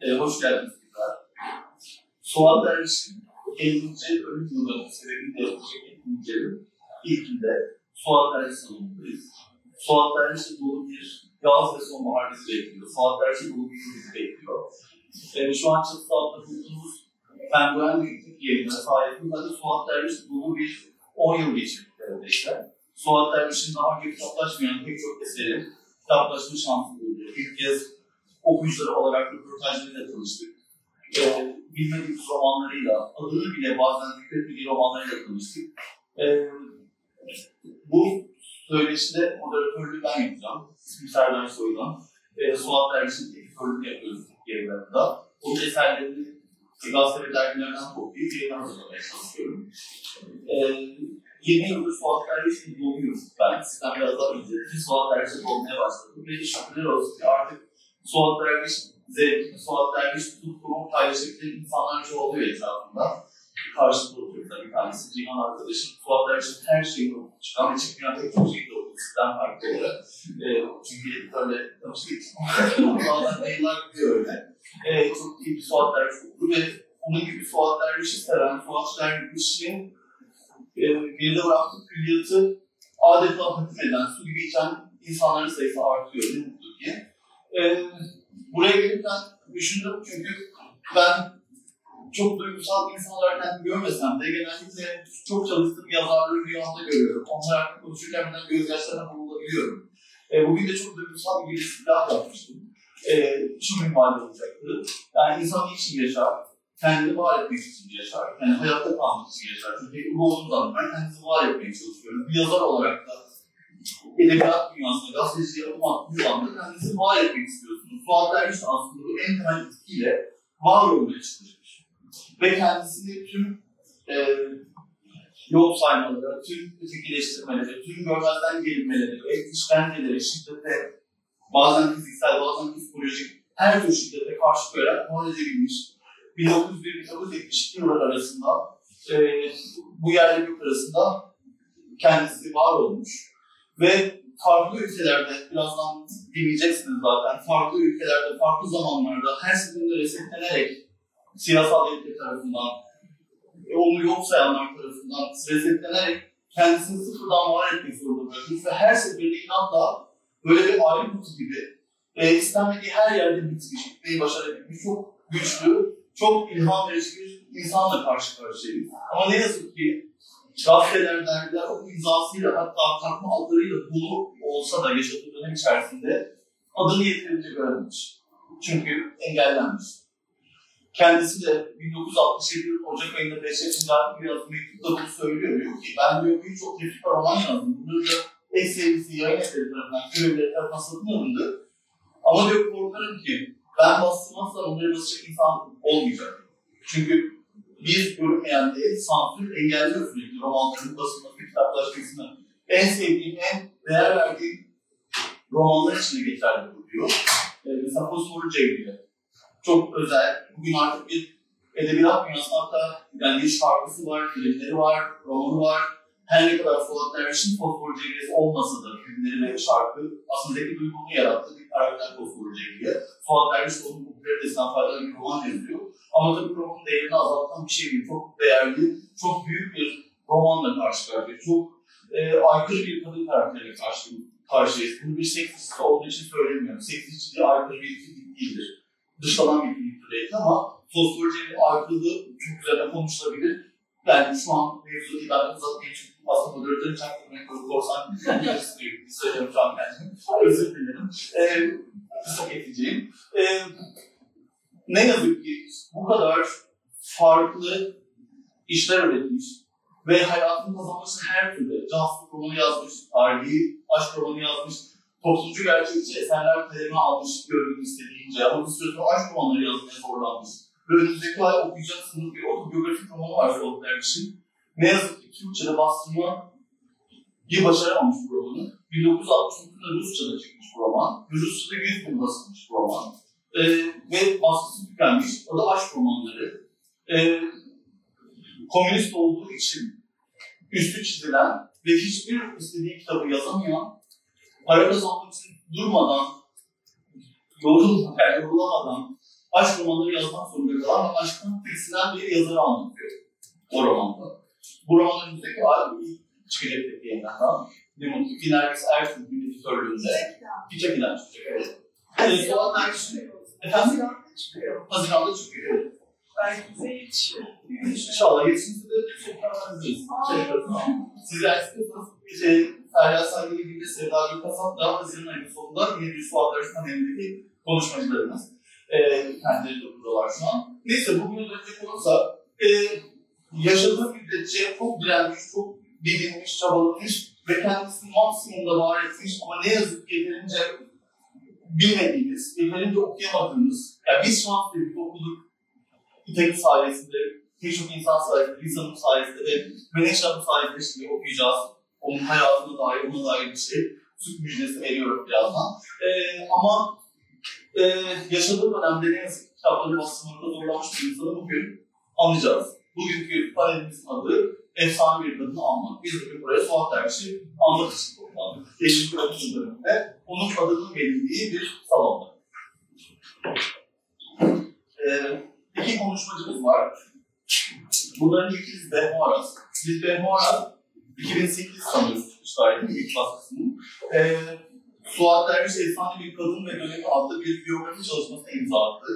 E, hoş geldiniz tekrar. Suat Derviş'in 50. ölüm yılı sebebiyle yapılacak etkinliklerin ilkinde Suat Derviş salonundayız. Suat Derviş'e dolu bir yaz ve sonbahar bizi bekliyor. Suat Derviş'e dolu bir yıl bizi bekliyor. E, şu an çatıda altında bulunduğumuz penguen büyüklük yerine sayesinde de Suat Derviş'e dolu bir 10 yıl geçirdik neredeyse. Suat Derviş'in daha önce kitaplaşmayan pek çok eseri kitaplaşma şansı buldu. İlk kez okuyucuları olarak röportajlarıyla tanıştık. Ee, bilmediğimiz romanlarıyla, adını bile bazen zikretmediği romanlarıyla tanıştık. Ee, bu söyleşide moderatörlüğü ben yapacağım. İsmim Serdar Soydan. Ee, Suat Derviş'in editörlüğünü yapıyoruz yayınlarında. Onun eserlerini gazete ve dergilerden toplayıp yayınlar hazırlamaya çalışıyorum. Ee, 20 yıldır Suat Derviş'in doğuyoruz. Ben sizden biraz daha önce Suat Derviş'e olmaya başladım. Ve şükürler olsun ki artık Suat Derviş zevkini, Suat Derviş tutkumu paylaşabilen insanlar çoğalıyor etrafında. Karşımda oturuyor bir tanesi Cihan arkadaşım. Suat Derviş'in her şeyini okudu. Çıkan ve çıkmayan pek çok şeyi de okudu. Sizden farklı olarak. E, çünkü editörle tanıştık. Bazen yıllar gidiyor öyle. E, çok iyi bir Suat Derviş okudu ve onun gibi Suat Derviş'i seven, Suat Derviş'in e, geride bıraktığı külliyatı adeta hakim eden, su gibi içen insanların sayısı artıyor. Ne mutlu ki. E, buraya gelirken düşündüm çünkü ben çok duygusal bir insan olarak kendimi görmesem de genellikle çok çalıştığım yazarları rüyamda görüyorum. Onlar hakkında konuşurken benden gözyaşlarına boğulabiliyorum. E, bugün de çok duygusal bir giriş silah yapmıştım. E, şu minvalde olacaktı. Yani insan için yaşar, kendini var etmek için yaşar, yani hayatta kalmak için yaşar. Çünkü bu olduğum ben kendimi var etmeye çalışıyorum. Bir yazar olarak da edebiyat dünyasında gazeteciye adım attığı anda kendinizi var etmek istiyorsunuz. Suat Derviş aslında bu en temel etkiyle var olmaya çalışmış. Ve kendisini tüm e, yol saymaları, tüm ötekileştirmeleri, tüm görmezden gelinmeleri ve işkenceleri, şiddete, bazen fiziksel, bazen psikolojik her tür şiddete karşı koyarak muhalefet edilmiş. 1901-1972 yıllar arasında e, bu yerle bir arasında kendisi var olmuş. Ve farklı ülkelerde, birazdan dinleyeceksiniz zaten, farklı ülkelerde, farklı zamanlarda her seferinde resetlenerek siyasal elite tarafından, e, onu yok sayanlar tarafından resetlenerek kendisini sıfırdan var etmek zorunda bırakmış ve her seferinde inatla böyle bir ayrı kutu gibi e, istenmediği her yerde bitmiş, gitmeyi başarabilmiş çok güçlü, çok ilham verici bir insanla karşı karşıyayız. Ama ne yazık ki gazeteler, dergiler o imzasıyla hatta takma adlarıyla dolu olsa da yaşadığı dönem içerisinde adını yeterince görememiş. Çünkü engellenmiş. Kendisi de 1967 yılın Ocak ayında Behçet Mücadele bir yazı mektupta bunu söylüyor. Diyor ki ben diyor birçok tefrika roman yazdım. Bunları da eş sevgisi yayın eseri tarafından, görevlileri tarafından satın alındı. Ama diyor korkarım ki ben bastırmazsam onları basacak insan olmayacak. Çünkü biz görünmeyen değil, sansür engelliyor sürekli romanların basılması, kitaplaşmasını. En sevdiğim, en değer verdiğim romanlar içinde geçerli bu diyor. Ee, mesela Fosforlu Cevriye. Çok özel. Bugün artık bir edebiyat dünyasında hatta yani bir şarkısı var, filmleri var, romanı var. Her ne kadar Fuat Derviş'in Fosforlu Cevriyesi olmasa da filmleri şarkı aslında bir duygunu yarattı. Bir karakter Fosforlu Cevriye. Fuat Derviş de onun popülaritesinden faydalı bir roman yazıyor. Ama tabii romanın değerini azaltan bir şey değil. Çok değerli, çok büyük bir romanla karşı karşıyayız. Çok e, aykırı bir kadın karakteriyle karşı karşıyayız. Bunu bir seksist olduğu için söylemiyorum. Seksistçiliği aykırı bir kimlik değildir. Dışlanan bir kimliktir belki ama fosforcenin aykırılığı çok güzel konuşulabilir. Yani şu an mevzu değil, ben uzatmayayım çünkü aslında moderatörün çaktırmaya korsan bir söylüyorum şu an kendimi. Özür dilerim. Ee, kısa geçeceğim. Ee, ne yazık ki bu kadar farklı işler üretmiş ve hayatını kazanması her türlü cansızlık romanı yazmış, tarihi aşk romanı yazmış, toplumcu gerçekçi eserler kaleme almış gördüğünü istediğince ama bir süre aşk romanları yazmaya zorlanmış. Ve önümüzdeki ay okuyacaksınız bir otobiyografik romanı var Robert Derviş'in. Ne yazık Türkçe'de bastırma bir başaramamış bu romanı. 1969'da Rusça'da çıkmış bu roman. Rusça'da 100 bin basılmış bu roman. Ee, ve baskısı tükenmiş. O da aşk romanları. Ee, komünist olduğu için üstü çizilen ve hiçbir istediği kitabı yazamayan, para kazanmak için durmadan, yorulmadan, yorulamadan aşk romanları yazmak zorunda kalan ve aşktan tiksinen bir yazarı anlatıyor o romanda. Bu romanın önümüzdeki ay ilk çıkacak tek yayınlanan Limon İki Nergis Ertuğrul'un editörlüğünde bir çekilen çıkacak. Evet. Evet, Suat Nergis Efendim? Haziran'da çıkıyor. Belki bize yetişir. İnşallah yetişince de sokaklarınızdayız. Şey yaparız. Siz eğer istiyorsanız şey, Ferya Saygı'yı gibi Sevda Gülkasap da Haziran ayının sonunda bir Suat Arası'nın elindeki konuşmacılarımız. E, kendileri de buradalar şu an. Neyse bugün özetecek olursa e, yaşadığı müddetçe çok direnmiş, çok didinmiş, çabalamış ve kendisini maksimumda var etmiş ama ne yazık ki yeterince bilmediğimiz, yeterince okuyamadığımız, yani biz şans dedik okuduk, İtali sayesinde, pek çok insan sayesinde, Lisa'nın sayesinde ve Menekşah'ın sayesinde şimdi okuyacağız. Onun hayatına dair, ona dair bir şey. Süt müjdesi veriyorum birazdan. Ee, ama e, yaşadığı dönemde ne yazık ki kitapları basımında zorlanmış bir insanı bugün anlayacağız. Bugünkü panelimizin adı Efsane Bir Kadını Anmak. Biz bugün buraya Suat Derviş'i anmak için toplandık. Değişik okul döneminde onun adının verildiği bir salonda. Ee, iki konuşmacımız var. Bunların ilki Liz Behmoras. Liz Behmoras 2008 sanıyoruz çıkmışlar değil mi. Ee, Suat Derviş Efsane Bir Kadın ve Dönemi adlı bir biyografi çalışmasına imza attı.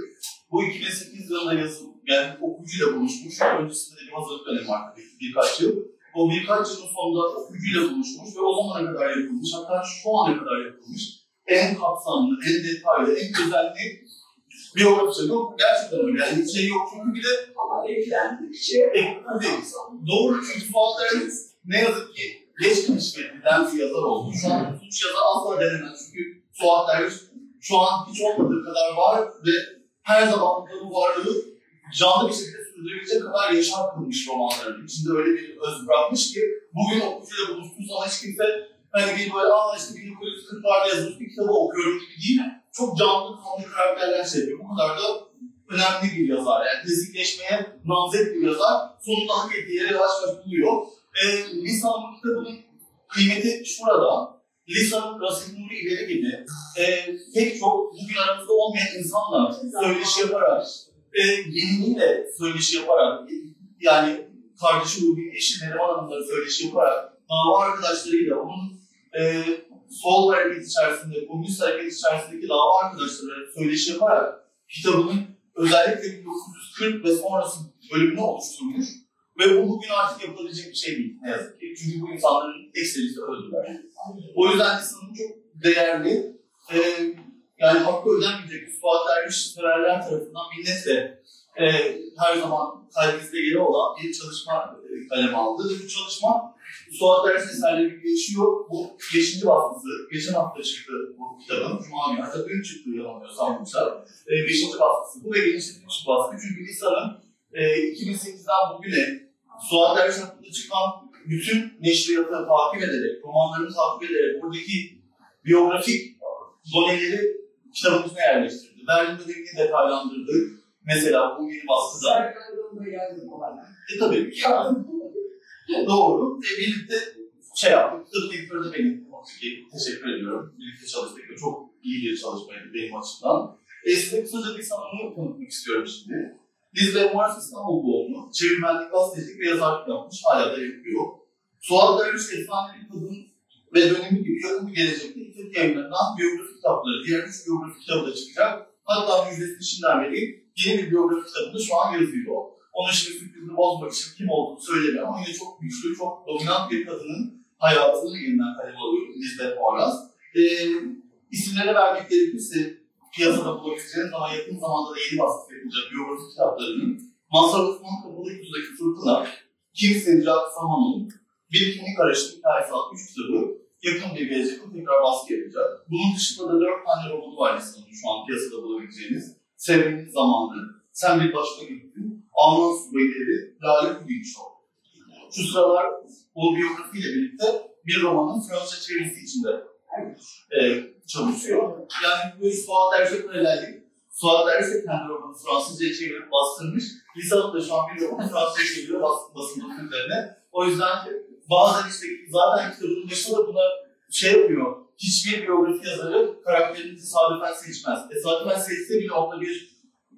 Bu 2008 yılında yazıp yani okuyucuyla buluşmuş. Öncesinde de bir hazırlık dönemi var tabii ki birkaç yıl. O birkaç yılın sonunda okuyucuyla buluşmuş ve o zamana kadar yapılmış, hatta şu ana kadar yapılmış en kapsamlı, en detaylı, en özenli biyografi çalışması. Gerçekten öyle. Yani hiç şey yok çünkü bir de Ama evlendikçe Ekledik. Doğru çünkü Fuat Derviş ne yazık ki geç keşfedilen bir yazar oldu. Şu an suç yazar asla denemez. Çünkü Fuat Derviş şu an hiç olmadığı kadar var ve her zaman bu varlığı canlı bir şekilde sürdürebilecek kadar yaşam kılmış romanların. İçinde öyle bir öz bırakmış ki bugün okuyucuyla buluştuğu zaman hiç kimse hani bir böyle aa işte 1940'larda yazılmış bir kitabı okuyorum gibi değil. Çok canlı kanlı karakterler şey yapıyor. Bu kadar da önemli bir yazar. Yani klasikleşmeye namzet bir yazar. Sonunda hak ettiği yere yavaş yavaş buluyor. E, Lisa'nın kitabının kıymeti şurada. Lisa'nın Rasim Nuri ileri gibi e, pek çok bugün aramızda olmayan insanla söyleşi yaparak, e, yeniliğiyle söyleşi yaparak, yani kardeşi Rubi'nin eşi Neriman Hanım'la söyleşi yaparak, dava arkadaşlarıyla, onun e, sol hareket içerisinde, komünist hareket içerisindeki dava arkadaşları söyleşi yaparak kitabının özellikle 1940 ve sonrası bölümünü oluşturmuş. Ve bu bugün artık yapılabilecek bir şey değil ne yazık ki. Çünkü bu insanların ekserisi öldüler. O yüzden lisanın çok değerli, e, yani hakkı ödenmeyecek Fuat Derviş severler tarafından minnetle e, her zaman kalbimizde yeri olan bir çalışma e, kaleme aldı. Bu çalışma Suat Derviş eserleri geçiyor. Bu 5. baskısı. Geçen hafta çıktı bu kitabın. Cuma günü. Hatta dün çıktı yanılmıyorsam bu kitap. 5. baskısı. Bu ve genişletilmiş baskı. Çünkü Lisa'nın e, 2008'den bugüne Suat hakkında çıkan bütün neşriyatı takip ederek, romanlarını takip ederek oradaki biyografik doneleri kitabın içine yerleştirdi. Berlin dönemini detaylandırdı. Mesela bu yeni baskıda. E tabii. Doğru. E, birlikte şey yaptık. Kitabın editörü de benim. Teşekkür ediyorum. Birlikte çalıştık ve çok iyi bir çalışmaydı benim açımdan. E, size kısaca bir sanatını tanıtmak istiyorum şimdi. Ve Morris İstanbul doğumlu, çevirmenlik, gazetecilik ve yazarlık yapmış, hala da yapıyor. Suat Derviş efsane bir kadın ve dönemi gibi yakın bir gelecekte İtip yayınlarından biyografi kitapları, diğer üç biyografi kitabı da çıkacak. Hatta müjdesini şimdiden vereyim, yeni bir biyografi kitabında şu an yazıyor. Onun şimdi sürprizini bozmak için kim olduğunu söylemiyorum ama yine çok güçlü, çok dominant bir kadının hayatını yeniden kaleme alıyor ve Morris. Ee, isimlerine vermek gerekirse piyasada bulabileceğiniz ama yakın zamanda da yeni baskı yapılacak biyografi kitaplarının Mazhar Osman Kapalı Kutu'daki Fırtına, Kim Seccad Saman'ın Bir Kimlik Arayışı Hikayesi adlı üç kitabı yakın bir gelecekte tekrar baskı yapacak. Bunun dışında da dört tane romanı var lisanın şu an piyasada bulabileceğiniz. Sevmenin Zamanı, Sen Bir Başka Gittin, Alman Subayları, Lale Show. Şu sıralar bu biyografiyle birlikte bir romanın Fransızca çevirisi içinde e, çalışıyor. Yani bu Suat Derviş'e paralellik. Suat de kendi romanı Fransızca'ya çevirip bastırmış. Lisa'nın da şu an bir romanı Fransızca'ya çeviriyor bas, basın üzerine. O yüzden bazen işte zaten kitabın başında da buna şey yapıyor. Hiçbir biyografi yazarı karakterini tesadüfen seçmez. Tesadüfen seçse bile onda bir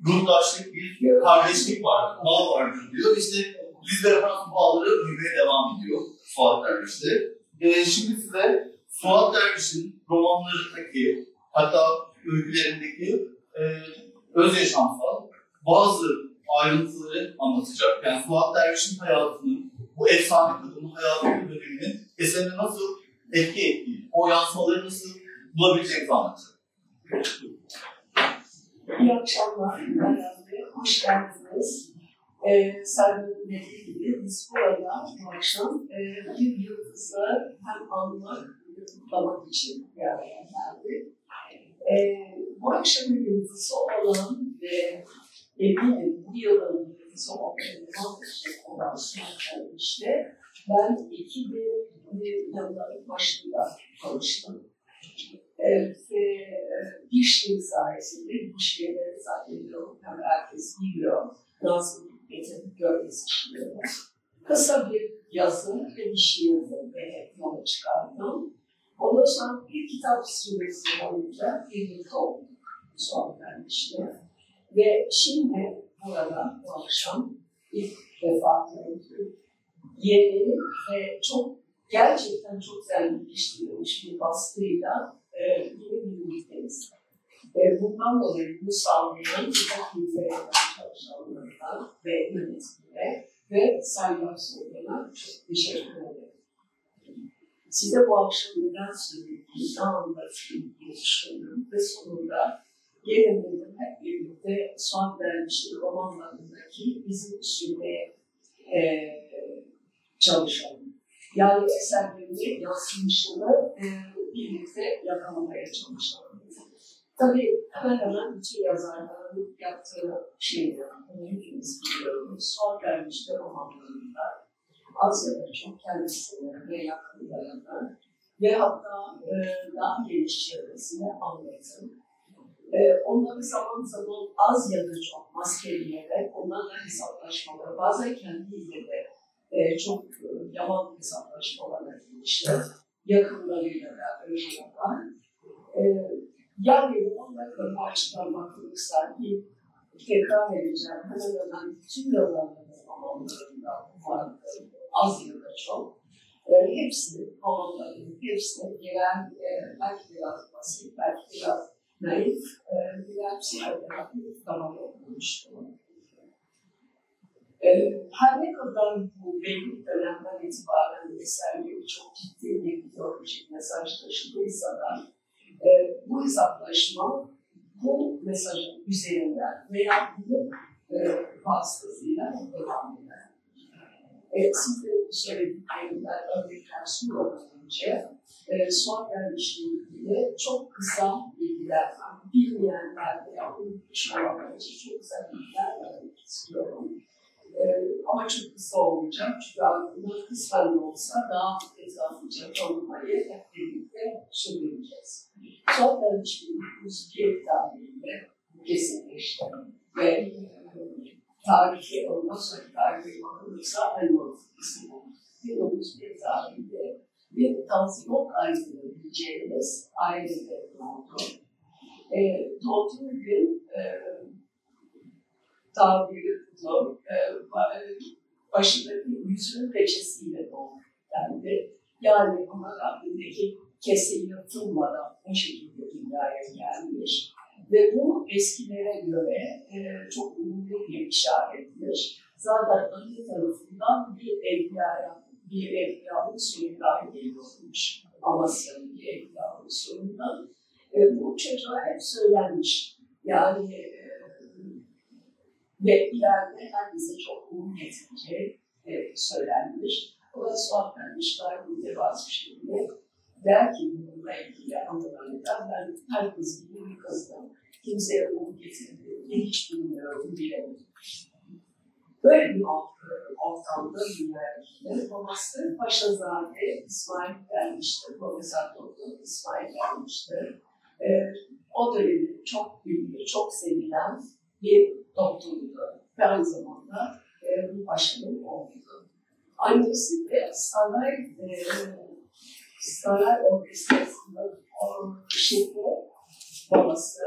ruhdaşlık, bir kardeşlik var, bağ vardır diyor. İşte Liz ve Fransız bağları büyümeye devam ediyor Suat Derviş'te. Ee, şimdi size Suat Derviş'in romanlarındaki hatta öykülerindeki e, öz yaşamsal bazı ayrıntıları anlatacak. Yani Suat Derviş'in hayatının, bu efsane kadının hayatının döneminin eserine nasıl etki ettiği, o yansımaları nasıl bulabileceğimizi anlatacak. İyi akşamlar. Hoş geldiniz. Ee, Serdar'ın dediği gibi biz burada bu akşam e, bir yıldızı hem anmak de kutlamak için bir araya geldik. Ee, bu akşamın yıldızı olan ve eminim bu yılın yıldızı olan olan işte ben 2000 yılların başında çalıştım. Evet, ve bir şey sayesinde bu şeyleri zannediyorum hem herkes biliyor. Nazım Hikmet'in gölgesi şiiri. Kısa bir yazı ve bir şiirdi ve yola çıkardım. Ondan sonra bir kitap süresi boyunca birlikte olduk kardeşle. Ve şimdi burada bu akşam ilk defa gördüm. Yeni ve çok gerçekten çok zenginleştirilmiş bir baskıyla e, yine birlikteyiz. E, bundan dolayı bunu sağlayan kitap ülkelerinden çalışanlardan ve yönetimine ve Sayın Soylu'na çok teşekkür ederim. Size bu akşam neden söylediğimi anlatayım diye düşündüm ve sonunda gelin dedim hep birlikte son vermişim romanlarındaki bizim sürmeye e, çalışalım. Yani eserlerini yansımışını e, birlikte yakalamaya çalışalım. Tabii hemen hemen bütün yazarların yaptığı. Bunu hepimiz biliyoruz. Son vermişte romanlarında az ya da çok kendisine ve yakınlarına ve hatta e, daha geniş çevresine anlatın. E, onları zaman zaman az ya da çok maskeleyerek onlarla hesaplaşmaları, bazen kendiyle de e, çok e, yaman hesaplaşmalarla girmişler. Yakınlarıyla da öyle yapar. E, yani onları açıdan bakılırsa bir tekrar edeceğim. Hemen hemen bütün yazarların romanlarında vardı. Az ya da çok. E, hepsi romanların hepsine gelen e, belki biraz basit, belki biraz naif, e, birer psikoterapik tamamen okumuştu. E, her ne kadar bu belli dönemden itibaren eserleri çok ciddi bir ideolojik mesaj taşıdıysa da e, bu hesaplaşma bu mesajın üzerinden veya bu e, vasıtasıyla devam eder. E, siz de söylediklerinden örnekler sunmadan önce e, son ilgili çok kısa bilgiler var. Bilmeyenler veya unutmuş olanlar için çok kısa bilgiler vermek istiyorum. Ee, ama çok kısa olmayacak çünkü aslında kısmen olsa daha etraflıca tanımlayı hep birlikte sürdüreceğiz. Son danışmanın 1902 tarihinde kesinleşti ve e, tarihi sonra tarihi bakılırsa aynı isim 1901 tarihinde bir tansiyon ayrılığı diyeceğimiz ailede doğdu. E, doğduğu gün e, tabiri tutun, e, başındaki yüzünün peçesiyle doğdu dendi. Yani ona Rabbindeki kese yırtılmadan o şekilde dünyaya gelmiş. Ve bu eskilere göre e, çok umurlu bir işarettir. Zaten anne tarafından bir evliyaya, bir evliyanın suyundan geliyormuş. Amasya'nın bir evliyanın suyundan. E, bu çocuğa hep söylenmiş. Yani e, ve ileride herkese çok umut getireceği e, söylenmiş. O da suat vermişler mütevazı bir şekilde. Der ki bununla ilgili anılarında ben herkes gibi bir kızdım. Kimseye umut getirdiğini hiç bilmiyorum, bilemedim. Böyle bir ortamda dünyaya. Babası Paşazade İsmail gelmiştir. Profesör Doktor İsmail gelmiştir. E, o dönemin çok ünlü, çok sevilen bir doktoruydu. Ve aynı zamanda e, bu paşanın oğluydu. Annesi de saray, e, saray orkestrasının şefi babası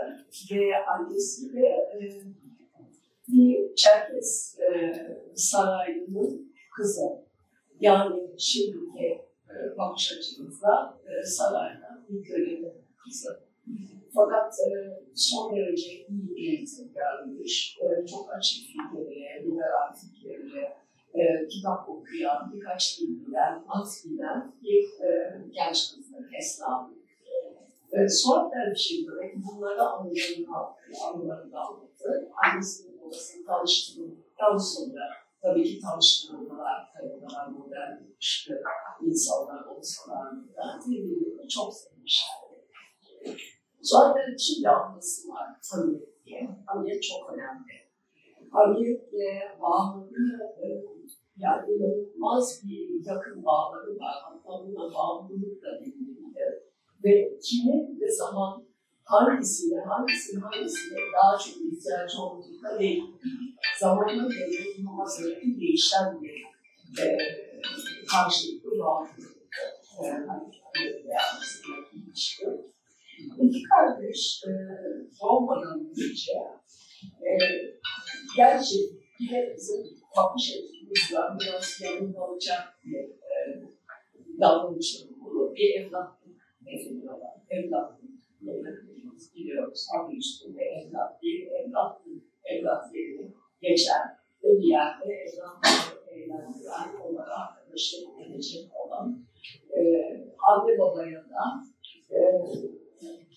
ve annesi de e, bir Çerkes e, sarayının kızı. Yani şimdiki e, bakış açımızda e, sarayda bir kölenin kızı. Fakat e, son derece iyi bir eğitim görmüş, e, çok açık fikirlere, liberal fikirlere, e, kitap okuyan, birkaç dil bilen, at bilen bir e, genç kızdır Esna. E, sonra dervişe göre bunlara anılarını, anılarını anlattı. Annesinin babasını tanıştırdıktan sonra tabii ki tanıştırılmalar, kayıtlar, modern işte insanlar olsalar da birbirini çok sevmişler. Dervişin bir anısı var, Hamiyet diye. Hamiyet çok önemli. Hamiyetle bağlılığı yani inanılmaz bir yakın bağları var. Hatta buna bağımlılık da denilebilir. Ve kimi ne zaman hangisiyle, hangisinin hangisine daha çok ihtiyacı olduğunda değil. Zamanla göre bulunmasındaki değişen bir e, karşılıklı ilişki. İki kardeş e, doğmadan önce e, gerçi yine bizim bakış açımızla biraz yanında olacak bir e, davranışım olur. Bir evlatlık ediniyorlar. Evlatlık evlatlık biliyoruz. Adı üstünde evlat değil, evlatlık evlatlığı geçer. Ve bir yerde evlatlığı eğlendiren, onlara arkadaşlık edecek olan e, anne babaya da e,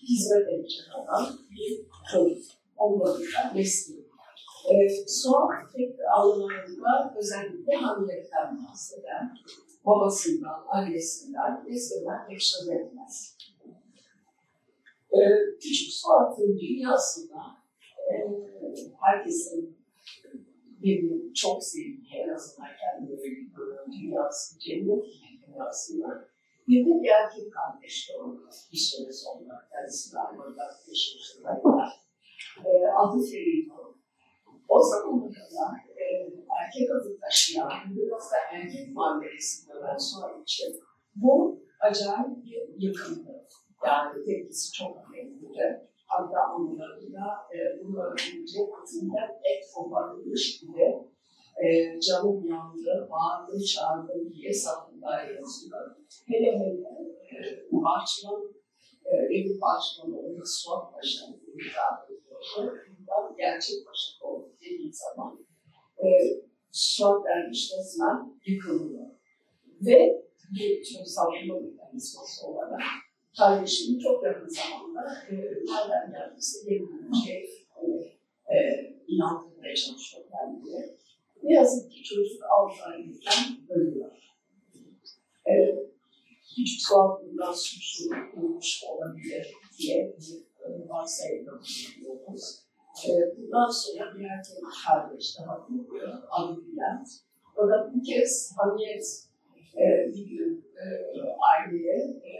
hizmet edecek olan bir çocuk. Onların da mesleği. Ee, sonra tek Almanya'da özellikle hamilelikten bahseden, babasından, annesinden, neslinden söz etmez. Ee, küçük Suat'ın dünyasında e, herkesin birbirini çok sevdiği, en azından kendi öyle dünyası, cennet dünyasında bir de bir erkek kardeş doğdu. Bir süre sonra kendisi Almanya'da 5 yaşındaydı. E, adı Ferito. O zamana kadar e, erkek adı taşıyan, biraz da erkek muamelesi gören sonra için bu acayip bir yakındı. Yani tepkisi çok önemliydi. Hatta anılarında e, öğrenince kızından et koparılmış gibi e, canım yandı, bağırdım, çağırdım diye safında yazıyor. Hele hele e, bahçıvan, e, evin bahçıvanı onu Suat Paşa'nın ediyordu. Bundan gerçek paşa oldu dediği zaman e, Suat Derviş resmen yıkılıyor. Ve bir tür savunma mekanizması olarak kardeşinin çok yakın zamanda e, nereden geldiyse geri döneceği e, inandırmaya çalışıyor kendini. Ne yazık ki çocuk 6 aylıkken ölüyor. E, Suat bundan suçlu olmuş olabilir diye bir e, varsayımda bulunuyoruz. E, bundan sonra bir erkek kardeş daha doğuyor, adı Bülent. Fakat bu kez Hamiyet e, bir gün e, aileye e,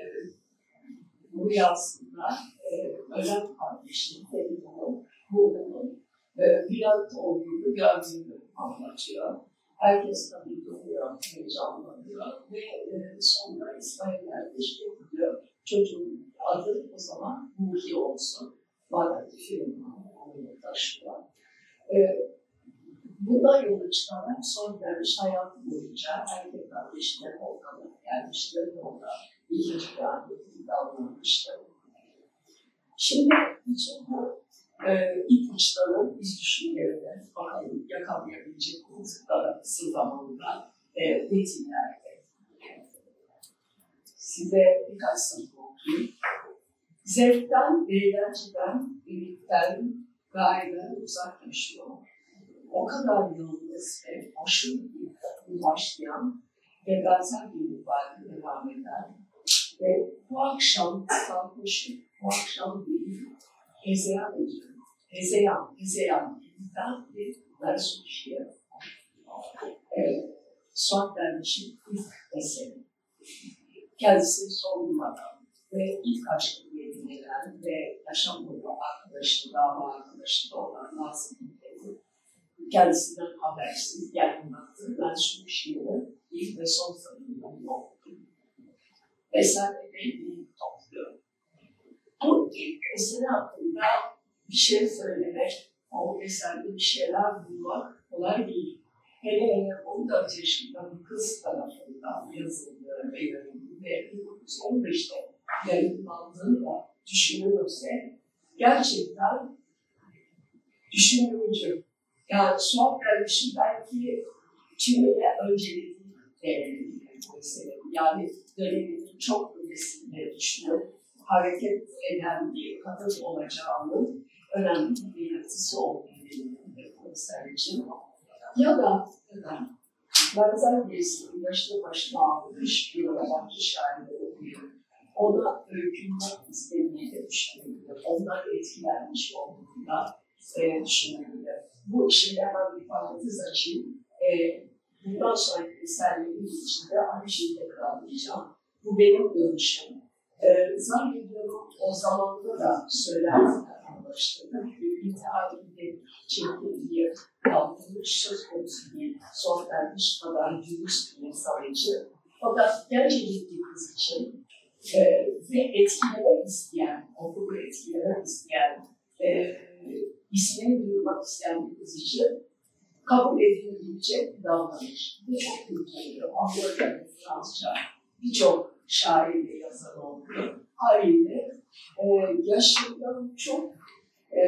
bu rüyasında e, ölen kardeşinin, Ferida'nın, Buğra'nın e, Bülent olduğunu gördüğünü anlatıyor. Herkes tabii duyuyor, heyecanlanıyor ve e, sonra İsmail kardeş bekliyor. Çocuğun adı o zaman Muhi olsun. Madem ki film onu taşıyor. E, bundan yola çıkarak son derviş hayatı boyunca erkek kardeşine Volkan'a gelmiştir. Orada ikinci bir davranmıştır. Şimdi bütün bu e, ipuçlarının iz düşümlerine bakalım yakalayabilecek kılıklara kısa zamanda e, metinlerde. Size birkaç sayfa okuyayım. Zevkten, eğlenceden, birlikten, gayeden uzaklaşıyor. O kadar yalnız ve aşırı bir başlayan ve benzer bir mübarek devam eden ve bu akşam sarhoşum, bu akşam değil, hezeyan ediyorum. Hezeyan, hezeyan, bizden bir mensup şiir. Ee, Suat Derviş'in ilk eseri. Kendisi sorulmadan ve ilk aşkı diye bilinen ve yaşam boyu arkadaşı, dava arkadaşı da olan Nazım Hikmet'in kendisinden habersiz yayınlattığı mensup şiiri ilk ve son sanırından okudum. Eser epey topluyor. Bu ilk eseri hakkında bir şey söylemek, o eserde bir şeyler bulmak kolay değil. Hele hele 14 yaşında bir kız tarafından yazıldığı ve yayınlandığı ve 1915'te yayınlandığını da düşünülürse gerçekten düşündürücü. Yani Suat kardeşim belki tümüyle öncelediği. Yani döneminin çok ötesinde düşünüp hareket eden bir kadın olacağının önemli bir belirtisi olduğunu konser için. Ya da, ya da benzer birisinin yaşlı başına almış bir yabancı şairleri okuyor. Ona öykünmek istediğini de düşünebilir. Ondan etkilenmiş olduğunda e, düşünebilir. Bu işi hemen bir parantez açayım. E, bundan sonraki eserlerin içinde aynı şeyi tekrarlayacağım. Bu benim görüşüm. E, zannediyorum o zamanda da söylenmeye başladı. İntihari çirkin bir davranış söz konusu değil. Son vermiş kadar dürüst bir insan Fakat gerçekten bir kız için e, ve etkilemek isteyen, okulu etkilemek isteyen, e, ismini duyurmak isteyen bir kız için kabul edilebilecek bir davranış. Bu çok kültürlü. Almanya, Fransızca birçok şair ve yazar oldu. Haliyle e, yaşından çok e,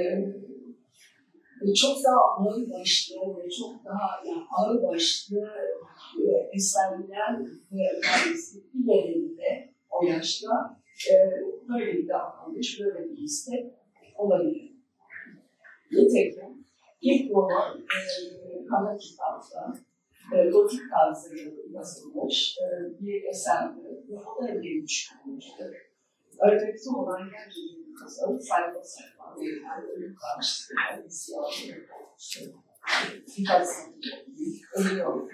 çok daha ağır başlı ve çok daha yani ağır başlı e, eserler ve maalesef bir o yaşta e, böyle bir davranış, böyle bir istek olabilir. Nitekim ilk roman e, Kara Kitap'ta e, gotik tarzı yazılmış e, bir eserdi ve o da bir düşünmüştür. Örnekte olan bir kızın sayfa sayfa verilen ölüm karşısında isyanı birkaç ölüyor.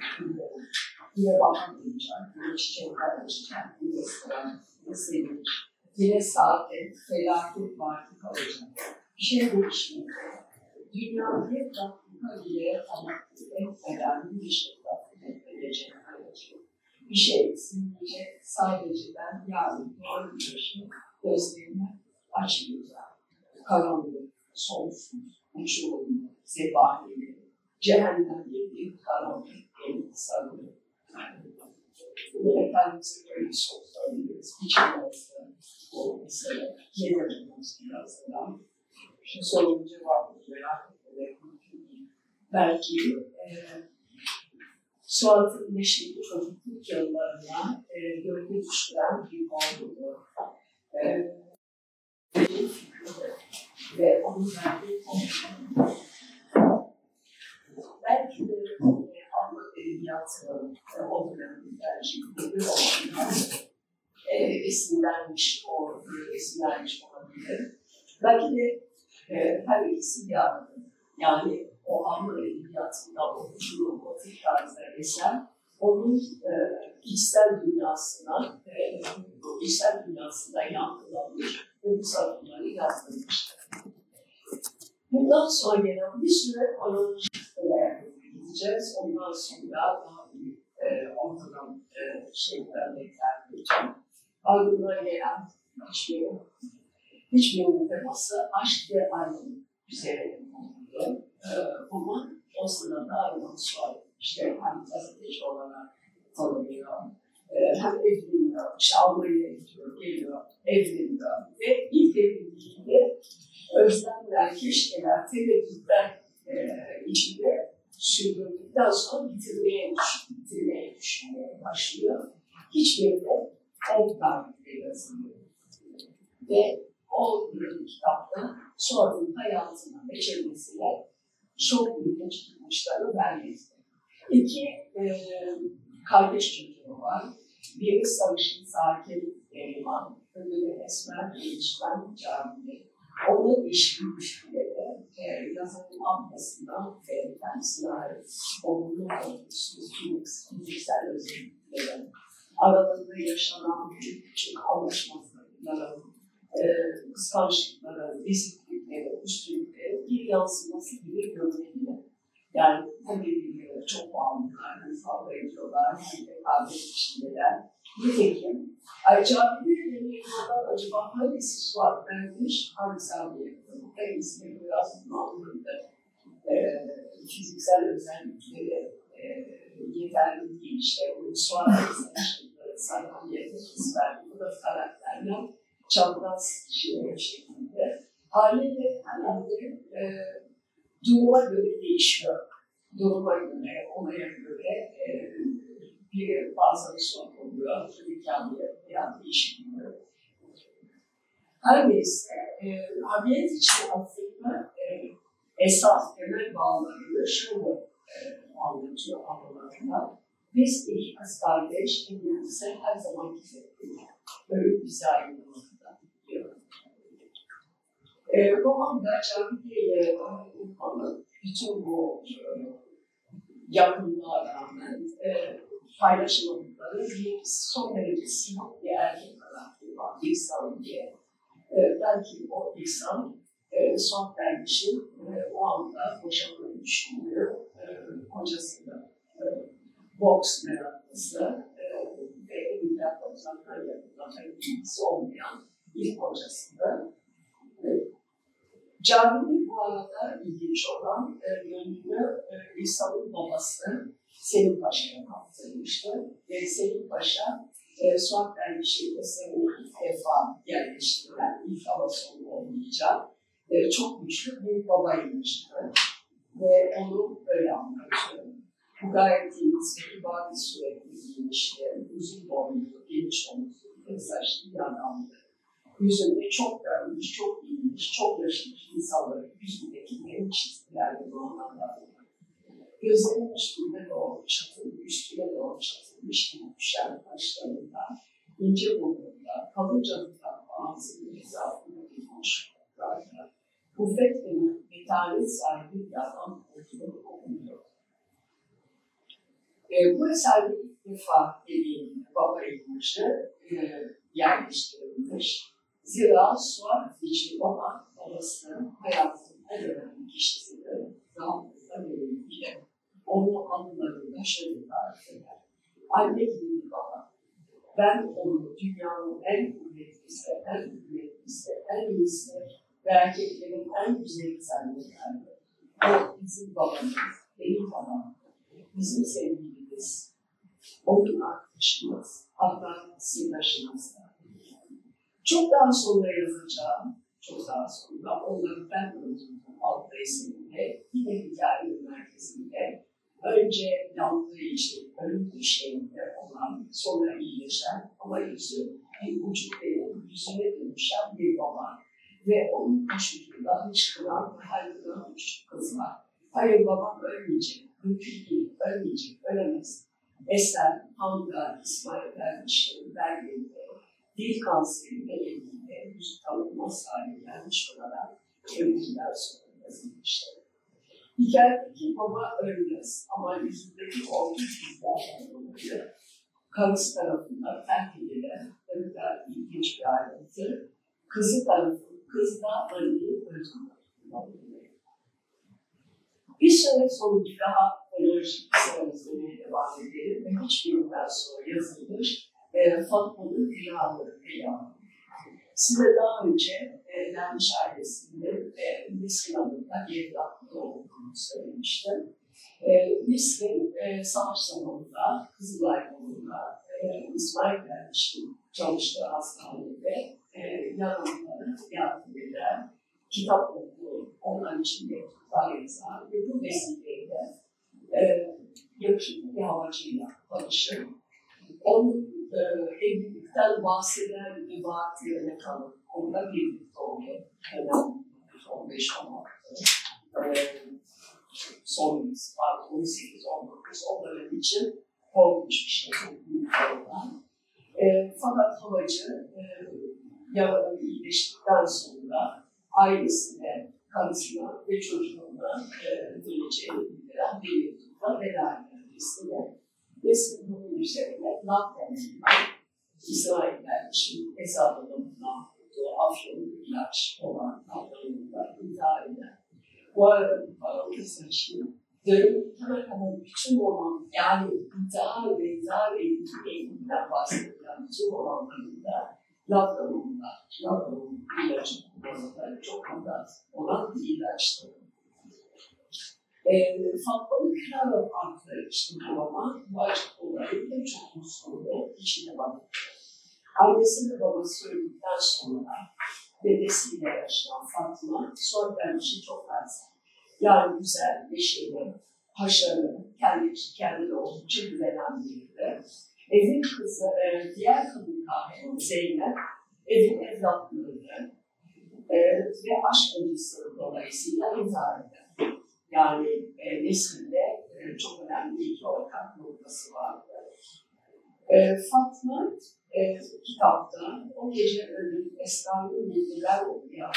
Yine bakamayacak, yine çiçekler açacak, yine restoran, yine sevinir. Yine saatte felaket var kalacak. Bir şey değişmiyor. Dünya bir dakika bile anlattığı etmeden bir şey edilecek bir şey simgeyecek. Sadece ben yarın doğru bir şey gözlerimi açmayacağım. Karanlık, sonsuz, uçurum, zebahili, cehennem bir karanlık, elini sarılır. Yine Efendimiz'e böyle sorabiliriz. Hiçbir olsa bu mesele yedirmemiz birazdan. Şu sorunun cevabını merak değil. Belki e, Suat'ın neşeli çocukluk yıllarına e, gölge düşüren bir oldu. E, ve onun verdiği konuşmalar. Belki de e, Alman edebiyatının o dönemin tercihleri olanlar e, esinlenmiş, o, esinlenmiş olabilir. Belki de e, her ikisi bir arada. Yani o Alman edebiyatında okuşu, o tip tarzda eser, onun e, içsel dünyasına, e, içsel dünyasında yankılanmış ve bu sayfaları yazdırmıştır. Bundan sonra gelen bir süre kronolojiklere gideceğiz. Ondan sonra daha büyük e, ortadan e, şeyler bekler Ardından gelen hiçbir, hiçbir teması aşk ve ayrılık üzerine konuldu. E, ama o sırada sual işte hem gazeteci olarak tanınıyor, e, hem evleniyor, işte Almanya'ya gidiyor, geliyor, evleniyor ve ilk evliliğinde özlemler, keşkeler, tereddütler e, içinde sürdürdükten sonra bitirmeye, bitirmeye düşünmeye başlıyor. Hiçbirinde on tarihte yazılıyor. Ve o kitapta sorduğum hayatına ve çevresine çok ilginç çıkmışlarını vermekte. İki e, kardeş çocuğu var. Biri sarışın, sakin, Elman, öbürü esmer, gelişmen, camili. Onun iş ilişkileri e, yazarın ablasından ve kendisine ait olumlu olumsuz fiziksel özellikleri, aralarında yaşanan küçük anlaşmazlıkları, e, kıskançlıkları, eziklikleri, üstünlükleri bir yansıması gibi görülebilir. Yani birbirlerine çok bağımlılar, hem kavga ediyorlar, de kardeş içindeler. Nitekim bir deneyimlerden acaba hangisi suat vermiş, hangisi yakın, hangisi biraz anlamında fiziksel özellikleri e, yeterli değil. İşte bu soğan insanları, sanatiyeti, hisler, bu da karakterler çapraz şey şeklinde. Haliyle herhalde e, duruma göre değişiyor. Duruma göre, olaya göre e, bir bazen sorun oluyor, hikaye veya değişmiyor. Her neyse, e, Hamiyet için aslında e, esas temel bağlarını şöyle e, anlatıyor anılarında. Biz iki kız kardeş birbirimize her zaman gizlettik. Böyle bize diyor. E, romanda Candiye ile Urfan'ın bütün bu e, yakınlığa rağmen e, paylaşılmadıkları bir son derece sinop bir erkek karakteri var. İhsan diye. E, belki o İhsan e, son kardeşim e, o anda boşanmayı düşünüyor. E, kocasıyla e, boks meraklısı e, ve evlilikten uzaktan yakından ilgisi olmayan ilk kocasıyla. Caminin bu arada ilginç olan e, yönünü e, İhsan'ın babası Selim Paşa'ya kaptırmıştı. Ve Selim Paşa e, Suat Derviş'in eserini ilk defa yerleştirilen ilk hava sonu olmayacak e, çok güçlü bir babaymıştı. Ve onu öyle anlatıyor. Bu gayet temiz ve kibar bir sürekli giymişti. Uzun boylu, geniş omuzlu, saçlı bir adamdı. Yüzünde çok görmüş, çok giymiş, çok yaşamış insanların yüzündeki benim çizgilerle doğanlarla Gözlerinin üstünde doğru çatılmış, üstüne doğru çatılmış gibi düşen kaşlarında, ince burnunda, kalın canından ağzının hizasında bir konuşmalarla, kuvvet ve metanet sahibi adam olduğunu okunuyor. E, bu eserde ilk defa dediğim baba imajı e, yerleştirilmiş. Zira Suat için baba babasının hayatının en önemli kişisidir. Rahatlıkla verilmiştir. Onun anılarında şöyle tarif eder. Anne gibi baba. Ben onu dünyanın en kuvvetlisi, en kuvvetlisi, en iyisi ve erkeklerin en güzeli zannederdim. O bizim babamız, benim babam, bizim sevgilimiz, onun arkadaşımız, hatta sırdaşımız da. Çok daha sonra yazacağım, çok daha sonra. Onları ben öldürdüm. Adlı eserimde, yine hikayenin merkezinde. Önce yandığı için ölüm döşeğinde olan, sonra iyileşen ama yüzü bir ucu benim yüzüne dönüşen bir baba. Ve onun vücudunda hıçkıran ve haykıran üç kız var. Hayır babam ölmeyecek, mümkün değil, ölmeyecek, ölemez. Eser, Hanga, İsmail Ermiş'in verdiğinde dil kanseri ve elinde yüzü tanınmaz hale gelmiş olarak evlilikler sonra yazılmıştır. Hikayedeki baba ölmez ama yüzündeki olgu izlerden dolayı karısı tarafından terk edilen ne kadar ilginç bir ayrıntı. Kızı tarafı, kız da anneyi öldürmek. Bir süre sonra daha kronolojik sıramızda devam edelim ve hiç bilimden sonra yazılmış e, Fatma'nın Külahı ele Size daha önce e, Derviş ailesinde e, Miskin adında bir evlatlı olduğunu söylemiştim. E, Miskin e, savaş zamanında Kızılay yolunda e, İsmail Derviş'in çalıştığı hastanede e, yaralılara yardım kitap okuduğu, onlar için mektuplar yazar ve bu vesileyle e, yakışıklı bir havacıyla tanışır. Onun e, evlilikten bahseden vaatlerine kalıp onunla birlikte oluyor. Kenan 15-16 e, son pardon 18-19 o dönem için korkunç bir şey. Çok büyük. E, fakat havacı e, yaraları iyileştikten sonra ailesine, karısına ve çocuğuna e, döneceğini bildiren bir mektupla veda eder. Ve bunun üzerine Nakden'den İsrail kardeşim hesabını bulunan Afyon'un ilaç olan Nakden'den intihar eden. Bu arada bir açayım. Dönemin hemen hemen bütün roman, yani intihar ve intihar eğitiminden bahsedilen bütün romanlarında Nakden'ın Nakden'ın ilacı kullanımları çok hassas olan bir. E, Fatma'nın Kral adlı işte bu roman, bu aşk olayı da çok mutsuzluğu içinde var. Annesi ve babası öldükten sonra dedesiyle yaşayan Fatma son dermişi çok fazla. Yani güzel, neşeli, haşarı, kendi kendine oldukça güvenen biriydi. Evin kızı, e, diğer kadın kahve Zeynep, evin evlatlarını e, ve aşk acısı dolayısıyla intihar eder. Yani e, neslinde e, çok önemli iki ortak noktası vardı. E, Fatma e, kitapta o gece ölüm esrarlı bilgiler okuyan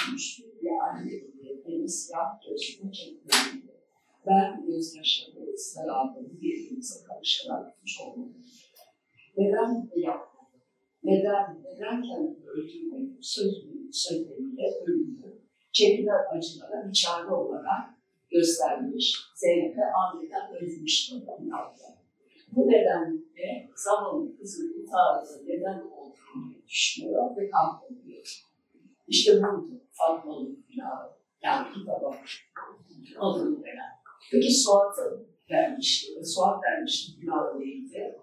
bir anne gibi beni siyah gözlü çekmeliydi. Ben gözyaşlarını sarardım birbirimize karışarak hiç olmadı. Neden bunu yapmadım? Neden, neden kendimi öldürmedim? Sözümü, sözleriyle ölümü, çekilen acılara bir çare olarak göstermiş, Zeynep'e aniden öldürmüştü yaptı. Bu nedenle zavallı kızın intiharının neden olduğunu düşünüyor ve kahroluyor. İşte buydu Fatma'nın günahı. Yani kitaba adını veren. Peki Suat'ın vermişti. Suat vermişti günahı neydi?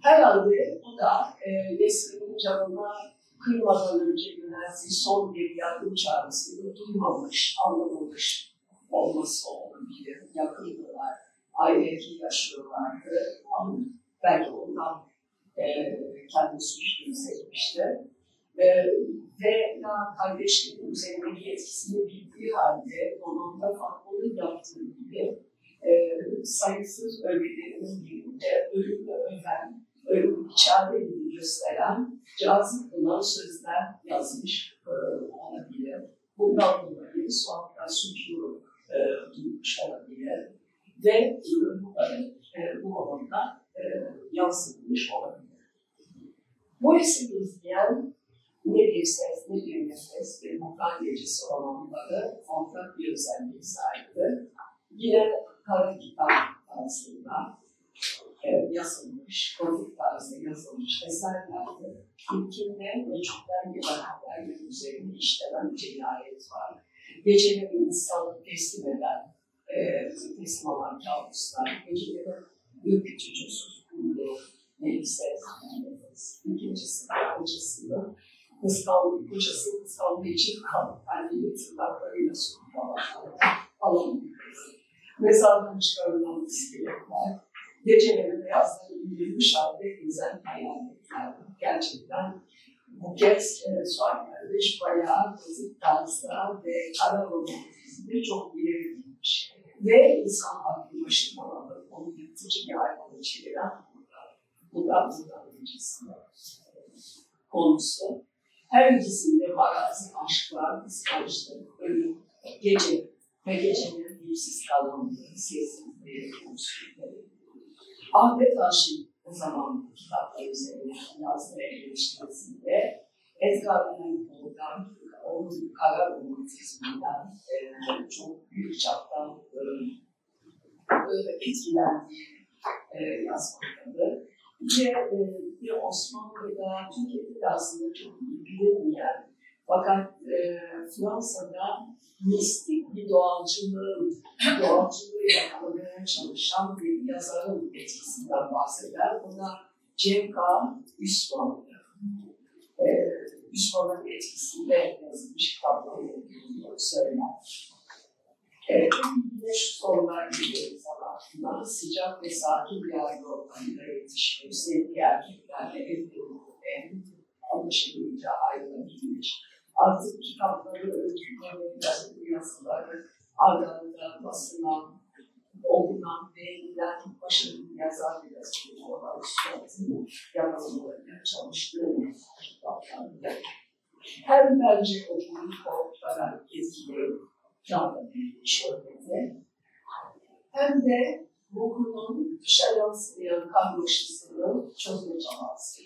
Herhalde o da e, Nesrin'in canına kırmadan önce yöneldiği son bir yardım çağrısını duymamış, anlamamış olması olabilir. Yakındılar, aynı evde yaşıyorlardı. Ama belki ondan e, kendi suçunu seçmişti. E, ve ya kardeşliğin üzerindeki etkisini bildiği halde onun da Fatma'nın yaptığı gibi e, sayısız öykülerinin birinde ölümle öven, ölümü çare gibi gösteren, cazip olan sözler yazmış e, olabilir. Bundan dolayı Suat'tan suçlu duymuş olabilir ve bunları e, bu romanda e, yansıtmış olabilir. Bu eseri izleyen ne bir ses, ne bir nefes, bir mutlak gecesi romanları ortak bir özelliğe sahipti. Yine kara kitap tarzında e, yazılmış, gotik tarzda yazılmış eserlerdi. İlkinde meçhulden gelen haberler üzerine işlenen cinayet var. Geceleri insanı teslim eden, e, teslim olan kabuslar, ürkütücü suskunluğu, neyse, ikincisi de kocasını kıskandığı, kocasını kıskandığı için anneyi tırnaklarıyla sokuyorlar. Alan bir kız. Mezardan çıkarılan iskeletler, geceleri beyazları indirmiş halde gezen hayaletler. Gerçekten bu kez e, Suat Kardeş bayağı basit tarzda ve kara romantizmde çok ileri gitmiş. Ve insan aklı başından alıp onu yırtıcı bir hayvana çeviren burada. Bu da bundan öncesinde konusu. Her ikisinde barazi aşklar, kıskançlık, ölüm, gece ve gecenin dilsiz kalanlığı, sessizliği, konuştukları. Ahmet Haşim o zaman kitaplar üzerine yazdığı eleştirisinde Edgar Allan Poe'dan, onun kara romantizminden e, çok büyük çapta e, etkilendiği e, yazmaktadır. Bir, e, bir Osmanlı'da, Türkiye'de de aslında çok bilinmeyen fakat e, Fransa'da mistik bir doğalcılığın, doğalcılığı yakalamaya çalışan bir yazarın etkisinden bahseder. Buna Cem K. Üsman, e, Üsman'ın etkisinde yazılmış olduğunu söyler. Evet, yine şu sorular geliyor aklına. Sıcak ve sakin bir aile ortamında yetişmiş, sevdiği erkeklerle evlenip anlaşılınca ayrılabilmiş. Artık kitapları, öyküleri, yazıları, aralarında basılan, okunan, beğenilen başarılı yazar bir yazarı olan Suat'ın yazılarına çalıştığım kitaplarında. Hem bence okuduğum korkutarak etkileyen canlı bir şöhreti, hem de ruhunun dışa yansıyan karmaşasını çözme çabası.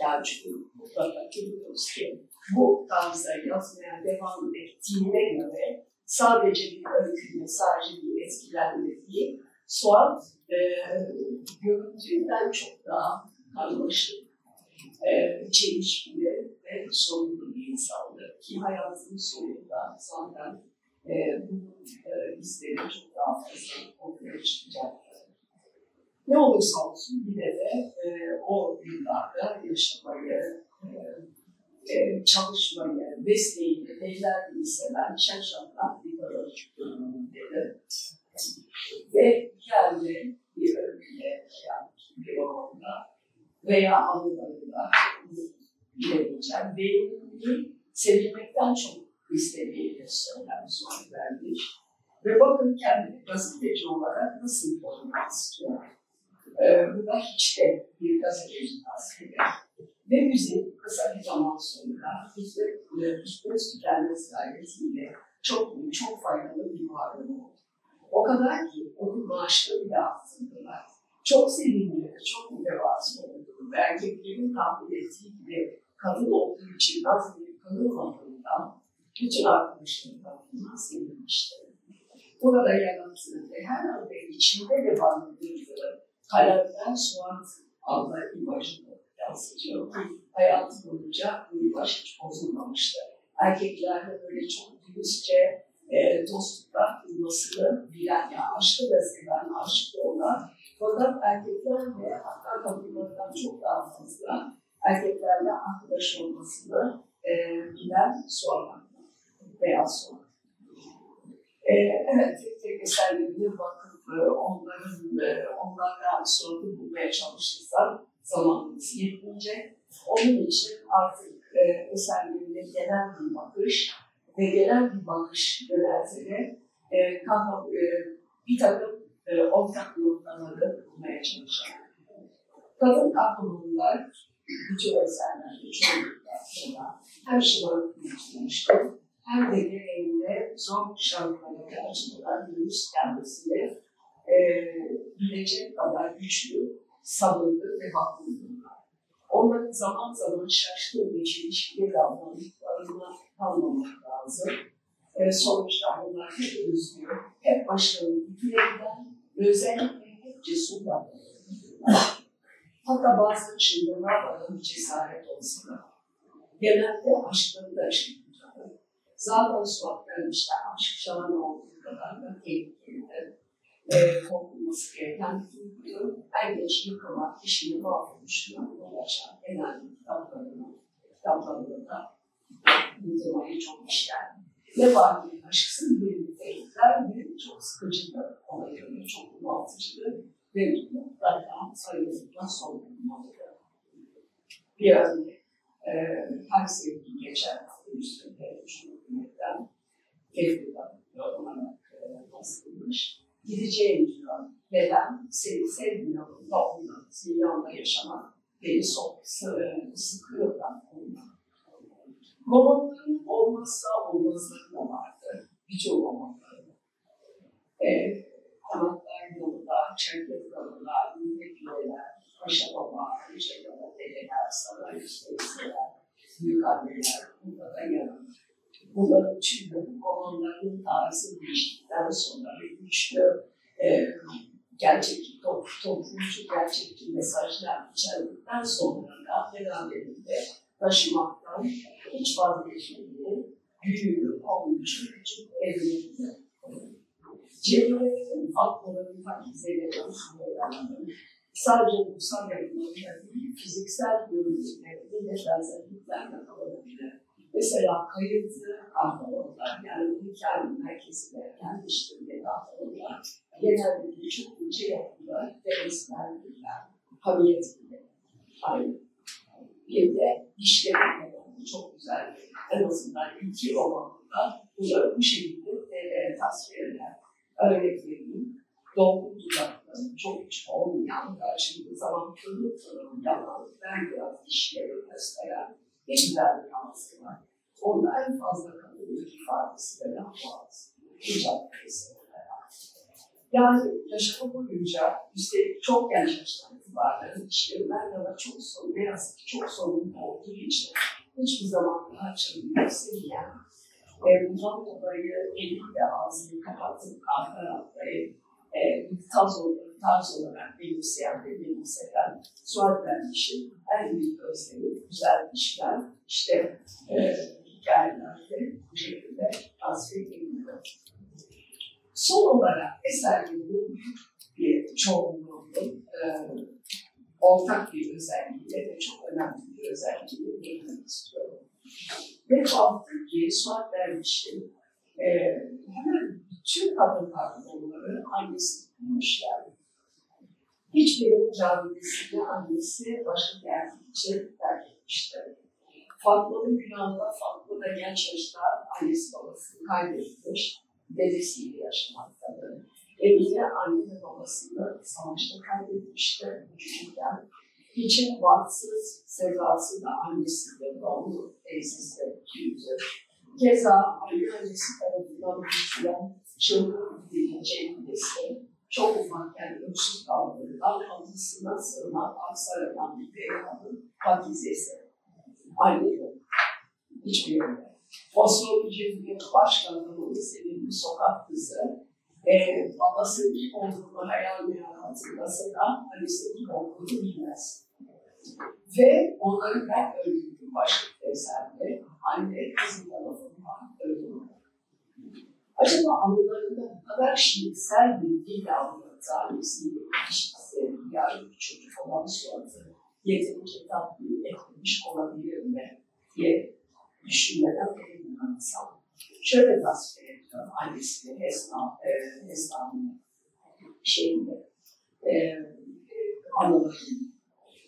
Yani çünkü mutlaka biliyoruz ki bu tarzda yazmaya devam ettiğine göre sadece bir öyküyle, sadece bir etkilenme değil. Suat e, görüntüden çok daha karmaşık, e, çelişkili ve sorunlu bir insandı. Ki hayatının sonunda zaten e, bunun e, izleri çok daha fazla ortaya çıkacaktı. Ne olursa olsun yine de e, o yıllarda yaşamayı e, e, çalışmayı, mesleğini, beyler gibi seven şaşırtan bir kadın dedi. Ve geldi bir öyküye, yani bir romanla veya anılarında bilemeyeceğim. Beynini sevilmekten çok istediğini söyler son vermiş. Ve bakın kendini gazeteci olarak nasıl korumak istiyor. Ee, bu da hiç de bir gazeteci tasviri. Ve müzik kısa bir zaman sonra Hizmet, Hizmet Tükenmez gayesiyle çok çok faydalı bir varlık oldu. O kadar ki onun maaşını bile arttırdılar. Çok sevimli, çok mütevazı oldu. Erkeklerin tahmin ettiği gibi kadın olduğu için nasıl bir kadın olmadığından bütün arkadaşlarım tarafından sevilmişti. Burada yarattı ve her anda içinde de barındırdığı kalemden soğan adlı imajını yansıtıyor hayatı boyunca imaj hiç bozulmamıştı. Erkeklerle böyle çok dürüstçe e, dostluklar kurmasını bilen, yani aşkı da seven, aşık olan fakat erkeklerle hatta kadınlardan çok daha fazla erkeklerle arkadaş olmasını e, bilen soğan beyaz soğan. E, evet, tek tek eserlerine bakıp e, onların, e, onlardan sorunu bulmaya çalışırsak zamanımız yetmeyecek. Onun için artık e, eserlerine genel bir bakış ve genel bir bakış yönelterek e, e, bir takım e, ortak noktaları bulmaya çalışacağım. Kadın kahramanlar bütün eserlerde çoğunlukla hem şımarık konuşmuştur hem de gereğinde zor şartlara karşısında dürüst kendisini e, bilecek kadar güçlü, sabırlı ve bakımlıdır. Onların zaman zaman şaşkın bir çelişkili davranışlarına kalmamak lazım. E, sonuçta onlar hep özgür, hep başlarını itilerinden ve özellikle hep cesur davranırlar. Hatta bazı çılgınlar bana bir cesaret olsa da genelde aşkları da aşklardır. Zaten Suat vermişler, aşk şahane olduğu kadar da tehlikelidir. E, korkulması gereken bir duygudur. En geç yıkılan kişinin mahvolmuşluğuna ulaşan genelde kitaplarını da uygulamayı çok işler. Ne var ki aşksız bir nitelikler bir çok sıkıcıdır, olayları çok bunaltıcıdır ve mutlaka sayılırla sorulmalıdır. Bir örnek, e, her sevgi geçer, üstünde düşünmekten tevkiden olarak e, bastırılmış. Gideceğim diyor. Neden? Seni sevmiyorum ondan. Senin yanında yaşamak beni çok sıkıyor da ondan. Romanların olmazsa olmazları da vardı. Birçok romanların. E, Kanatlar yolunda, Çerkez yolunda, Ünlükleler, Paşa Baba, Yüce Baba, Dedeler, Saray Üsteyseler, Büyük Anneler, burada da yanında. Bunların tümü romanların tarzı değiştikten sonra ve güçlü e, gerçekçi, top, toplumcu gerçekçi mesajlar içerdikten sonra da beraberinde taşımaktan hiç vazgeçmediği büyüğü, olmuş, küçük evlerinde Cemil'in fatmalarını takipleri sadece ruhsal yapılarında değil, fiziksel görüntülerinde de benzerliklerle kalabilir. Mesela kayıtlı kahramanlar, yani hikayenin merkezine yerleştirdiği kahramanlar genellikle çok ince yapılar ve esmerlikler, hamiyetliler. Aynı. Bir de dişleri çok güzel. En azından iki romanında bunları bu şekilde e, tasvir eder. Örnek vereyim. Dolgu dudaklı, çok hiç olmayan, karşılıklı zaman pırıl pırıl yanan, ben biraz dişleri gösteren güzel bir var. Onda en fazla kadınlık ifadesi de boğaz. Hicap Yani yaşamı boyunca üstelik çok genç yaştan itibaren işlerimden yana çok sorun, ne yazık ki çok sorun olduğu için hiçbir zaman daha çabuk seviyen e, bundan dolayı eliyle ağzını kapatıp kahve atlayıp e, tarz olarak, tarz olarak benimseyen ve benimseten Suat Derviş'in en büyük özlemi güzel işler, işte e, hikayelerde bu şekilde tasvir. Son olarak eserlerin bir çoğunluğunun e, ortak bir özelliğiyle ve çok önemli bir özelliğiyle değinmek istiyorum. Ve baktık ki Suat Derviş'in e, hemen bütün kadın kadroları annesi bulmuşlar. Hiçbirinin camidesinde annesi başka bir erkek için terk etmişti. Fatma'nın günahında Fatma da genç yaşta annesi babasını kaybetmiş, dedesiyle yaşamaktadır. Emine anne ve babasını savaşta kaybetmişti küçükken. Hiç'in varsız sezası da annesiyle doğumlu teyzesi büyüdü. Keza anneannesi tarafından büyütülen çılgın bir cemilesi çok ufakken öksüz kaldığından halısına sığınan Aksaray'dan bir beyefendinin fakizesi. Anne yok. Hiçbir yerde. Fosfor Cemil'in başkanlığının sevimli sokak kızı e, babasının kim olduğunu hayal meyal hatırlasa da annesinin kim olduğunu bilmez. Ve onları ben öldürdüm bir eserde. Anne kızın tarafından öldürdüm. Acaba anılarında bu kadar şiirsel bir dille anlattı annesiyle ilişkisi, yarın bir çocuk olan suatı yeterince tatlıyı etmemiş olabilir mi diye düşünmeden benim anlasam. Şöyle tasvir ediyorum annesini Hesna, e, Hesna'nın şeyinde, e, anılarını.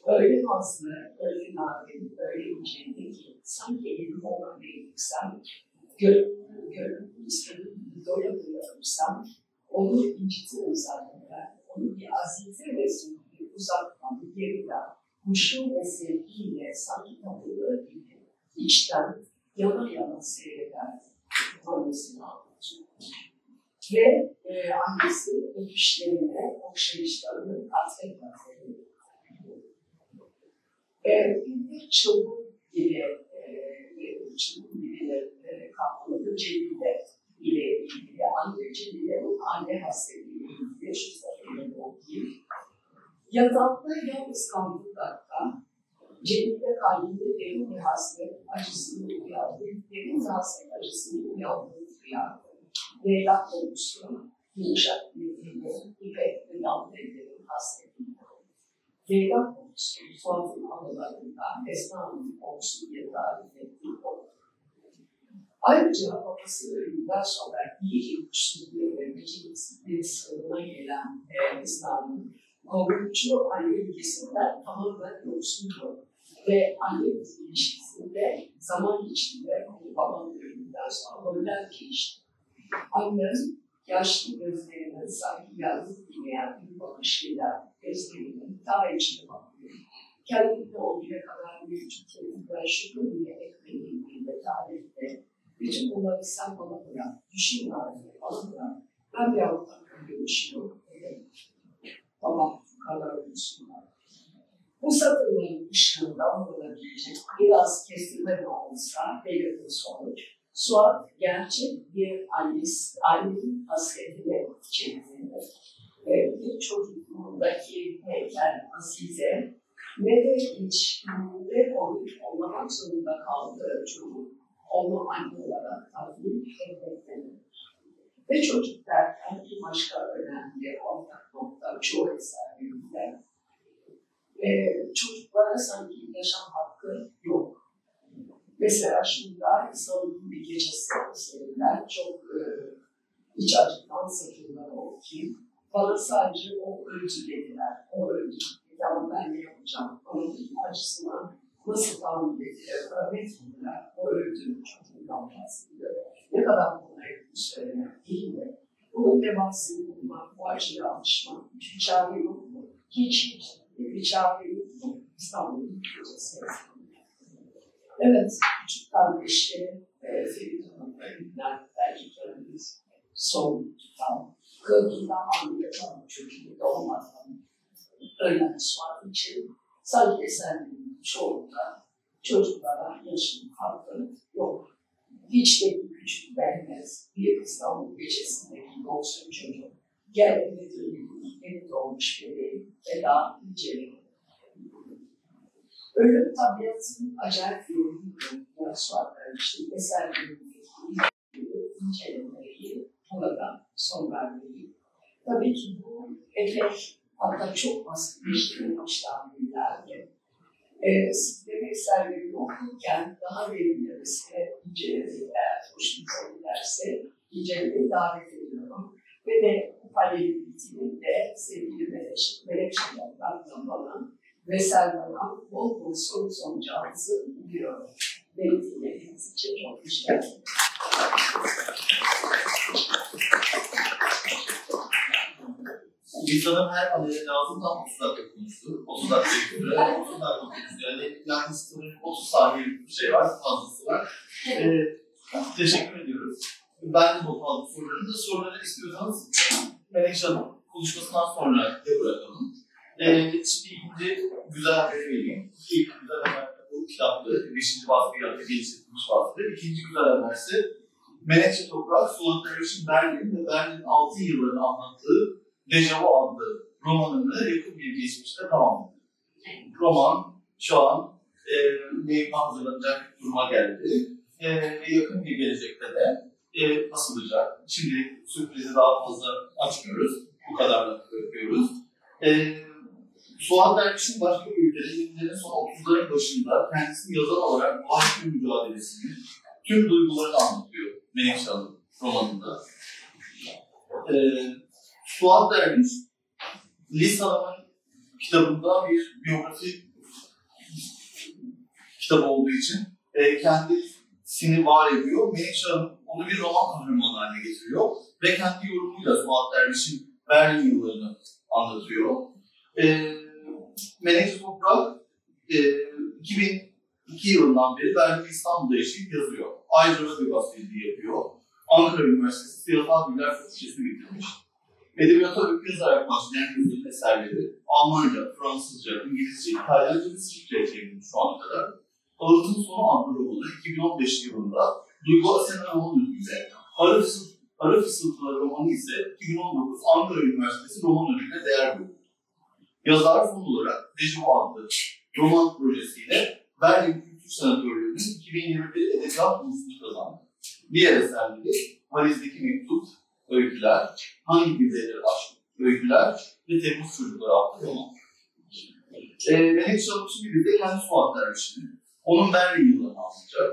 Öyle nazlı, öyle narin, öyle inceldi ki sanki elimi ona verirsem, gönlümü, gönlümü istedim, doya doyarsam, onu incitirim zaten ben. Onu bir azize ve sürgü uzaktan, geriden, huşu ve sevgiyle sanki tapılı gibi içten yana yana seyreder annesini anlatıyor. Ve e, annesi öpüşlerine, okşayışlarını katlet katlet e, bir çılgın gibi, e, bir çılgın gibi e, kapladı Cemile ile ilgili. Anne Cemile'nin anne hasretiyle ilgili satırları okuyayım. Yatağında yalnız kaldıklarında Cemile kalbinde derin bir hasret acısını uyandı. Derin bir hasret acısını uyandığını duyardı. Leyla konusu yumuşak dille, ipek ve yalnız ellerin hasretini Leyla konusu Suat'ın anılarında konusunu bir tarif konu. Ayrıca babası ölümden sonra iyi ilişkili ve beceriksiz bir sınırına gelen e, Esna'nın korkunçlu anne ilgisinden tamamen yoksundu. Ve anne ilişkisinde zaman içinde babamın ölümünden sonra roller değişti. Annem yaşlı gözlerine sanki yazık dinleyen bir bakışıyla gözlerinin daha içine bakıyor. Kendinde olduğu kadar mevcut kendimden şükür bile etmediğim bir tarifte bütün bunları sen bana bırak, düşün artık bana bırak. Ben bir Avrupa görüşüyorum. Babam kadar olsunlar. Bu satırların ışığında olabilecek biraz kestirme de olsa belirli sonuç. Suat gerçek bir annesi, annenin hasretine çevirdiğinde ve bir çocukluğundaki heykel Azize ne de ilişkinde olup olmamak zorunda kaldığı çocuk onu anne olarak takdim etmektedir. Ve çocuk derken bir başka önemli ortak nokta çoğu eserlerinde e, çocuklara sanki yaşam hakkı yok. Mesela şurada İstanbul'un bir gecesi eserler çok e, iç acıdan satırlar okuyayım. Bana sadece o öldü dediler. O öldü. Ama ben ne yapacağım? Onun acısına nasıl tahammül edilir? Öğretmediler. O öldü. Çocuğundan bahsediyor. Ne kadar kolay bir söylemek değil mi? Bunun devasını bulmak, bu acıya alışmak, hiçbir çare yok mu? Hiç. Bir çare yok mu? İstanbul'un gecesi. Evet, küçük kardeşi e, Feridun'un ölümünden belki kendimiz son tutan, kılığından anlayacağım çocuğu doğmadan ölen Suat için sanki eserlerin çoğunda çocuklara yaşın farkı yok. Hiç de küçük vermez. Bir İstanbul gecesindeki yoksul çocuk. Gel dönüyor, yeni doğmuş bebeğim ve daha inceleyin. Ölüm tabiatın acayip bir ürünü. Ya Suat için eserlerin incelemeyi, burada son vermeyi. Tabii ki bu epey Hatta çok basitleştirilmişler bilgilerdi. Ee, sistemi eserlerini okurken daha verimli ve incelemeyi eğer hoşunuza giderse incelemeyi davet ediyorum. Ve de bu panelin bitiminde sevgili Melek, Melek Şenler'den bana ve Selman'a bol bol soru soracağınızı biliyorum. Beni dinlediğiniz için çok teşekkür ederim. Biz sanırım her panele lazım tam 30 dakika konuştu. 30 dakika süre, 30 dakika. Yani sanırım 30 saniye bir şey var, fazlası var. Ee, teşekkür ediyoruz. Ben de not aldım sorularını. Soruları istiyorsanız Melekşe Hanım konuşmasından sonra da bırakalım. Ee, şimdi ikinci güzel haberi vereyim. İlk güzel haber bu kitaptı. Beşinci baskı yaptı, geliştirilmiş baskı. İkinci güzel haberse Menekşe Toprak, Suat Derviş'in Berlin ve Berlin'in altın yıllarını anlattığı Dejavu adlı romanını yakın bir geçmişte tamamladı. Roman şu an e, yayına hazırlanacak duruma geldi. E, yakın bir gelecekte de e, asılacak. Şimdi sürprizi daha fazla açmıyoruz. Bu kadar da yapıyoruz. E, Suat Derviş'in başka bir ülkede 20'lerin son 30'ların başında kendisini yazar olarak vahşi mücadelesini, tüm duygularını anlatıyor Menekşe Hanım romanında. E, Suat Derviş, Lisa'nın kitabında bir biyografi kitabı olduğu için e, kendisini var ediyor. Menekşe Hanım onu bir roman kahramanı haline getiriyor ve kendi yorumuyla Suat Derviş'in Berlin yıllarını anlatıyor. E, Menekşe Toprak e, 2002 yılından beri Berlin İstanbul'da yaşayıp yazıyor. Ayrıca radyo gazeteciliği yapıyor. Ankara Üniversitesi Siyasal Bilgiler Fakültesini bitirmiş. Edebiyata yazarak başlayan yazarın eserleri Almanca, Fransızca, İngilizce, İtalyanca ve Sırpça'ya çevrilmiş şu ana kadar. Ağıtın Sonu adlı romanı 2015 yılında Duygu Asena roman ödülüyle, Arı Fısıltıları romanı ise 2019 Ankara Üniversitesi roman ödülüne değer gördü. Yazar son olarak Dejavu adlı roman projesiyle Berlin Kültür Senatörlüğü'nün 2021 Edebiyat Bursunu kazandı. Diğer eserleri Valizdeki Mektup, Öyküler, Hangi Güzeller Aşk, Öyküler ve Temmuz Çocukları adlı roman. E, Menekşe Hanım şimdi bize kendi Suat Derviş'ini, onun Berlin yıllarını anlatacak.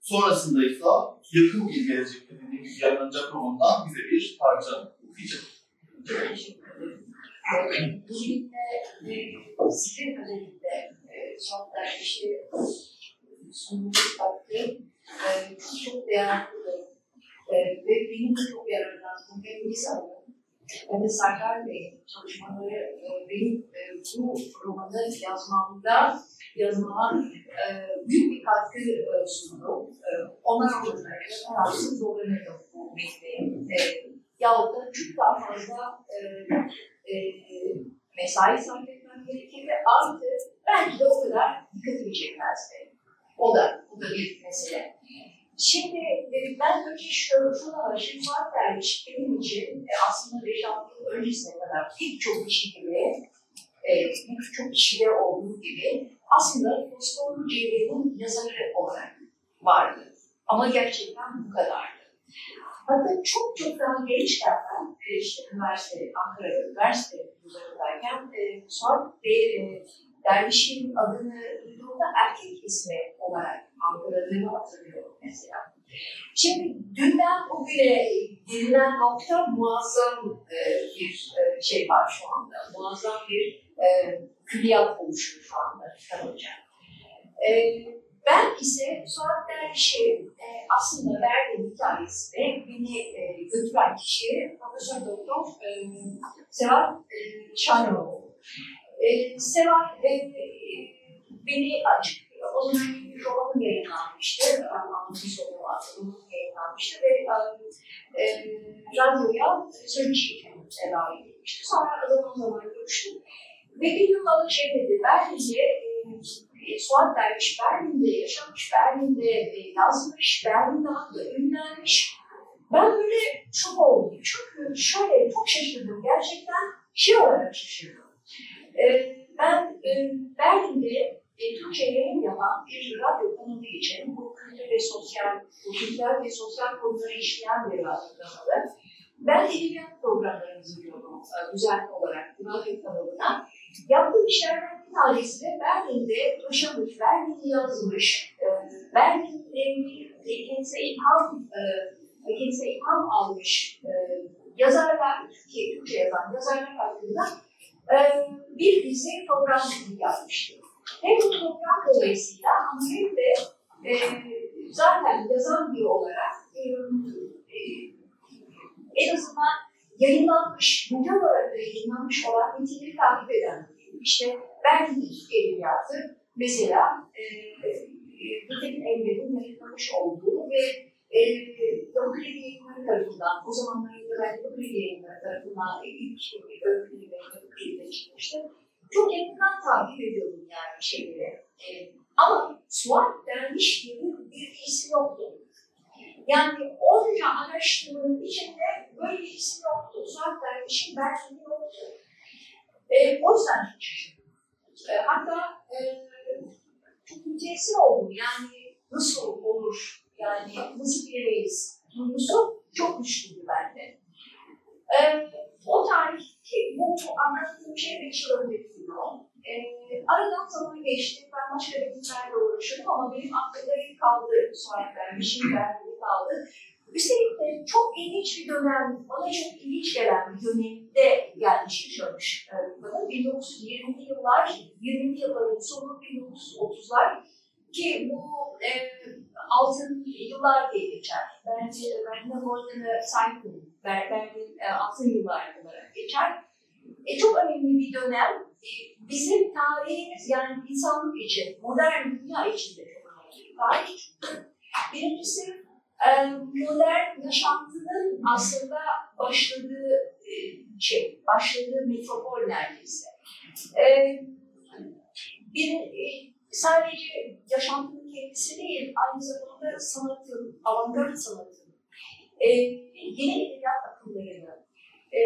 Sonrasında ise yakın bir gelecekte dediğim gibi yayınlanacak romandan bize bir parça okuyacak. Teşekkür ederim. Bugün de e, sizin özellikle dergisi sunduğunuz hakkı e, çok çok değerlidir. Ve benim çok yararlandığım hem Lisa'nın hem de Serdar Bey'in çalışmaları e, benim e, bu romanı yazmamda yazmama e, büyük bir katkı e, sundu. E, onlar olmasaydı herhalde zorlanırdım bu mesleğe. E, yahut da çok daha fazla e, e, mesai sarf etmem gerekirdi. Artı belki de o kadar dikkatimi çekmezdi. O da, bu da bir mesele. Şimdi e, ben önce şuna başlayayım. Fuat Derviş benim için e, aslında 5-6 yıl öncesine kadar pek çok kişi gibi, e, pek çok kişide olduğu gibi aslında Fosforlu Cevher'in yazarı olarak vardı. Ama gerçekten bu kadardı. Hatta çok çok daha gençken ben e, işte üniversite, Ankara Üniversite yıllarındayken e, Suat Bey, e, Derviş'in adını duyduğumda erkek ismi olarak algıladığımı hatırlıyorum mesela. Şimdi dünden bugüne gelinen nokta muazzam e, bir e, şey var şu anda. Muazzam bir e, külliyat oluşuyor şu anda. E, ben ise Suat Derviş'i e, aslında verdiğim hikayesinde beni götüren kişi Profesör Doktor Seval e, Şahinoğlu. Seval e, beni açıklıyor. O zaman bir romanı yayınlanmıştı. Anlatı sonu vardı. Romanı yayınlanmıştı ve e, e, radyoya söyleşi tedavi edilmişti. Sonra zaman zaman görüştüm. Ve bir gün bana şey dedi, Berlin'de e, Suat Derviş Berlin'de yaşamış, Berlin'de e, yazmış, Berlin'de hatta ünlenmiş. Ben böyle şok oldum. Çünkü şöyle çok şaşırdım. Gerçekten şey olarak şaşırdım. E, ben e, Berlin'de e, Türkçe yayın yapan bir radyo kanalı için bu kültür ve sosyal, kültürel ve sosyal konuları işleyen bir radyo kanalı. Ben edebiyat programları hazırlıyordum e, düzenli olarak Radyo kanalına. Yaptığım işlerden bir tanesi de Berlin'de yaşamış, Berlin'i yazmış, e, Berlin'de kendisine ilham, e, kendisine ilham almış e, yazarlar, Türkiye, Türkçe yazan yazarlar hakkında e, bir dizi program yapmıştı. Hem program dolayısıyla ama hem de e, zaten yazan biri olarak e, e, en azından yayınlanmış, güncel olarak yayınlanmış olan metinleri takip eden işte belki de Türk Edebiyatı mesela e, e, Gültekin Emre'nin yayınlamış olduğu ve e, Yapı Kredi Yayınları tarafından, o zamanlar belki Yapı Kredi Yayınları tarafından ilk öyküleri ve Yapı Kredi'de çıkmıştı. Çok yakından takip ediyordum yani şeyleri. E, ama Suat Derviş gibi bir isim yoktu. Yani onca araştırmanın içinde böyle bir isim yoktu. Suat Derviş'in belki yoktu. E, o yüzden çok şaşırdım. E, hatta e, çok müteessir oldum. Yani nasıl olur, yani nasıl bilemeyiz duygusu çok güçlüydü bende. E, o tarih, bu anlattığım şey 5 yıl önceki. E, aradan zaman geçti. Ben başka resimlerle uğraşıyorum ama benim aklımda kaldı. Suatler, bir şey bende kaldı. Üstelik de çok ilginç bir dönem, bana çok ilginç gelen bir dönemde gelmiş yaşamış. Bana 1920'li yıllar, 20'li yılların sonu 1930'lar ki bu e, altın yıllar diye geçer. Bence Berlin Golden'ı saygın, Berlin e, altın yıllar olarak geçer. E, çok önemli bir dönem. E, bizim tarihimiz yani insanlık için, modern dünya için de çok önemli bir tarih. Birincisi e, modern yaşantının aslında başladığı e, şey, başladığı metropol neredeyse. E, bir e, sadece yaşantının kendisi değil, aynı zamanda sanatın, avantgard sanatın, e, yeni edebiyat akımlarının e,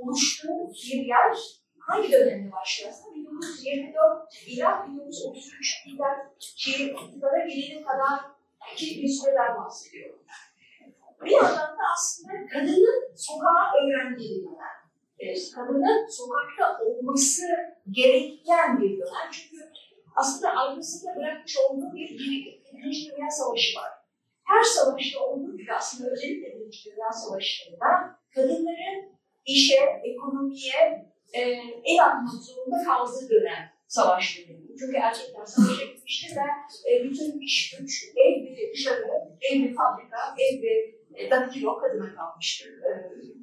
oluştuğu bir yer hangi dönemde aslında? 1924 ila 1933 iler şehir iktidara gelene kadar ki bir süreden bahsediyorum. Bir yandan da aslında kadının sokağa öğrendiği dönem. E, kadının sokakta olması gereken bir dönem. Çünkü aslında arkasında bırakmış olduğu bir Birinci Dünya Savaşı var. Her savaşta olduğu gibi aslında özellikle Birinci Dünya Savaşı'nda kadınların işe, ekonomiye e, el atmak zorunda kaldığı dönem savaş dönemi. Çünkü erkekler savaşa gitmiştir ve e, bütün iş güç, ev ve dışarı, ev ve fabrika, ev ve e, dakilo kadına kalmıştır. E,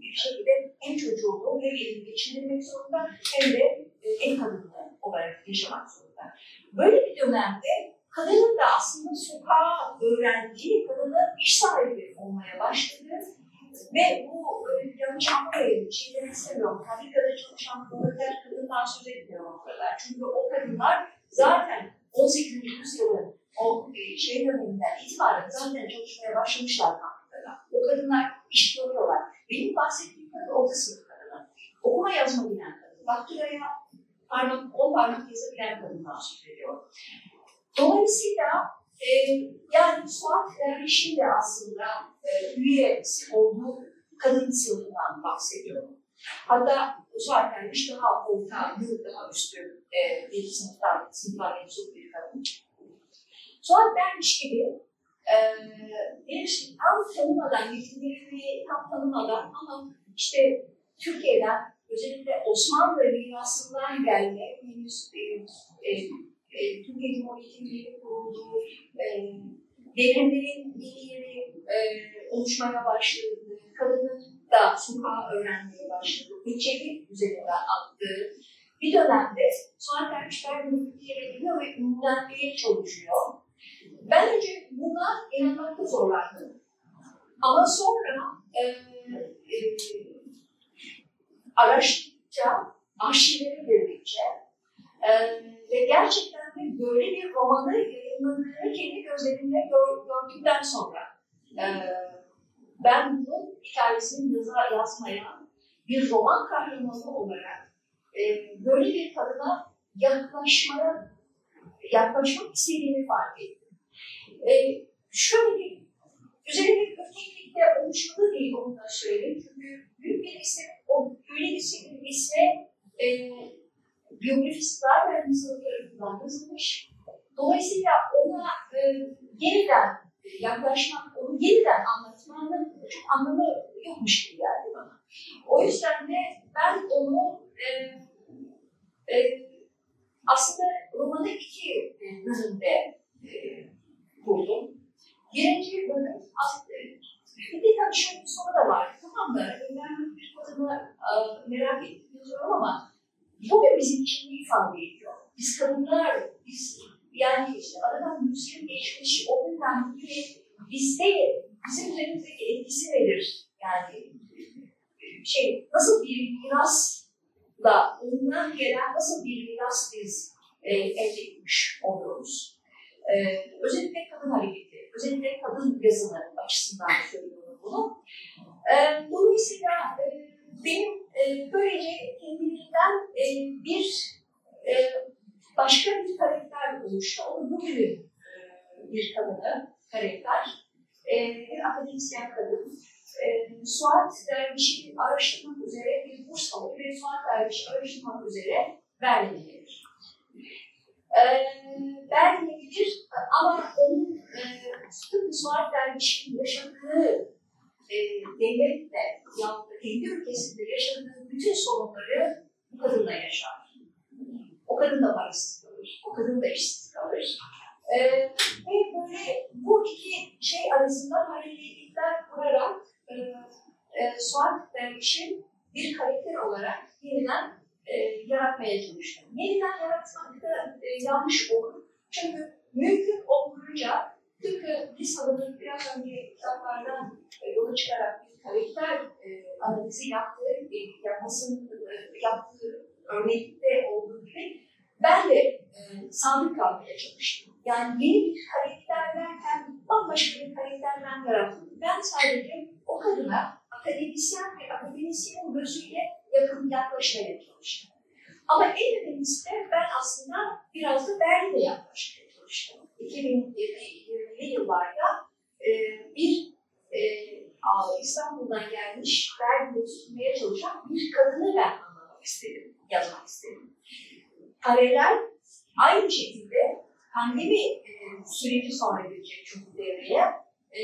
bir şekilde hem çocuğunu hem evini geçindirmek zorunda hem de e, ev kadını olarak yaşamak zorunda. Böyle bir dönemde kadının da aslında sokağa öğrendiği, kadının iş sahibi olmaya başladığı ve bu yanlış anlamayın, şey demek istemiyorum. Fabrikada çalışan proleter kadından söz etmiyorum o kadar. Çünkü o kadınlar zaten 18. yüzyılın o şey döneminden itibaren zaten çalışmaya başlamışlar fabrikada. O kadınlar iş görüyorlar. Benim bahsettiğim kadın orta sınıf kadını. Okuma yazma bilen kadın. Daktiloya parmak, on parmak yazabilen kadından söz ediyor. Dolayısıyla e, yani Suat Derviş'in de aslında e, üyesi olduğu kadın sınıfından bahsediyorum. Hatta Suat Derviş daha orta, daha üstü e, bir sınıftan, sınıftan mensup bir kadın. Suat Derviş gibi e, bir tam tanımadan, yetimlerini tam tanımadan ama işte Türkiye'den özellikle Osmanlı mirasından gelme henüz e, e, Türkiye Cumhuriyeti'nin kurulduğu e, devrimlerin yeni e, oluşmaya başladığı, kadının da sokağa öğrenmeye başladığı, peçeli üzerinden attığı bir dönemde Suat Ermişler mülkiyete geliyor ve ünlenmeye çalışıyor. Ben önce buna inanmakta zorlandım. Ama sonra e, e, araştırdıkça, arşivlere girdikçe e, ve gerçekten böyle bir romanı yayınladığını kendi gözlerimle gör, gördükten sonra e, ben bunun hikayesini yazar, yazmaya bir roman kahramanı olarak e, böyle bir kadına yaklaşmaya yaklaşmak istediğimi fark ettim. E, şöyle bir Üzerinde ötekilikte oluşmalı değil onu da söyleyeyim. Çünkü büyük bir isim, o öyle bir ismi e, biyografisi zaten yazılı tarafından yazılmış. Dolayısıyla ona e, yeniden yaklaşmak, onu yeniden anlatmanın çok anlamı yokmuş gibi geldi bana. O yüzden de ben onu e, e, aslında romanı iki bölümde e, buldum. Birinci bölüm aslında bir de tabii şöyle bir soru da var. Tamam mı? Ben bir kadını e, merak ettim ama bugün bizim için ifade ediyor? Biz kadınlar, biz yani işte aradan yüzyıl geçmiş o günden bugüne bizde bizim üzerimizdeki etkisi nedir? Yani şey nasıl bir mirasla ondan gelen nasıl bir miras biz e, elde etmiş oluyoruz? E, özellikle kadın hareketi, özellikle kadın yazını açısından söylüyorum bunu. E, dolayısıyla e, benim e, böylece kendiliğinden e, bir e, başka bir karakter oluştu. O da bugünün e, bir kadını karakter. E, akademisyen kadın. E, Suat Derviş'i araştırmak üzere bir burs alır ve Suat Derviş'i araştırmak üzere Berlin'e gelir. E, Berlin'e ama onun e, Suat Derviş'in yaşadığı e, devletle yaptığı, kendi ülkesinde yaşadığı bütün sorunları bu kadınla yaşar. O kadın da parasız kalır, o kadın da işsiz kalır. Ee, ve böyle bu iki şey arasında hareketlikler kurarak e, e, Suat Derviş'in bir karakter olarak yeniden e, yaratmaya çalıştım. Yeniden yaratmak da e, yanlış olur. Çünkü mümkün olduğunca tıpkı Lisa'nın biraz önce kitaplardan e, yola çıkarak bir karakter e, analizi yaptığı, e, yapmasının e, yaptığı örnekte olduğu gibi ben de e, sadık kalmaya çalıştım. Yani yeni bir karakter derken bambaşka bir karakterden yarattım. Ben sadece o kadına akademisyen ve akademisyenin gözüyle yakın yaklaşmaya çalıştım. Ama en önemlisi de ben aslında biraz da Berlin'e yaklaşmaya çalıştım. 2020'li yıllarda e, bir e, İstanbul'dan gelmiş Berlin'de tutmaya çalışan bir kadını ben anlamak istedim, yazmak istedim. Paralel aynı şekilde pandemi e, süreci sonra girecek çünkü devreye. E,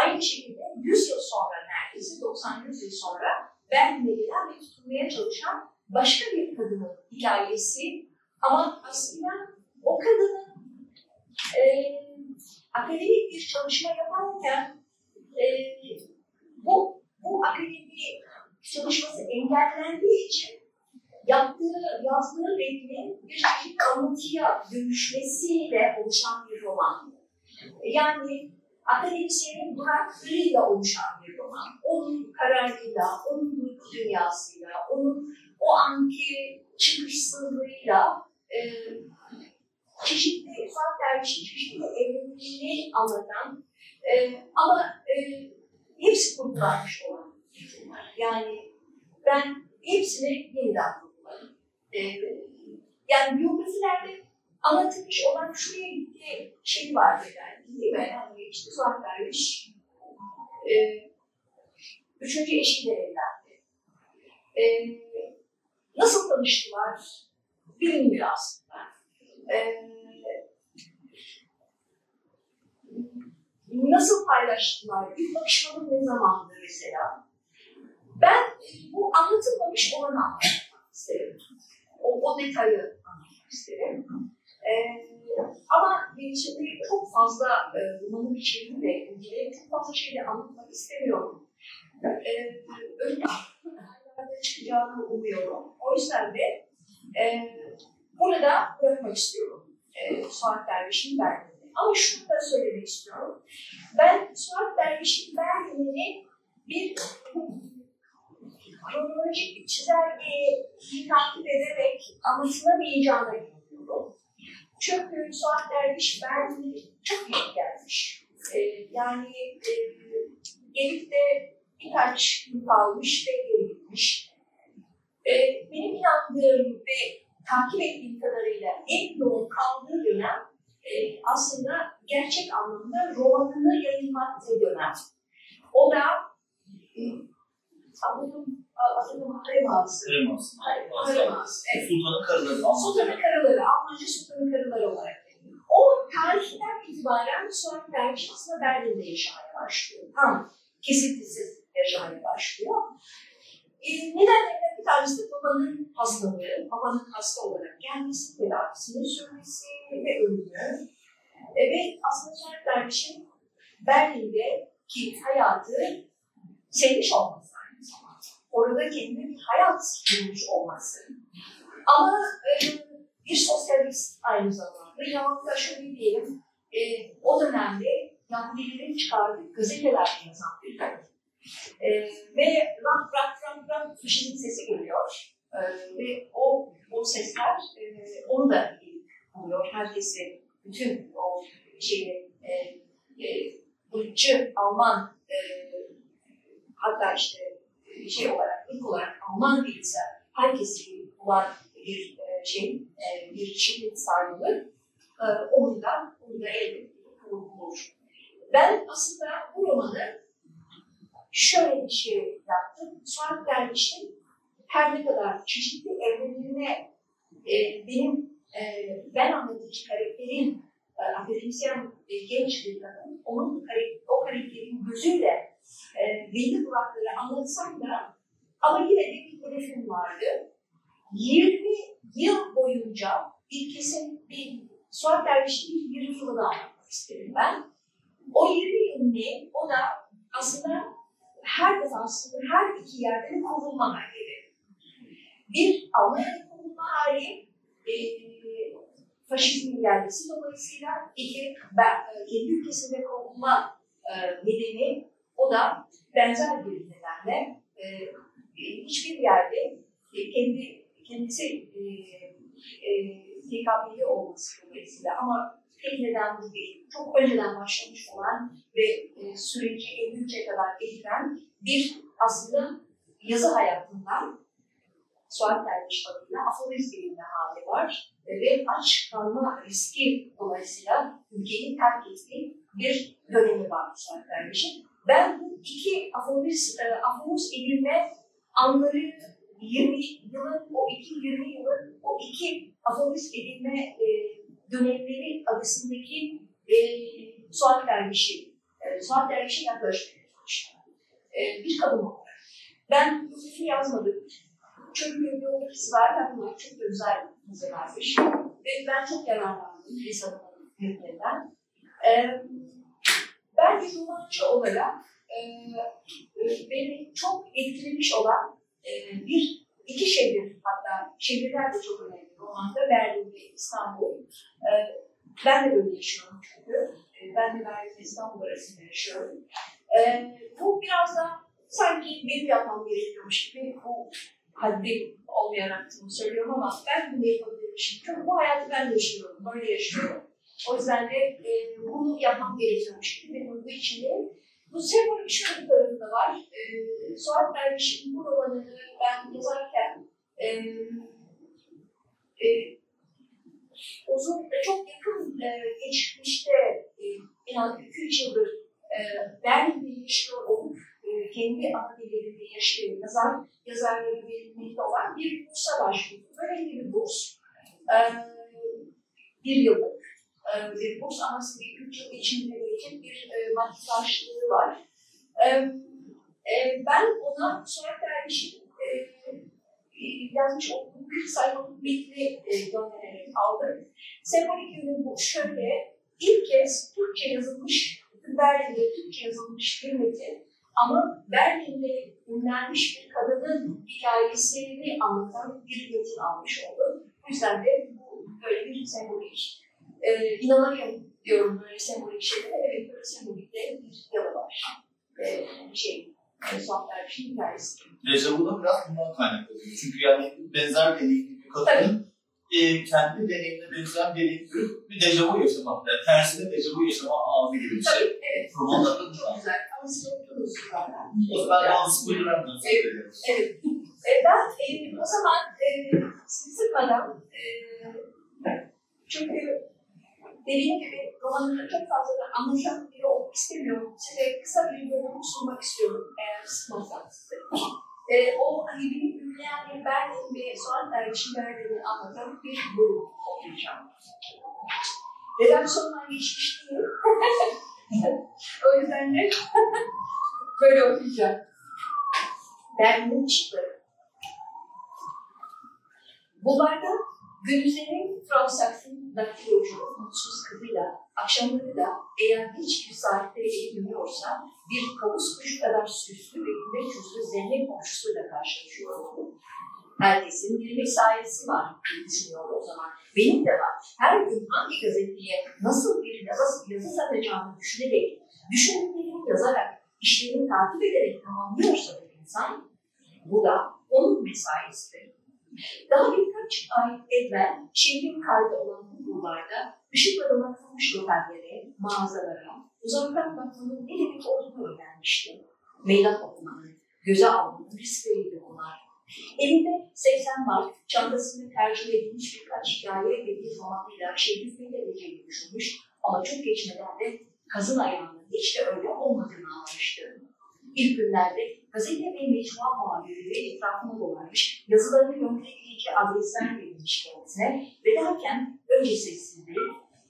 aynı şekilde 100 yıl sonra neredeyse 90-100 yıl sonra Berlin'e gelen ve tutulmaya çalışan başka bir kadının hikayesi ama aslında o kadının e, akademik bir çalışma yaparken e, bu, bu akademik çalışması engellendiği için yaptığı, yazdığı metnin bir çeşit anlatıya dönüşmesiyle oluşan bir roman. Yani akademisyenin bıraktığıyla oluşan bir roman. Onun kararıyla, onun duygu dünyasıyla, onun o anki çıkışsızlığıyla e, çeşitli, Derviş'in çeşitli evrenini anlatan e, ama e, hepsi kurgulanmış olan metinler. Yani ben hepsini yeniden kurguladım. E, yani biyografilerde anlatılmış olan şuraya gitti şey var yani değil mi? Yani işte Suat Derviş e, üçüncü eşiyle evlendi. E, nasıl tanıştılar? Bilinmiyor aslında. E, nasıl paylaştılar? İlk bakışmaları ne zamandı mesela? Ben bu anlatılmamış olanı anlatmak isterim. O, o detayı anlatmak isterim. Ee, ama şimdi çok fazla e, romanın içeriğiyle ilgili çok fazla şeyle anlatmak istemiyorum. Ee, yerlerde çıkacağını umuyorum. O yüzden de e, burada bırakmak istiyorum. E, Suat Derviş'in verdiğini. Ama şunu da söylemek istiyorum. Ben Suat Derviş'in verdiğini bir kronolojik bir çizelgeyi takip ederek anlatılamayacağına inanıyorum. Çünkü Suat Derviş Berlin'e çok iyi gelmiş. Ee, yani e, gelip de birkaç gün kalmış ve geri gitmiş. Ee, benim inandığım ve takip ettiğim kadarıyla en yoğun kaldığı dönem e, aslında gerçek anlamda romanını yayınlattığı dönem. O da e, Anladım, anladım, harem ağası. Kremaz. Harem ağası, evet. Sultanın karıları. Sultanın karıları, Almanca sultanın karıları olarak. O tarihten itibaren Suat Derviş aslında Berlin'de yaşamaya başlıyor. Tam kesintisiz yaşamaya başlıyor. E, bir tanesi babanın hastalığı, babanın hasta olarak gelmesi, tedavisini sürmesi ve ölümü. E, ve aslında Suat Derviş'in Berlin'deki hayatı sevmiş olması aynı zamanda. Orada kendine bir hayat bulmuş olması. Ama e, bir sosyalist aynı zamanda. Ya da şöyle diyelim, e, o dönemde Yahudilerin çıkardığı gazeteler yazan bir. E, ve rak rak rak rak faşizm sesi geliyor. E, ve o, o sesler e, onu da buluyor. Herkesi, bütün o şeyi, e, e, ırkçı Alman e, hatta işte şey olarak, ilk olarak Alman bilgisayar herkesi bulan bir e, şey, e, bir şiddet sarmalı. E, onu da, onu da elbette bulur. Ben aslında bu romanı şöyle bir şey yaptım. Suat Derviş'in her ne kadar çeşitli evrenlerine e, benim e, ben anlatıcı karakterin e, akademisyen e, genç bir kadın, onun karakter, o karakterin gözüyle e, belli durakları anlatsam da ama yine de bir hedefim vardı. 20 yıl boyunca bir kesim bir Suat Derviş'in bir 20 yılını anlatmak isterim ben. O 20 yıl ne? O da aslında her defasında her iki yerde de kurulma halleri. Bir Almanya'da kurulma hali, e, faşizmin gelmesi dolayısıyla iki ben, e, kendi ülkesinde kurulma e, nedeni o da benzer bir nedenle e, hiçbir yerde e, kendi kendisi e, e, TKP'li olması dolayısıyla ama tek neden bu değil. Çok önceden başlamış olan ve e, süreci 53'e kadar getiren bir aslında yazı hayatından Suat Derviş adıyla aforizm bilimine hali var e, ve aç kalma riski dolayısıyla ülkeyi terk ettiği bir dönemi var Suat Derviş'in. Ben bu iki aforiz, e, aforoz edilme anları 20 yılın, o iki 20 yılın, o iki aforiz edilme e, dönemleri arasındaki e, Suat Derviş'i, e, Suat Derviş'e yaklaşmaya. E, bir kadın olarak. Ben bu fikri yazmadım. Çünkü biyografisi var, ben bunlar çok da güzel hazırlanmış. Ve ben çok yararlandım Lisa'nın metninden. E, ben bir romancı olarak e, e, beni çok etkilemiş olan e, bir, iki şehir hatta şehirler de çok önemli romanda Berlin ve İstanbul. E, ben de böyle yaşıyorum çünkü. E, ben de Berlin ve İstanbul arasında yaşıyorum. E, bu biraz da sanki benim yapmam gerekiyormuş gibi bu haddim olmayarak bunu söylüyorum ama ben bunu yapabilirmişim. Çünkü bu hayatı ben yaşıyorum, böyle yaşıyorum. O yüzden de e, bunu yapmam gerekiyormuş gibi benim bu içinde. Bu sembolik şöyle bir da var. E, Suat Derviş'in bu romanını ben yazarken e, e, uzun, çok yakın e, geçmişte e, en az 2-3 yıldır e, Berlin'de yaşıyor olup e, kendi ana dillerinde yaşayan yazar, yazarları verilmekte olan bir bursa başvurdu. Böyle bir burs. E, bir yıllık e, bir burs ama bir üç yıl içinde verecek bir e, maddi karşılığı var. E, e, ben ona Derviş'in e, yazmış olduğum bir sayfalık metni e, göndererek aldım. Sembolik yönü bu şöyle, ilk kez Türkçe yazılmış, Berlin'de Türkçe yazılmış bir metin ama Berlin'de ünlenmiş bir kadının hikayesini anlatan bir metin almış oldum. O yüzden de bu böyle bir sembolik e, inanamıyorum diyorum böyle sembolik şeylere. Evet böyle sembolikte bir yanı var. E, şey, e, sohbetler bir şey hikayesi. Dejavu da biraz bundan kaynaklanıyor. Çünkü yani benzer deneyimli bir kadının e, kendi deneyimine benzer deneyim görüp bir dejavu yaşamak. Yani tersine dejavu yaşama ağzı gibi bir şey. Tabii, evet. Romanlarda da Çok güzel. Ama siz okudunuz zaten. O zaman ben bazı spoiler vermem. Evet. Evet. E, ben e, o zaman e, sizi sıkmadan e, çünkü dediğim gibi romanını çok fazla da anlatan biri olmak istemiyorum. Size kısa bir bölüm sunmak istiyorum eğer sıkmazsanız size. Ee, o hani benim ünleyen Berlin ve Suat Derviş'in Berlin'i anlatan bir bölüm okuyacağım. Redaksyondan geçmiş değil. o yüzden de böyle okuyacağım. Berlin'in ışıkları. Bulvarda gündüzleri Fransa'nın daktilocu mutsuz kızıyla, akşamları da eğer hiçbir saatte edilmiyorsa bir kavus kuşu kadar süslü ve güneş yüzlü zengin komşusuyla karşılaşıyor. Herkesin bir mesaisi var diye düşünüyor o zaman. Benim de var. Her gün hangi gazeteye nasıl bir yazı, yazı satacağını düşünerek, düşündüklerini yazarak, işlerini takip ederek tamamlıyorsa bir insan, bu da onun mesaisidir. Daha birkaç ay evvel şehrin kalbi olan bu bulvarda ışıkla donatılmış lokallere, mağazalara, uzaktan bakmanın ne demek olduğunu öğrenmiştim. Meydan okumanın, göze almanın riskleriydi bunlar. Elinde 80 mark, çantasında tercih edilmiş birkaç hikaye ve bir romanıyla şehri fethedeceğini düşünmüş ama çok geçmeden de kazın ayağının hiç de öyle olmadığını anlamıştı. İlk günlerde gazete ve mecmua muhabirleri etrafına dolanmış, yazılarını gönderebileceği adresler verilmiş kendisine ve derken önce sessizliği,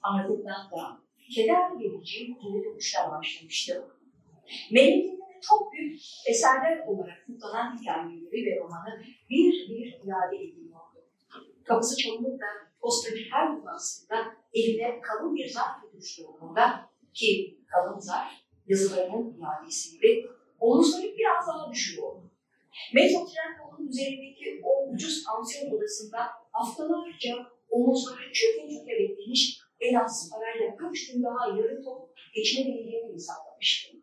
ardından da keder verici geri dönüşler başlamıştı. Memleketinde çok büyük eserler olarak kutlanan hikayeleri ve romanı bir bir iade ediliyordu. Kapısı çalınıp da postacı her defasında eline kalın bir zarf tutuştuğunda ki kalın zarf yazılarının iadesiydi, omuzları biraz daha düşüyordu. Metro tren yolunun üzerindeki o ucuz pansiyon odasında haftalarca omuzları çöke çöke beklemiş en az parayla kaç gün daha yarı top geçinebileceğini hesaplamıştı.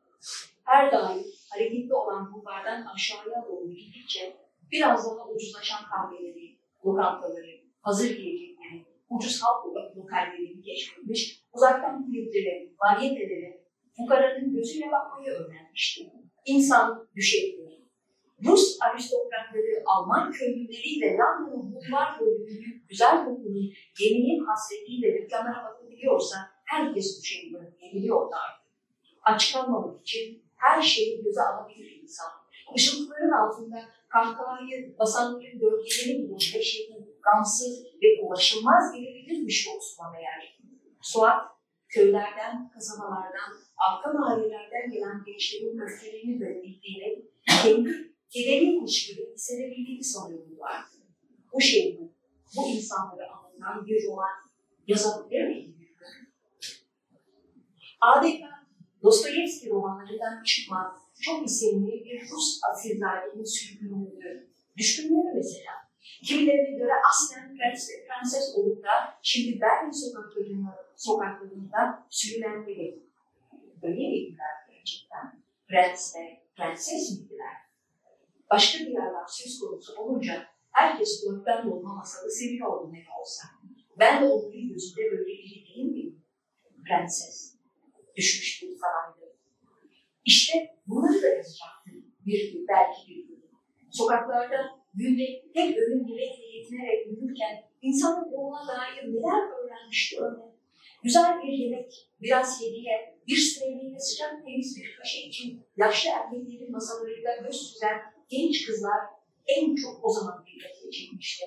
Her daim hareketli olan bulvardan aşağıya doğru gidince biraz daha ucuzlaşan kahveleri, lokantaları, hazır yiyecekleri, ucuz halk lokallerini keşfetmiş, uzaktan kulüpleri, varyeteleri, fukaranın gözüyle bakmayı öğrenmişti. İnsan düşekleri, Rus aristokratları, Alman köylüleriyle London'un bulvar büyük güzel dokunun geminin hasretiyle dükkanlara bakabiliyorsa herkes düşebiliyor, geliyordu artık. Aç kalmamak için her şeyi göze alabilir insan. Işıltıların altında kahkahayı basanların gölgeleri bulun ve şeyin gamsız ve ulaşılmaz gelebilirmiş Osman meğer. Suat köylerden, kasabalardan, arka mahallelerden gelen gençlerin öfkelerini görebildiğini, kendi kederiymiş gibi hissedebildiğini sanıyorlardı. Bu şey bu. Bu insanları anlatan bir roman yazabilir miydi? Adeta Dostoyevski romanlarından çıkma çok isimli bir Rus asilzadenin sürgünlüğü. Düşkünleri mesela. Kimilerine göre aslen prens ve prenses olup da şimdi Berlin sokaklarında, sokaklarında sürülenleri. Böyle miydiler gerçekten? Prens ve prenses miydiler? Başka diyarlar söz konusu olunca herkes kulaktan dolma masalı seviyordu ne olsa. Ben de onların gözünde böyle biri değil miyim? Prenses. Düşmüş bir saraydı. İşte bunları da yazacaktım bir gün, belki bir gün. Sokaklarda günde tek ölüm dilekle yetinerek yürürken insanın ona dair neler öğrenmişti örnek. Güzel bir yemek, biraz hediye, bir süreliğine sıcak temiz bir kaşe için yaşlı erkeklerin masalarıyla göz süzen genç kızlar en çok o zaman dikkatini çekmişti.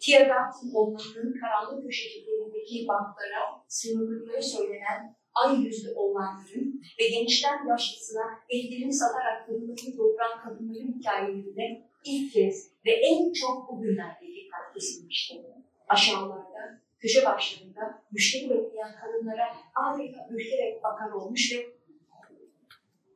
Tiyagant'ın onların karanlık köşelerindeki banklara sınırlıkları söylenen ay yüzlü oğlanların ve gençten yaşlısına ellerini satarak kadınlarını doğuran kadınların hikayelerine ilk kez ve en çok o günlerde dikkat kesilmişti. Aşağılarda, köşe başlarında müşteri bekleyen kadınlara adeta ürkerek bakar olmuş ve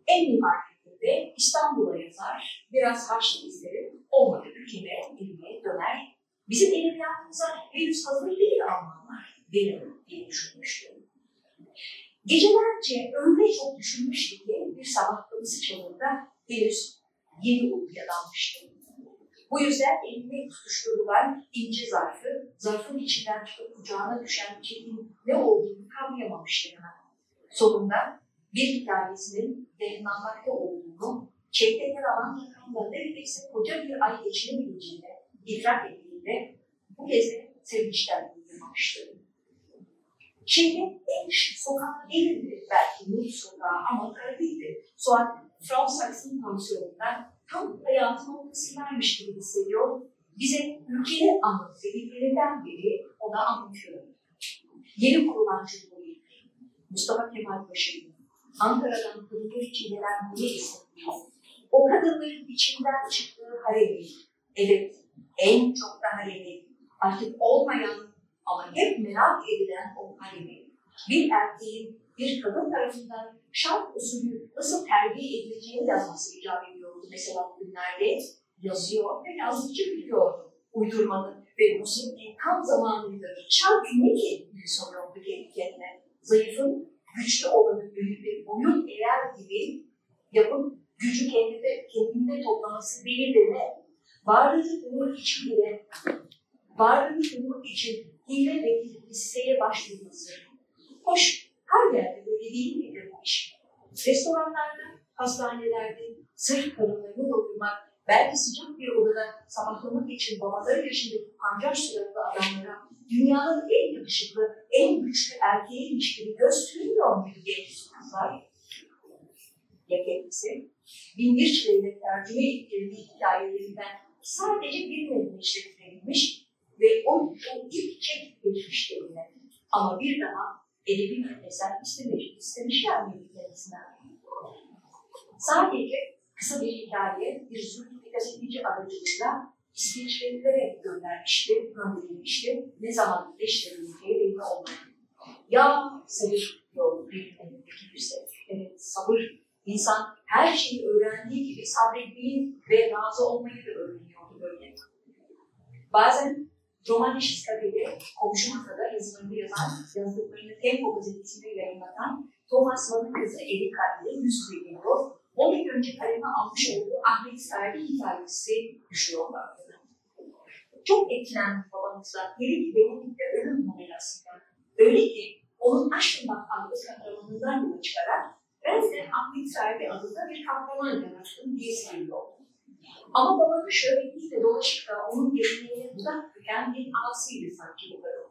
en nihayetinde İstanbul'a yazar, biraz harçlık isterim, olmadı ülkeme, evime döner. Bizim edebiyatımıza henüz hazır değil Almanlar, benim diye düşünmüştüm. Gecelerce öyle çok düşünmüştü ki bir sabah kapısı çalında henüz yeni uykuya dalmıştım. Bu yüzden elinde tutuşturulan ince zarfı, zarfın içinden çıkıp kucağına düşen çekin ne olduğunu kavrayamamıştı hemen. Sonunda bir hikayesinin yayınlanmakta olduğunu, çekte yer alan rakamda neredeyse koca bir ay geçirebileceğini idrak ettiğinde bu kez de sevinçten uyumamıştı. Şehrin en sokağı değildi belki Nur sokağı ama Karadeniz. Suat Frau Sachs'ın pansiyonundan tam hayatın ortasındaymış gibi hissediyor. Bize ülkenin anlatı dediklerinden biri ona anlatıyor. Yeni kurulan Cumhuriyet, Mustafa Kemal Paşa'yı, Ankara'dan kadınlar için gelen bu o kadınların içinden çıktığı haremi, evet en çok da haremi, artık olmayan ama hep merak edilen o haremi, bir erkeğin bir kadın tarafından şark usulü nasıl terbiye edileceğini yazması icap ediyordu mesela bugünlerde yazıyor ve yazdıkça biliyordu uydurmanın ve musibin tam zamanıdır. Şark ne ki diye soruyordu kendi kendine. Zayıfın güçlü olanın önünde boyun eğer gibi yapıp gücü kendinde, kendinde toplaması ne? Varlığı umur için bile, varlığı umur için hile ve listeye başvurması. Hoş, her yerde böyle değil midir bu iş? Restoranlarda, hastanelerde sırf karınlarını doyurmak, belki sıcak bir odada sabahlamak için babaları yaşındaki pancar suratlı adamlara dünyanın en yakışıklı, en güçlü erkeğiymiş gibi gösteriyor muydu genç kızlar? Ya kendisi? Binbir çileyle tercüme ettirdiği hikayelerinden sadece bir metni işletilebilmiş ve o, o ilk çek geçmişlerine ama bir daha edebi eser istemiş, istemişler miydi kendisinden? Sadece kısa bir hikaye, bir zülfü gazeteci aracılığıyla İsviçrelilere göndermişti, gönderilmişti. Ne zaman beşlerileceği belli olmadı. Ya sabır yolu bir sevgi. Evet, sabır. İnsan her şeyi öğrendiği gibi sabretmeyi ve razı olmayı da öğreniyordu böyle. Bazen Roman Şiskabeli, komşu masada yazılarını yazan, yazdıklarını Tempo gazetesinde yayınlatan Thomas Mann'ın kızı Erika ile yüz yüze geliyor. 10 yıl önce kaleme almış olduğu Ahmet Serdi hikayesi düşüyorlar. Çok etkilendim babamızla. Dedi ki benimlikte ölüm numarasında. Öyle ki onun Aşkınbak adlı kahramanından yola çıkarak ben de Ahmet Serdi adında bir kahraman yarattım diye söylüyor. Ama değil de dolaşıp da onun geleneğine uzak büken bir asiydi sanki bu kadın.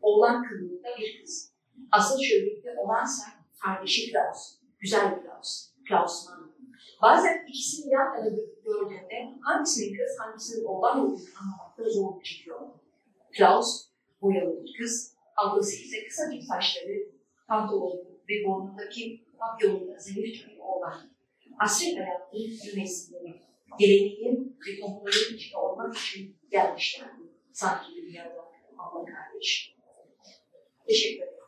Oğlan kılığında bir kız. Asıl şöhretli olansa kardeşi Klaus. Güzel Klaus. Klaus Mann. Bazen ikisini yan yana gördüğünde hangisinin kız hangisinin oğlan olduğunu anlamakta zorluk çekiyor. Klaus boyalı bir kız, ablası ise kısacık saçları, pantolonu ve burnundaki papyonunda zayıfça bir oğlan. Asri hayatın yönetmenleri, geleneğin ve toplumların içinde olmak için gelmişlerdi. Sanki dünyada abla kardeş. Teşekkür ederim.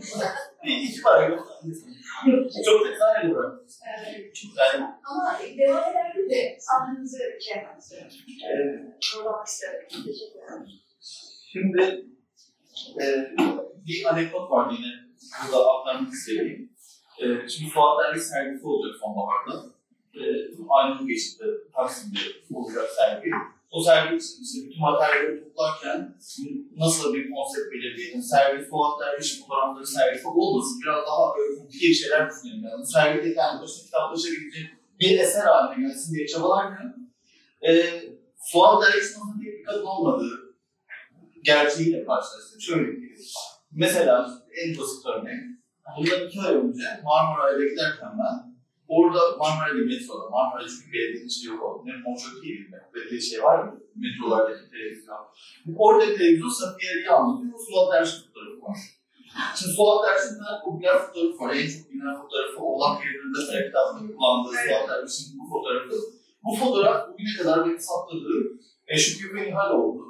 Güzel bir iki yok. Çok güzel bir bırak. Yani Ama devam ederken de sahnenizi şey yapmak istiyorum. e, Yorulamak istiyorum. Teşekkür ederim. şimdi e, bir anekdot var yine burada aktarmak istediğim. E, şimdi Fuat Dergi sergisi olacak sonbaharda. E, aynı geçti Taksim'de olacak sergi. O sergi için işte bütün materyalleri toplarken nasıl bir konsept belirleyelim, sergi Fuat Derviş fotoğrafları sergisi olmasın, biraz daha böyle komplike şeyler düşünelim. Yani sergide kendi başına kitaplaşabilecek bir eser haline gelsin diye çabalarken e, Fuat Derviş'in tek bir kadın olmadığı gerçeğiyle karşılaştık. Şöyle bir Mesela en basit örnek, bundan iki ay önce Marmaray'da giderken ben Orada Marmara'da metroda, Marmara çünkü belediyenin içi yok oldu. Ne Monşok değil mi? Belediye şey var mı? Metrolardaki televizyon. Orada televizyon Safiye Ali'yi anlatıyor. Suat Dersin fotoğrafı var. Şimdi Suat Dersin bir popüler fotoğrafı var. En çok bilinen fotoğrafı olan yerinde kitaplarında kullandığı Suat Dersin bu fotoğrafı. Bu fotoğraf bugüne kadar benim saptadığım e, Şükrü Benihal oldu.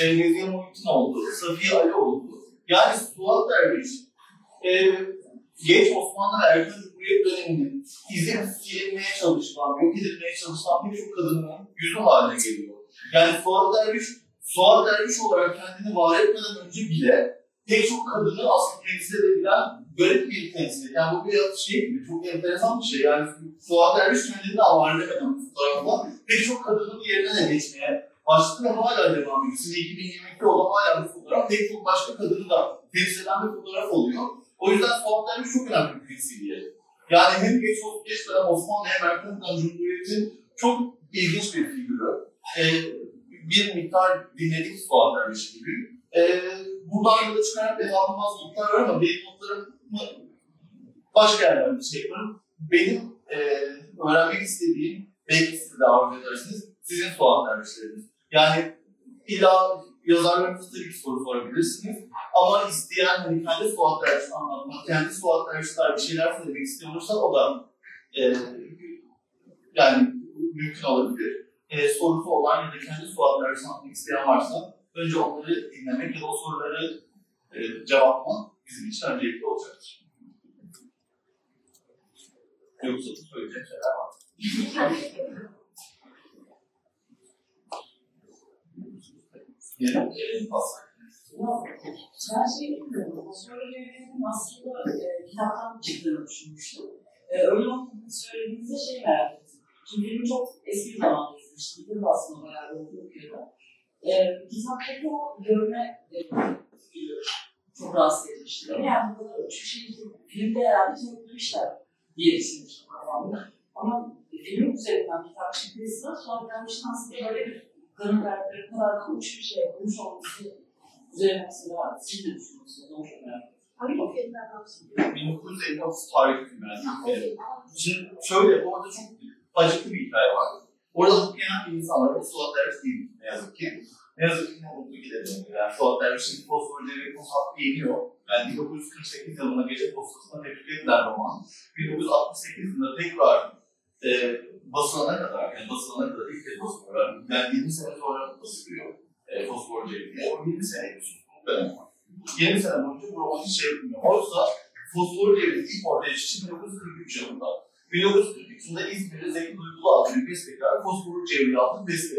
E, Nezihe Muhittin oldu. Safiye Ali oldu. Yani Suat Derviş e, genç Osmanlı ve Erken Cumhuriyet döneminin izin silinmeye çalışılan, yok edilmeye çalışılan birçok kadının yüzü haline geliyor. Yani Suat Derviş, Suat Derviş olarak kendini var etmeden önce bile pek çok kadını aslında temsil edebilen garip bir temsil. Yani bu bir şey gibi, çok enteresan bir şey. Yani Suat Derviş kendini etmeden bu fotoğrafla pek çok kadının yerine de geçmeye başladı ve hala devam ediyor. Şimdi 2022'de olan hala bu fotoğraf pek çok başka kadını da temsil eden bir fotoğraf oluyor. O yüzden Suat Derviş çok önemli bir temsiliyet. Yani hem geç, geç dönem Osmanlı hem erken dönem Cumhuriyet'in çok ilginç bir figürü. Ee, bir miktar dinledik Fuat Derviş'i bugün. Ee, buradan yola çıkarak devamlı bazı notlar var ama benim notlarımı başka yerlerde şey yaparım. Benim e, öğrenmek istediğim, belki siz de arzu edersiniz, sizin Fuat Dervişleriniz. Yani illa yazarlarınıza tabii ki soru sorabilirsiniz. Ama isteyen hani kendi Suat dersini anlatmak, kendi Suat dersler bir şeyler söylemek istiyorsa o da e, yani mümkün olabilir. E, sorusu olan ya da kendi Suat dersini anlatmak isteyen varsa önce onları dinlemek ya da o soruları e, cevaplamak bizim için öncelikli olacaktır. Yoksa da söyleyeceğim şeyler var. Yine e, fazla. Ben şey bilmiyorum. O soruların aslında e, kitaptan çıktığını düşünmüştüm. E, öyle olduğunu söylediğinizde şey merak ettim. Çünkü filmi çok eski zamanda izlemiştim. Yıl aslında bayağı bir oldu okuyordu. E, kitaptaki o görme e, çok rahatsız etmişti. Yani bu kadar şu şeyi filmde herhalde törpülemişler diye düşünmüştüm kafamda. Ama film üzerinden kitap çıktıysa sonra gelmişten aslında böyle bir karın karakteri kadardan uç bir şey yapılmış olması üzerine mesela siz de düşünüyorsunuz. Onu çok merak ettim. Hangi filmden bahsediyorsun? 1959 tarihli film yani. Ha, Evet. okey. Şimdi şöyle, orada çok acıklı bir hikaye var. Orada okuyan bir insan var. O Suat Derviş değil ne yazık ki. Ne yazık ki ne olduğu gidelim. Yani Suat Derviş'in fosfor devri hakkı yeniyor. Yani 1948 yılında gece postasına tepki edilen roman. 1968 yılında tekrar e, basılana kadar, yani basılana kadar ilk kez basılıyor. Yani 20 sene sonra basılıyor. E, fosfor devri. O 20 sene suskunluk dönemi var. 20 sene boyunca bu roman hiç şey yapmıyor. Oysa fosfor devri ilk ortaya çıkışı 1943 yılında. 1943 yılında İzmir'de Zeki Duygulu adlı bir bestekar Fosforlu Cevriye adlı beste.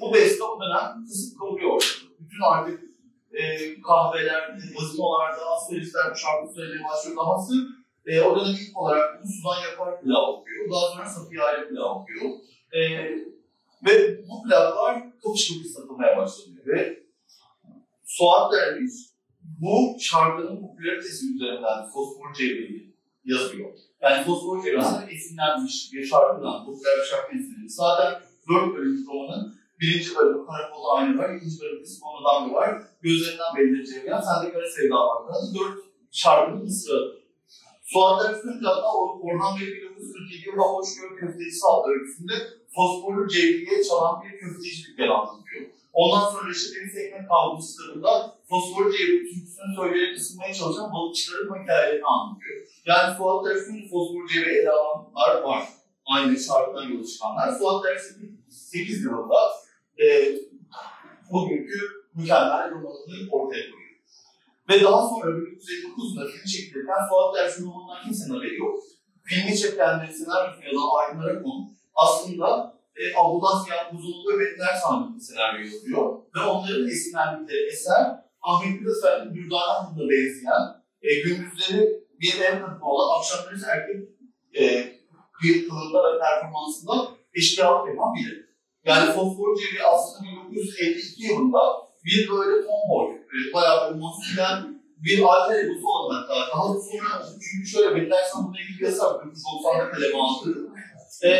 Bu beste o dönem kısıp kalıyor. Bütün artık e, kahvelerde, gazinolarda, askeristler bu şarkı söylemeye başlıyor. Dahası e, o dönem ilk olarak bunu Sudan Yapar pilav okuyor. Daha sonra Safiye pilav okuyor. E, ve bu pilavlar kapış kapış satılmaya başlanıyor. Ve Suat Derviş bu şarkının popülaritesi üzerinden Fosfor Cevriye'yi yazıyor. Yani Fosfor Cevriye aslında esinlenmiş bir şarkıdan, popüler bir şarkı esinlenmiş. Zaten dört bölümlük romanın birinci bölümü Karakolda Aynı var, ikinci bölümü Kısmı var, Gözlerinden belli Cevriye, Sende Kara Sevda var. Dört şarkının mısrı. Suat Derviş'in hatta Orhan Bey 1947 yılında Hoşgör Köftecisi adlı öyküsünde Fosforlu Cevriye'ye çalan bir köfteci dükkanı anlatıyor. Ondan sonra işte Deniz Ekmek Kavgası kitabında Fosfor Cevriye türküsünü söyleyerek ısınmaya çalışan balıkçıların hikayelerini anlatıyor. Yani Suat Derviş'in Fosfor Cevriye ele alanlar var. Aynı şarkıdan yola çıkanlar. Suat Derviş'in 8 yılında e, bugünkü mükemmel romanını ortaya koyuyor. Ve daha sonra 1959 yılında film çekilirken Fuat Derviş'in romanından kimsenin haberi yok. Filmi çekenlerin senaryosunu yazan Aydın Arakon aslında e, Abdullah Buzullu ve Betler Sandıklı senaryo yazıyor. Ve onların esinlendikleri eser Ahmet Efendi Dürdane Hanım'la benzeyen e, gündüzleri bir ev kadını olan akşamları ise erkek e, bir kılığında ve performansında eşkıyalık yapan biri. Yani Fosfor aslında 1952 yılında bir böyle tomboy, e, bayağı bir maskülen bir alter egosu olan hatta. Daha sonra çünkü şöyle beklersen bununla ilgili bir yasa 1990'da kaleme. E,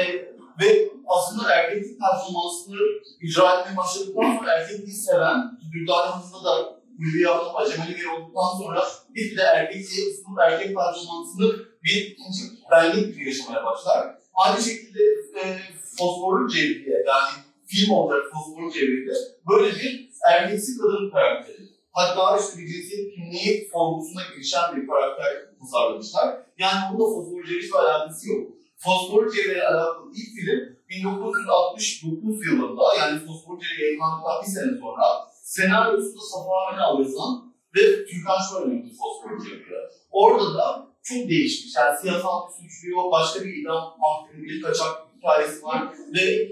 ve aslında erkeklik performansını icra etmeye başladıktan sonra erkekliği seven, Dürdane Hanım'da da Hülya Hanım acemeli bir olduktan sonra bir de erkekliği, üstün erkek performansını bir ikinci benlik gibi yaşamaya başlar. Aynı şekilde e, fosforlu cevriye yani film olarak fosforlu cevriye böyle bir erkeksi kadın karakteri. Hatta işte cinsiyet kimliği sorgusuna girişen bir karakter tasarlamışlar. Yani burada fosforlu cevriye alakası yok. Fosforlu cevriye alakalı ilk film 1969 yılında yani fosforlu cevriye yayınlandıktan bir sene sonra senaryosu da Safa Önal yazan ve Türkan Şoray fosforlu cevriye. Orada da çok değişmiş. Yani siyasal bir suçluyor, başka bir idam mahkumu, bir kaçak hikayesi var ve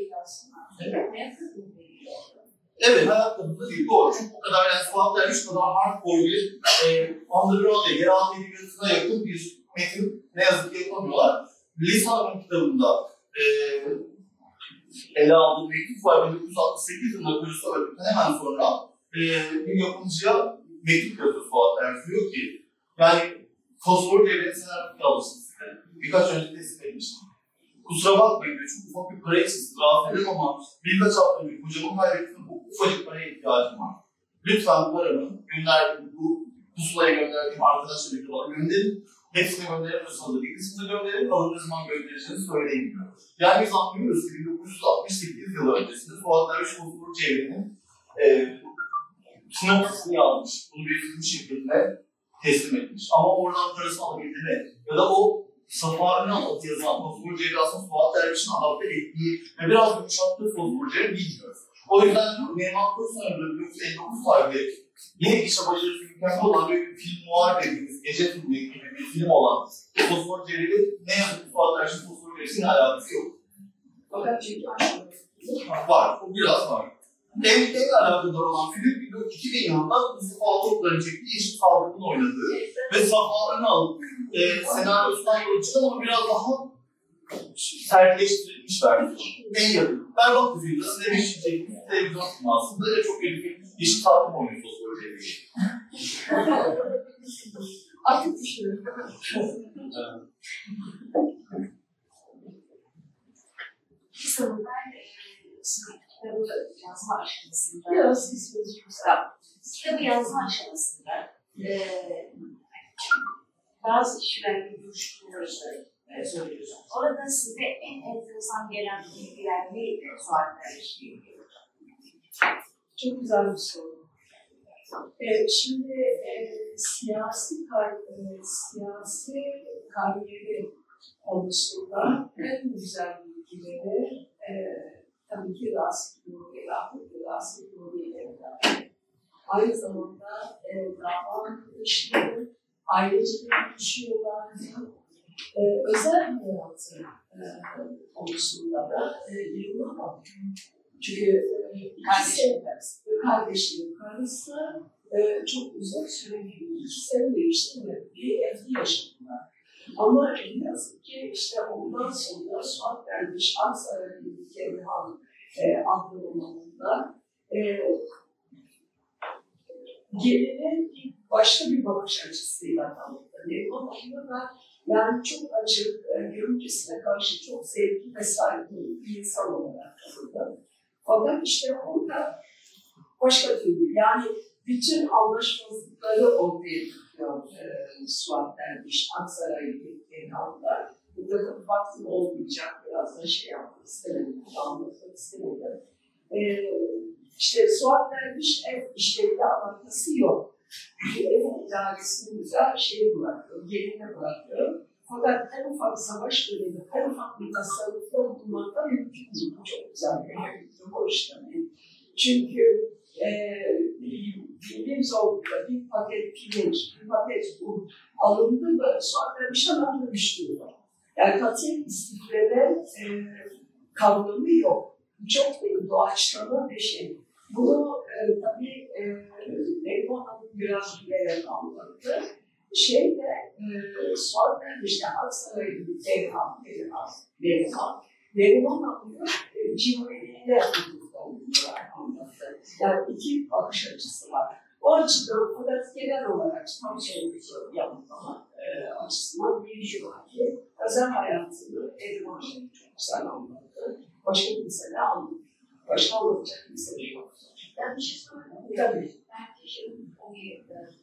Evet, hayat kadında değil. Doğru. Çünkü o kadar yani Fuat Derviş kadar hardcore bir e, underground ya yeraltı edebiyatına yakın bir metin ne yazık ki yapamıyorlar. Lisan'ın kitabında e, ele aldığı mektup var. 1968 yılında Kırısı öğretmen hemen sonra e, bir yapımcıya mektup yazıyor Fuat Derviş. Diyor ki yani Fosfor Devlet Senaryo size. birkaç önce teslim etmiştim. Kusura bakmayın diyor, çok ufak bir para rahatsız edemem ama birkaç hafta önce kocamın kaybettiğim bu ufacık paraya ihtiyacım var. Lütfen bu paramı gönderdiğim, bu pusulaya gönderdiğim arkadaşla birlikte bana gönderin. Hepsini gönderemiyorsanız da bir kısmını gönderin, ne zaman göndereceğinizi söyleyin diyor. Yani biz anlıyoruz ki 1968 yılı öncesinde Fuat Derviş Bozkurt Çevre'nin e, sinopsisini yazmış. Bunu bir şirketine teslim etmiş. Ama oradan parasını alabildi mi? Ya da o Safar'ın anlatı yazılan Fosfor Cevri aslında Fuat Derviş'in adapte ettiği ve biraz yumuşattığı Fosfor Cevri bilmiyoruz. O yüzden Mehmet Kursan'ın 1959 tarihli yine işe başarısı mükemmel olan bir film noir dediğimiz gece filmi gibi bir film olan Fosfor Cevri'nin ne yazık ki Fuat Derviş'in Fosfor Cevri'sinin alakası yok. Fakat çünkü aşk Var, o biraz var. En, en alakadar olan film 2000 yılında Mustafa Altoklar'ın çektiği Yeşil Savruk'un oynadığı ve safhalarını alıp e, senaryosundan yola çıkan ama biraz daha sertleştirilmiş versiyon. En yakın. Berbat bir film. Sinema için çektiğimiz televizyon filmi aslında ve çok iyi bir. Yeşil Savruk oynuyor Fosfor Cevri'yi. Artık düşünüyorum. Sanırım ben e, sınıf kitabı yazma aşamasında, Biraz kitabı yazma aşamasında e, bazı kişilerle görüştüğünüzü e, söylüyorsunuz. Orada size en enteresan gelen bilgiler neydi? Suatlar ilgili. Çok güzel bir soru. Ee, şimdi e, siyasi kar, e, siyasi kariyeri konusunda en güzel bilgileri e, tabii ki Nuri, rahmetli Rasip Nuri ile beraber. Aynı zamanda e, dava arkadaşları, ailece konuşuyorlardı. E, özel hayatı e, konusunda da e, yılına bak. Çünkü e, ikisi kardeşinin karısı e, çok uzun süre bir iki sene değiştirmedi. Bir evde yaşadılar. Ama yazık ki işte ondan sonra Suat Derviş Aksaray'daki Evhan e, adlı e, bir- başka bir bakış açısıyla tanıttı. Neriman Akın'ı da yani çok açık, e, görüntüsüne karşı çok sevgi ve saygılı bir insan olarak tanıdı. Fakat işte orada başka türlü yani bütün anlaşmazlıkları ortaya çıkıyor e, Suat Derviş, Aksaray'daki aldılar. Burada vaktim olmayacak biraz da şey yapmak istemedim, anlatmak istemedim. E, işte Suat Derviş ev işleriyle alakası yok. Ev idaresini güzel şey bırakıyor, geline bırakıyor. Fakat en ufak savaş dönemi, en ufak bir tasarrufta bulunmak da mümkün değil. Çok güzel bir hareket, o işlemi. Çünkü e, bir zorlukla bir paket pirinç, bir paket un alındı ve sonra bir şey düştü. Yani katiyen istifleme e, kavramı yok. Çok bir doğaçlama bir şey. Bunu e, tabii e, Hanım biraz bilerek anlattı. Şey de e, sonra işte Aksaray'ın Neriman, Neriman, Neriman. Neriman Hanım'ın e, cimriliğine anlattı. Yani iki bakış açısı var. O açıdan fakat genel olarak tam sorumuzu yanıtlama e, açısından bir şey var ki özel hayatını Hanım çok güzel anlattı. Başka kimse de anlattı. Başka anlatacak kimse de yok. Ben bir şey sorayım. Tabii. Ederim.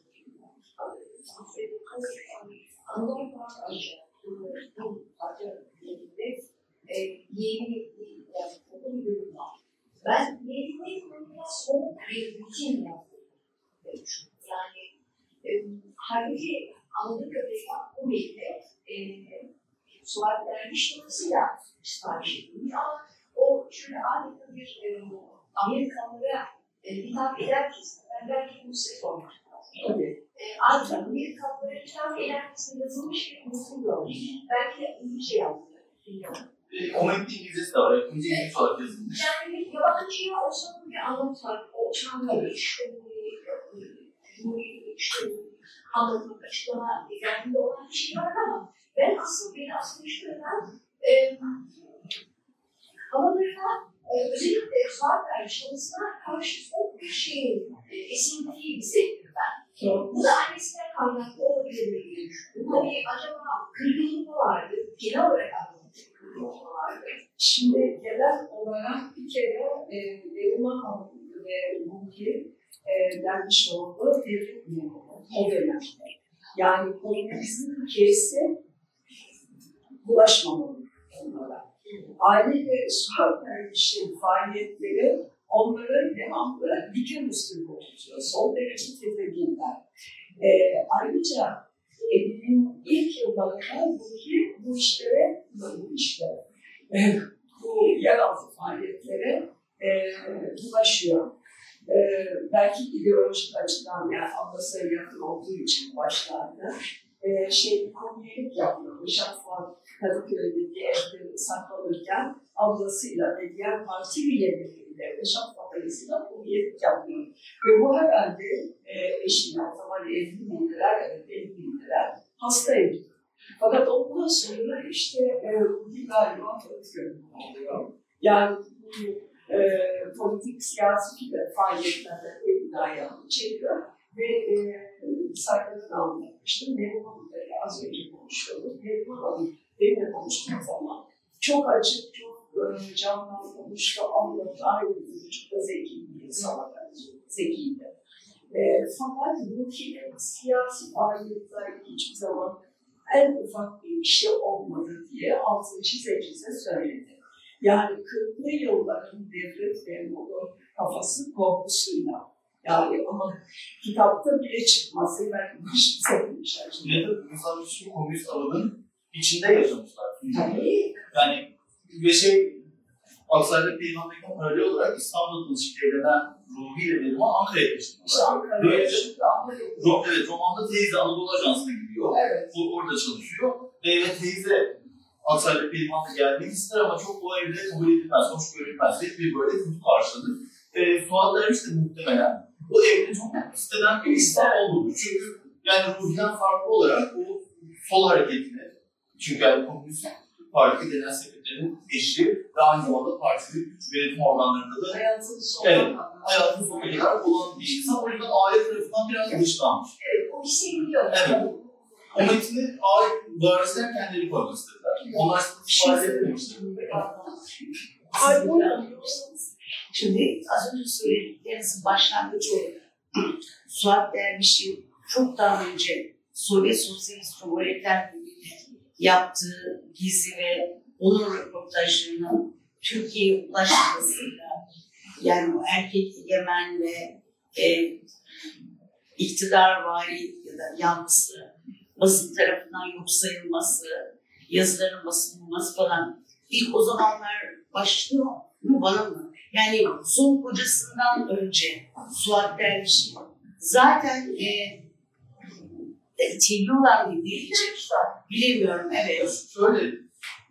Anadolu Parkı'nca bu parça bölümünde e, yeni bir okul bölümü var. Ben yeni bir biraz soğuk bir rutin yaptım. Yani e, halbuki anladığım kadarıyla o bölümde e, Suat Derviş dolayısıyla sipariş edilmiş ama o şöyle adeta bir e, Amerikalılara e, hitap edercesine ben belki size sormak lazım. Tabii. E, adeta Amerikalılara hitap edercesine yazılmış bir metin gördüm. Belki de İngilizce yazdı. Bilmiyorum. E, o metnin İngilizcesi de var. Yapımcı İngilizce olarak yazılmış. Yani bir yabancıya o zaman bir anlatmak, o çanları, işte bu işte anlatmak, açıklama derdinde olan bir şey var ama ben aslında beni aslında ben e, havalarına e, özellikle Suat Erşan'ısına karşı çok bir şeyin e, esintiyi hissettim ben. Bu da annesinden kaynaklı olabilir diye düşündüm. Hani acaba kırgınlık mı vardı? genel olarak. Şimdi genel olarak bir kere e, Neriman Hanım ve Bulki e, dermiş olduğu devlet memuru o dönemde. Yani komünizmin ülkesi bulaşmamalı onlara. Aile ve sokak dervişlerin faaliyetleri onları devamlı diken üstünde tutuyor. Son derece tedirginler. E, ayrıca evliliğin ilk yıllarında Bulki bu işlere, bu işlere bu yeraltı faaliyetlere e, bulaşıyor. E, belki ideolojik açıdan yani ablasına yakın olduğu için başlarda e, şey komünilik yapıyor. Nişan Fuat Kadıköy'deki evde saklanırken ablasıyla ve diğer parti üyeleriyle Nişan Fuat arasında komünilik yapıyor. Ve bu herhalde e, eşine o zaman evli miydiler, evet evli miydiler, hastaydı. Fakat ondan sonra işte e, galiba Kadıköy oluyor. Yani e, politik siyasi faaliyetlerden elini ayağını çekiyor ve e, Serkan'ın anlatmıştım. Hanım da az önce konuşuyorduk. Benim Hanım benimle konuştuğum zaman çok açık, çok e, canlandırmış ve anlattı. Aynı çok da zeki bir insana benziyor. Zekiydi. E, fakat bu ki siyasi faaliyetler hiçbir zaman en ufak bir şey olmadı diye altını çize çize söyledi. Yani 40'lı yılların devlet memuru kafası korkusuyla. Yani ama kitapta bile çıkması ben başımıza demişler. Ya da mesela şu komünist alanın içinde yaşamışlar. Tabii. Yani ve şey Aksaray'da Peygamber'in paralel olarak İstanbul'da tanışıp evlenen Ruhi ile Neriman Ankara'ya İşte taşınmışlar. Ankara'da Böyle- yaşıyor ama yok. Ro- evet, romanda teyze Anadolu Ajansı'na gidiyor. Evet. O orada çalışıyor. Ve evet, teyze Aksaray'da Peygamber'e gelmek ister ama çok o evde kabul edilmez, hoş görülmez. Hep bir böyle kötü karşılanır. E, Fuat Derviş de muhtemelen o evde çok istenen bir insan olmalı. Çünkü yani Ruhi'den farklı olarak o sol hareketini, çünkü yani Komünist Parti Genel Sekreterinin eşi ve aynı zamanda partinin yönetim organlarında da Hayatın sonuna Evet. hayatın sonuna kadar olan bir insan. O yüzden aile tarafından biraz dışlanmış. Evet, o hissediliyor. Evet. O metni ağır varisler kendileri koymak istediler. Onlar ifade etmemişler. Pardon anlıyorsanız. Şimdi az önce söylediklerinizin başlangıcı Suat Derviş'in çok daha önce Sovyet Sosyalist Cumhuriyetler Birliği'ne yaptığı gizli ve onun röportajlarının Türkiye'ye ulaşmasıyla yani o erkek egemen ve e, iktidarvari ya da yanlısı basın tarafından yok sayılması, yazıların basılması falan ilk o zamanlar başlıyor mu bana mı? Yani son kocasından önce Suat Derviş zaten e, e, TV olan bir değil. Bilemiyorum evet. Şöyle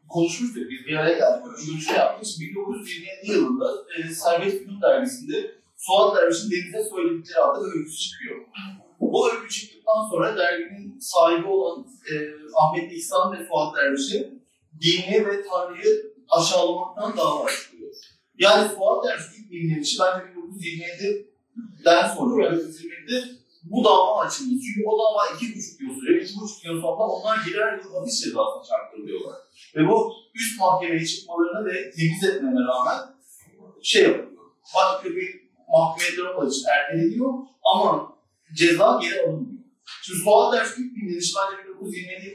konuşmuştuk biz bir araya geldik. Görüşme yaptık. 1927 yılında e, Servet Film dergisinde Suat Derviş'in denize söyledikleri adlı öyküsü çıkıyor. O öykü çıktıktan sonra derginin sahibi olan e, Ahmet İhsan ve Fuat Derviş'i dini ve Tanrı'yı aşağılamaktan dava açılıyor. Yani Fuat Derviş ilk dinlenişi bence 1927'den sonra 1927'de bu dava açıldı. Çünkü o dava iki buçuk yıl sürüyor. İki buçuk yıl sonra onlar birer yıl hapis cezasına çarptırılıyorlar. Ve bu üst mahkemeye çıkmalarına ve temiz etmeme rağmen şey yapılıyor. Başka bir mahkemeye dönmek için erteleniyor ama ceza geri alınmıyor. Şimdi Suat Ders ilk dinleniş bence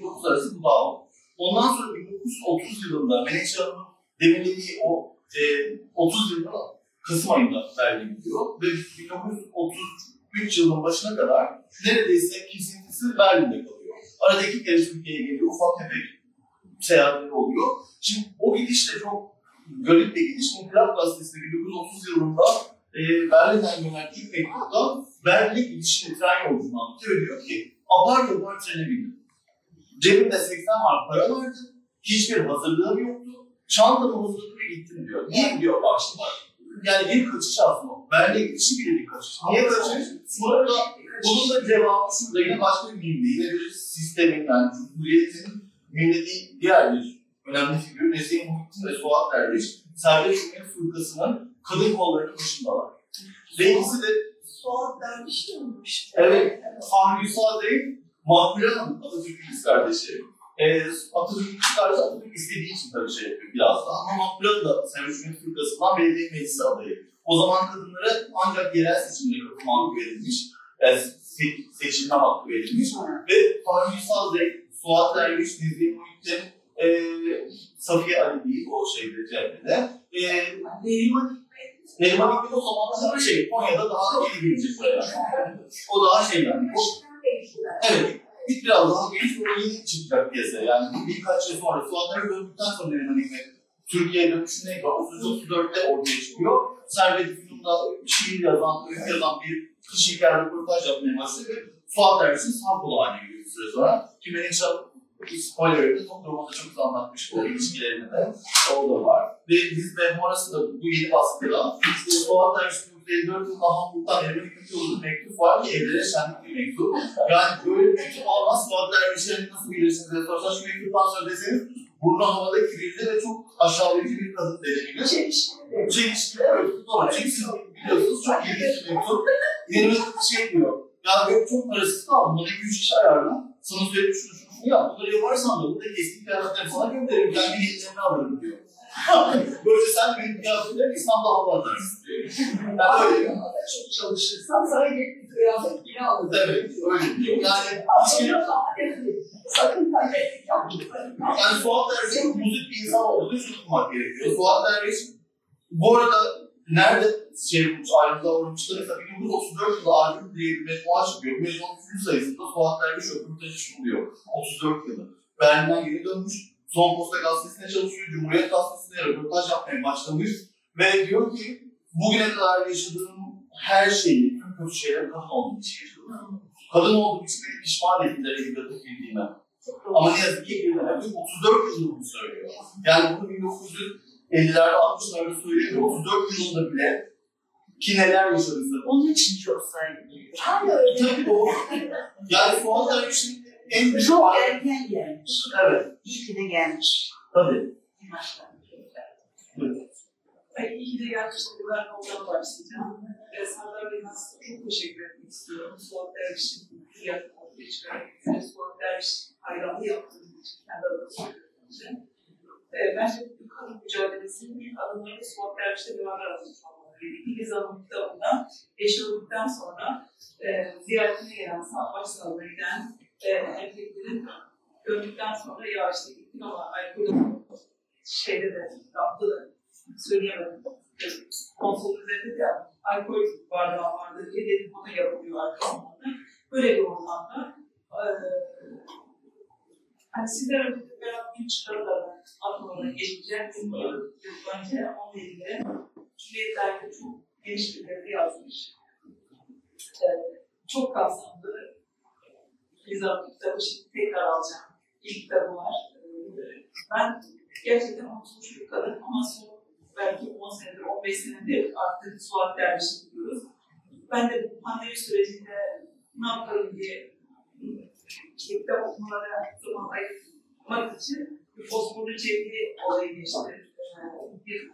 1927-29 arası bu dava. Ondan sonra 1930 yılında Menekşe Hanım'ın deminlediği o e, 30 yılında Kasım ayında belge gidiyor ve 1933 yılının başına kadar neredeyse kesintisi Berlin'de kalıyor. Arada iki kere Türkiye'ye geliyor, ufak tefek seyahatleri oluyor. Şimdi o gidiş de çok garip bir gidiş. İnkılap Gazetesi'nde 1930 yılında e, Berlin'den gönderdiği mektupta Berlin'e gidişini tren yolculuğunu anlatıyor diyor ki apar topar trene bindim. Cebimde 80 mark para vardı. Hiçbir hazırlığım yoktu. Çantamı ve gittim diyor. Niye diyor başlılar? Yani bir kaçış aslında. Berlin'e gidişi bile bir kaçış. Niye kaçış? Bunun da, bunun da cevabı şurada yine başka bir bilgi. Yine bir sistemin yani Cumhuriyet'in dinlediği diğer bir önemli figür Nezih Muhittin ve Suat Derviş. Serbest Cumhuriyet Fırkası'nın kadın kollarının başındalar. Ve ikisi de Suat derviş de olmuş. Evet. Fahri Yusal değil, Mahmure Hanım Atatürk'ün kız kardeşi. E, Atatürk çıkarsa Atatürk istediği için tabii şey yapıyor biraz daha. Ama Makbulat da Servet Cumhuriyet Fırkası'ndan belediye meclisi adayı. O zaman kadınlara ancak yerel seçimlere katılma hakkı verilmiş. Yani se- seçilme hakkı verilmiş. Ve Fahri Sazek, Suat Derviş, Nezih Muhittin, e, Safiye Ali değil o şeyde cephede. E, Neriman Neriman Hikmet o zaman da şey, Konya'da daha yeni gelecek buraya. O daha şey yani. O, evet, bir biraz daha genç ve yeni çıkacak piyasaya. Yani bir- birkaç yıl sonra, Suat Derviş döndükten sonra Neriman Hikmet Türkiye'ye dönüşüne 33-34'te ortaya çıkıyor. Servet Fünun'da şiir yazan, öykü yazan bir kişiyle röportaj yapmaya başlıyor ve Suat Derviş'in sağ kolu haline geliyor bir süre sonra. Ki Menekşe spoiler verdi, Tom Durman'da çok güzel anlatmış bu ilişkilerini de. O da var. Ve biz Mehmet arasında bu yeni baskıda işte Suat Derviş'in 54 yılında Hamburg'dan gitmiş olduğu mektup var ki evlere şenlik bir mektup. Yani böyle bir mektup almaz Suat Derviş'e nasıl bilirsiniz diye sorsan şu mektuptan sonra deseniz burnu havada kirli ve çok aşağılayıcı bir kadın denebilir. Çelişkili. Çelişkili evet. Doğru. Siz biliyorsunuz çok ilginç bir mektup. Yeni bir şey diyor. Ya yok çok parasız kaldım. Bana 2-3 kişi ayarla. Sana söyleyip şunu yap. Bunları yaparsan da burada eski kıyafetleri sana gönderirim. Kendi yenilerini alırım diyor. Böylece sen benim kıyafetlerimi İstanbul'da hava atarsın diyor. Yani öyle. Çok çalışırsan sana yeni kıyafet yine alırım. Evet, öyle diyor. Yani hiç önemli. Sakın kaybettik yapma. Yani Suat Derviş'in müzik bir insan olduğunu şunu tutmak gerekiyor. Suat Derviş bu arada nerede şey yapmış, ayrımda uğramıştır? Mesela 1934 yılında albüm diye bir mecmua çıkıyor. Mecmuanın 3. sayısında Suat Derviş röportajı sunuluyor. 34 yılı. Berlin'den geri dönmüş. Son Posta Gazetesi'ne çalışıyor. Cumhuriyet Gazetesi'ne röportaj yapmaya başlamış. Ve diyor ki bugüne kadar yaşadığım her şeyi, tüm kötü şeyleri kadın olduğum için yaşadım. Kadın olduğum için beni pişman ettiler edebiyatı bildiğime. Ama ne yazık ki Ege'den 34 yılında bunu söylüyor. Yani bunu 1950'lerde 60'larda söylüyor. 34 yılında bile ki neler yaşadıysa. onun için çok saygı duyuyorum. Ben de öyle. Tabii doğru. Yani Fuat Derviş'in en büyük Çok var. erken gelmiş. Evet. İyi ki de gelmiş. Tabii. Ay, iyi ki de gerçekten ben oradan başlayacağım. Ee, Serdar Bey'e çok teşekkür etmek istiyorum. Suat Derviş'in fiyatını ortaya çıkarak bize Suat Derviş hayranı yaptığınız için kendi adıma söylüyorum size. Ee, bence bu kadın mücadelesinin ilk adımlarını Suat Derviş'le beraber atmış İngiliz Anadolu kitabında yaşadıktan sonra e, ziyaretine gelen savaş sağlığı giden e, erkeklerin öldükten sonra ya işte gittim ama burada şeyde de damda da söyleyemedim. Konsol üzerinde de alkol bardağı vardı diye dedim bunu yapılıyor arkamda. Böyle bir ormanda e, hani sizler önce de ben bir çıkarı da atmalara geçeceğim. Çünkü 17'de Şiirlerde çok geniş bir devre yazmış. Evet. Çok kapsamlı. Nizam kitabı şimdi tekrar alacağım. İlk kitabı var. Ee, ben gerçekten unutmuş bir kadın ama son belki 10 senedir, 15 senedir artık Suat Derviş'i biliyoruz. Ben de bu pandemi sürecinde ne yaparım diye kitap okumalara zaman ayırmak için bir fosforlu çeviri olayı geçti. Ee, bir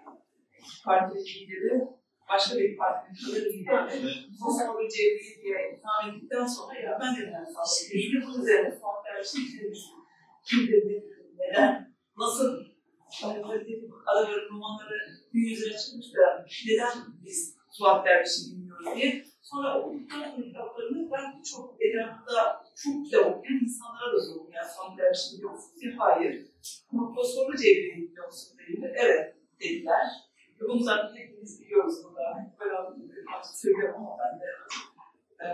parti lideri, başka bir partinin kadın lideri fosforlu cevdi diye itham ettikten sonra ya ben de ben sağlıyorum. İlgi bunun üzerine Derviş'i izlemiştim. Kimdir, nedir, neden, nasıl Adaların romanları gün yüzüne çıkmış da neden biz Suat Derviş'i bilmiyoruz diye. Sonra okuduktan sonra kitaplarını ben çok etrafında çok kitap okuyan insanlara da sordum. Yani Suat Derviş'i biliyor musunuz. Hayır. Ama Fosforlu Cevriye'yi biliyor musunuz evet dediler. Ve bunu zaten hepimiz biliyoruz burada. Böyle artık söylüyorum ama ben de e,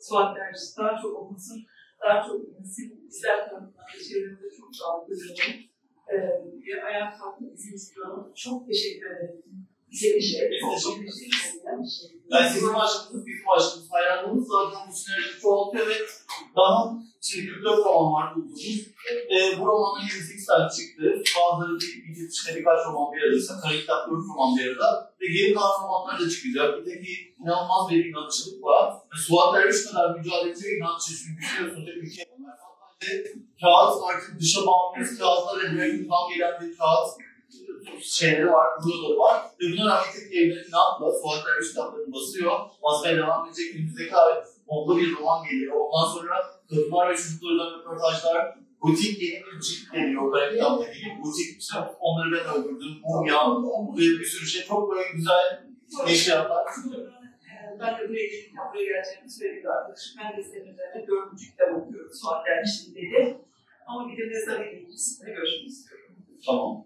Suat Derviş'i daha çok okusun, daha çok bilsin. Bizler tarafından da çevremizde çok sağlıklı görüyorum e, bir ayağa kalkıp izin istiyorum. Çok teşekkür ederim. Bize bir şey çok teşekkür ederim. Yani sizin aşkınız, bizim aşkımız, hayranımız zaten bu senaryoyu çoğaltıyor ve daha şimdi 44 roman var bulduğumuz. E, bu romanın 28 tane çıktı. Bazıları bir, bir içinde birkaç roman bir arada, kara kitap 4 roman bir arada. Ve geri kalan romanlar da çıkacak. Bir de ki inanılmaz bir inatçılık var. Ve Suat Derviş kadar mücadeleci ve inatçı. Çünkü biliyorsunuz hep ülke kağıt artık dışa bağımlıyız. Kağıtlar tam gelen bir kağıt şeyleri var, ruloları var. Ve buna rağmen tek evine inatla Fuat Derviş kitaplarını basıyor. Basmaya devam edecek. Önümüzdeki ay onda bir roman geliyor. Ondan sonra kadınlar ve çocuklarla röportajlar, Butik yeni bir cilt geliyor. Kara kitaptaki gibi bir şey. Onları ben öldürdüm. Mumya ve bir sürü şey. Çok böyle güzel eşyalar. Ben de buraya gelip buraya geleceğimi söyledi arkadaşım. Ben de senin üzerine dördüncü kitap okuyorum. Suatler için dedi. Ama bir de mezar ilgisinde görüşmek istiyorum. Tamam.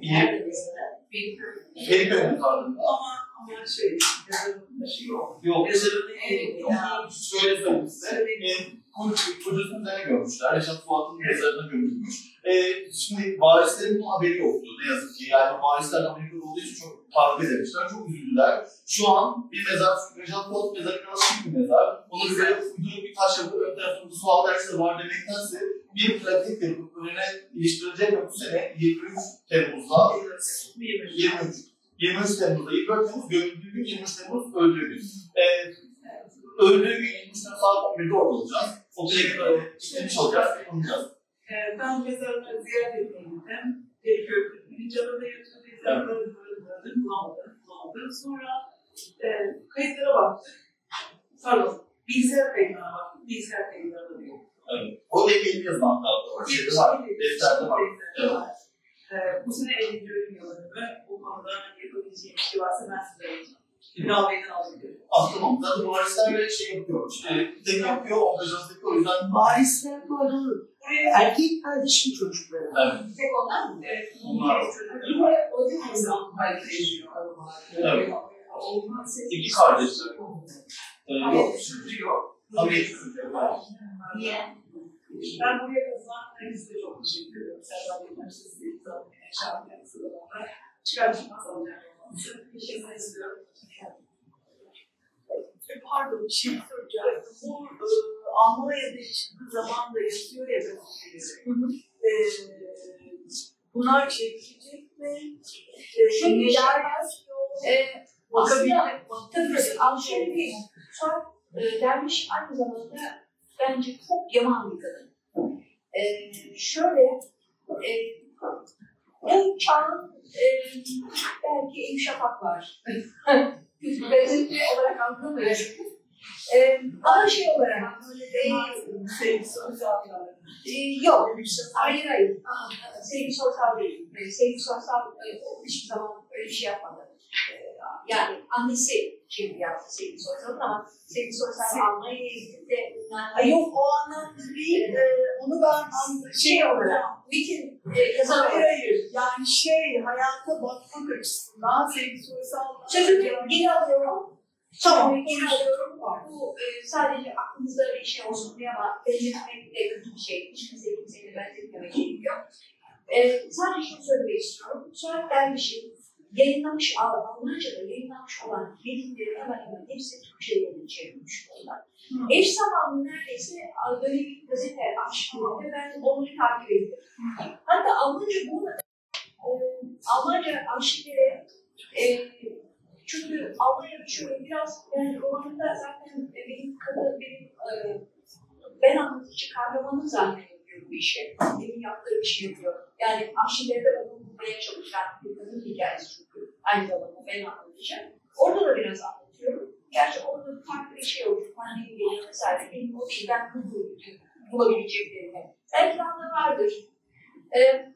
İyi. Nerede mesela? Benim Feriköy'ün ardında. ama ama şey, mezarın başı yok. Yok. Mezarın en. Onu şöyle söyleyeyim Kocasının üzerine görmüşler. Reşat Fuat'ın mezarına gömülmüş. E, şimdi varislerin bunun haberi yoktu ne yazık ki. Yani varisler Amerika'da olduğu için çok takip edemişler. Çok üzüldüler. Şu an bir mezar, Reşat Fuat mezarı biraz şık bir mezar. Onu böyle uydurup bir taş yapıp ön tarafında sual dersi var demektense bir plaket yapıp önüne iliştirecek ve bu sene 23 Temmuz'da 23. 23 Temmuz'da 24 Temmuz gömüldüğü gün 23 Temmuz öldüğü gün. Ee, öldüğü gün 23 Temmuz saat 11'de orada olacağız. Plaketi böyle işlemiş olacağız, yapılacağız. Ee, ben mezarını ziyaret. Gerekiyor. Birinci adada yatıyordu. Mezarları böyle bulamadım. Bulamadım. Sonra e, kayıtlara baktık. Pardon. Bilgisayar kayıtlarına baktık. Bilgisayar kayıtlarında da yok. Evet. O lekeyi yazan hatta var. Şeyde var, defterde var. Evet. Ee, bu sene 50. ölüm yıllarını bu konuda yapabileceğim bir şey varsa ben size vereceğim. Ünal Bey'den alabilirim. Aslında zaten varisler böyle şey yapıyor. İşte tek yapıyor, yapıyor. O yüzden Varisler bu arada erkek kardeşim çocukları. evet. Tek ondan mı? Evet, Bunlar- Ve o da insan Evet. İki kardeşler. Ee, yok. Üçüncü yok. Tabii. Ben buraya kazanan herkese çok teşekkür ediyorum. Serdar Üniversitesi İktisat Şahane Sıralama çıkartılmaz alacağım. Teşekkür ediyorum. E, Pardon, bir şey soracağım. Bu e, Almanya'da çıktığı zaman da yazıyor ya gazeteleri. E, bunlar çekilecek mi? E, şey neler var. yazıyor? Aslında Bakabilir tabii şöyle bir son e, derviş aynı zamanda bence çok yaman bir kadın. Ee, şöyle e, bu çağın e, belki Ebu Şafak var. Benzetme olarak anlamıyorum. E, ama şey olarak e, e, yok. Hayır hayır. Sevgi Soysal değil. E, Sevgi Soysal e, hiçbir zaman öyle bir şey yapmadı. E, yani annesi şimdi yaptı Sevgi Soysal'ın ama Sevgi Soysal Almanya'ya gidip de Ay yok o anlamda değil. E, onu ben anladım. şey olarak Wikin e, yazar Hayır hayır. Yani şey hayata bakmak açısından sevgi soysal sözümü geri alıyorum. Tamam. Geri alıyorum. Bu e, sadece aklınızda bir şey olsun diye ama benzetmek de kötü bir şey. Hiç kimse kimseyle benzetmemek gerekiyor. E, sadece şunu söylemek istiyorum. Suat Derviş'in yayınlamış, Al- Almanca'da yayınlanmış olan metinlerin hemen hemen hepsi Türkçe'ye çevrilmiş onlar. Eş zamanlı neredeyse böyle bir gazete açtım ve ben onu takip ettim. Hatta Almanca bunu e, Almanca arşivlere e, çünkü Almanya'da şöyle biraz yani romanında zaten benim kadın benim e, ben anlatıcı kahramanı zannediyor bu işi. Benim yaptığı bir şey yapıyor. Yani arşivlerde onu bulmaya çalışan bir kadın hikayesi çünkü. Aynı zamanda ben anlatıcı. Orada da biraz anlatıyorum. Gerçi orada farklı bir şey oldu. Hani geliyor vesaire. Benim o şeyden kurduğum bulabileceklerimi. Belki de vardır. Ee,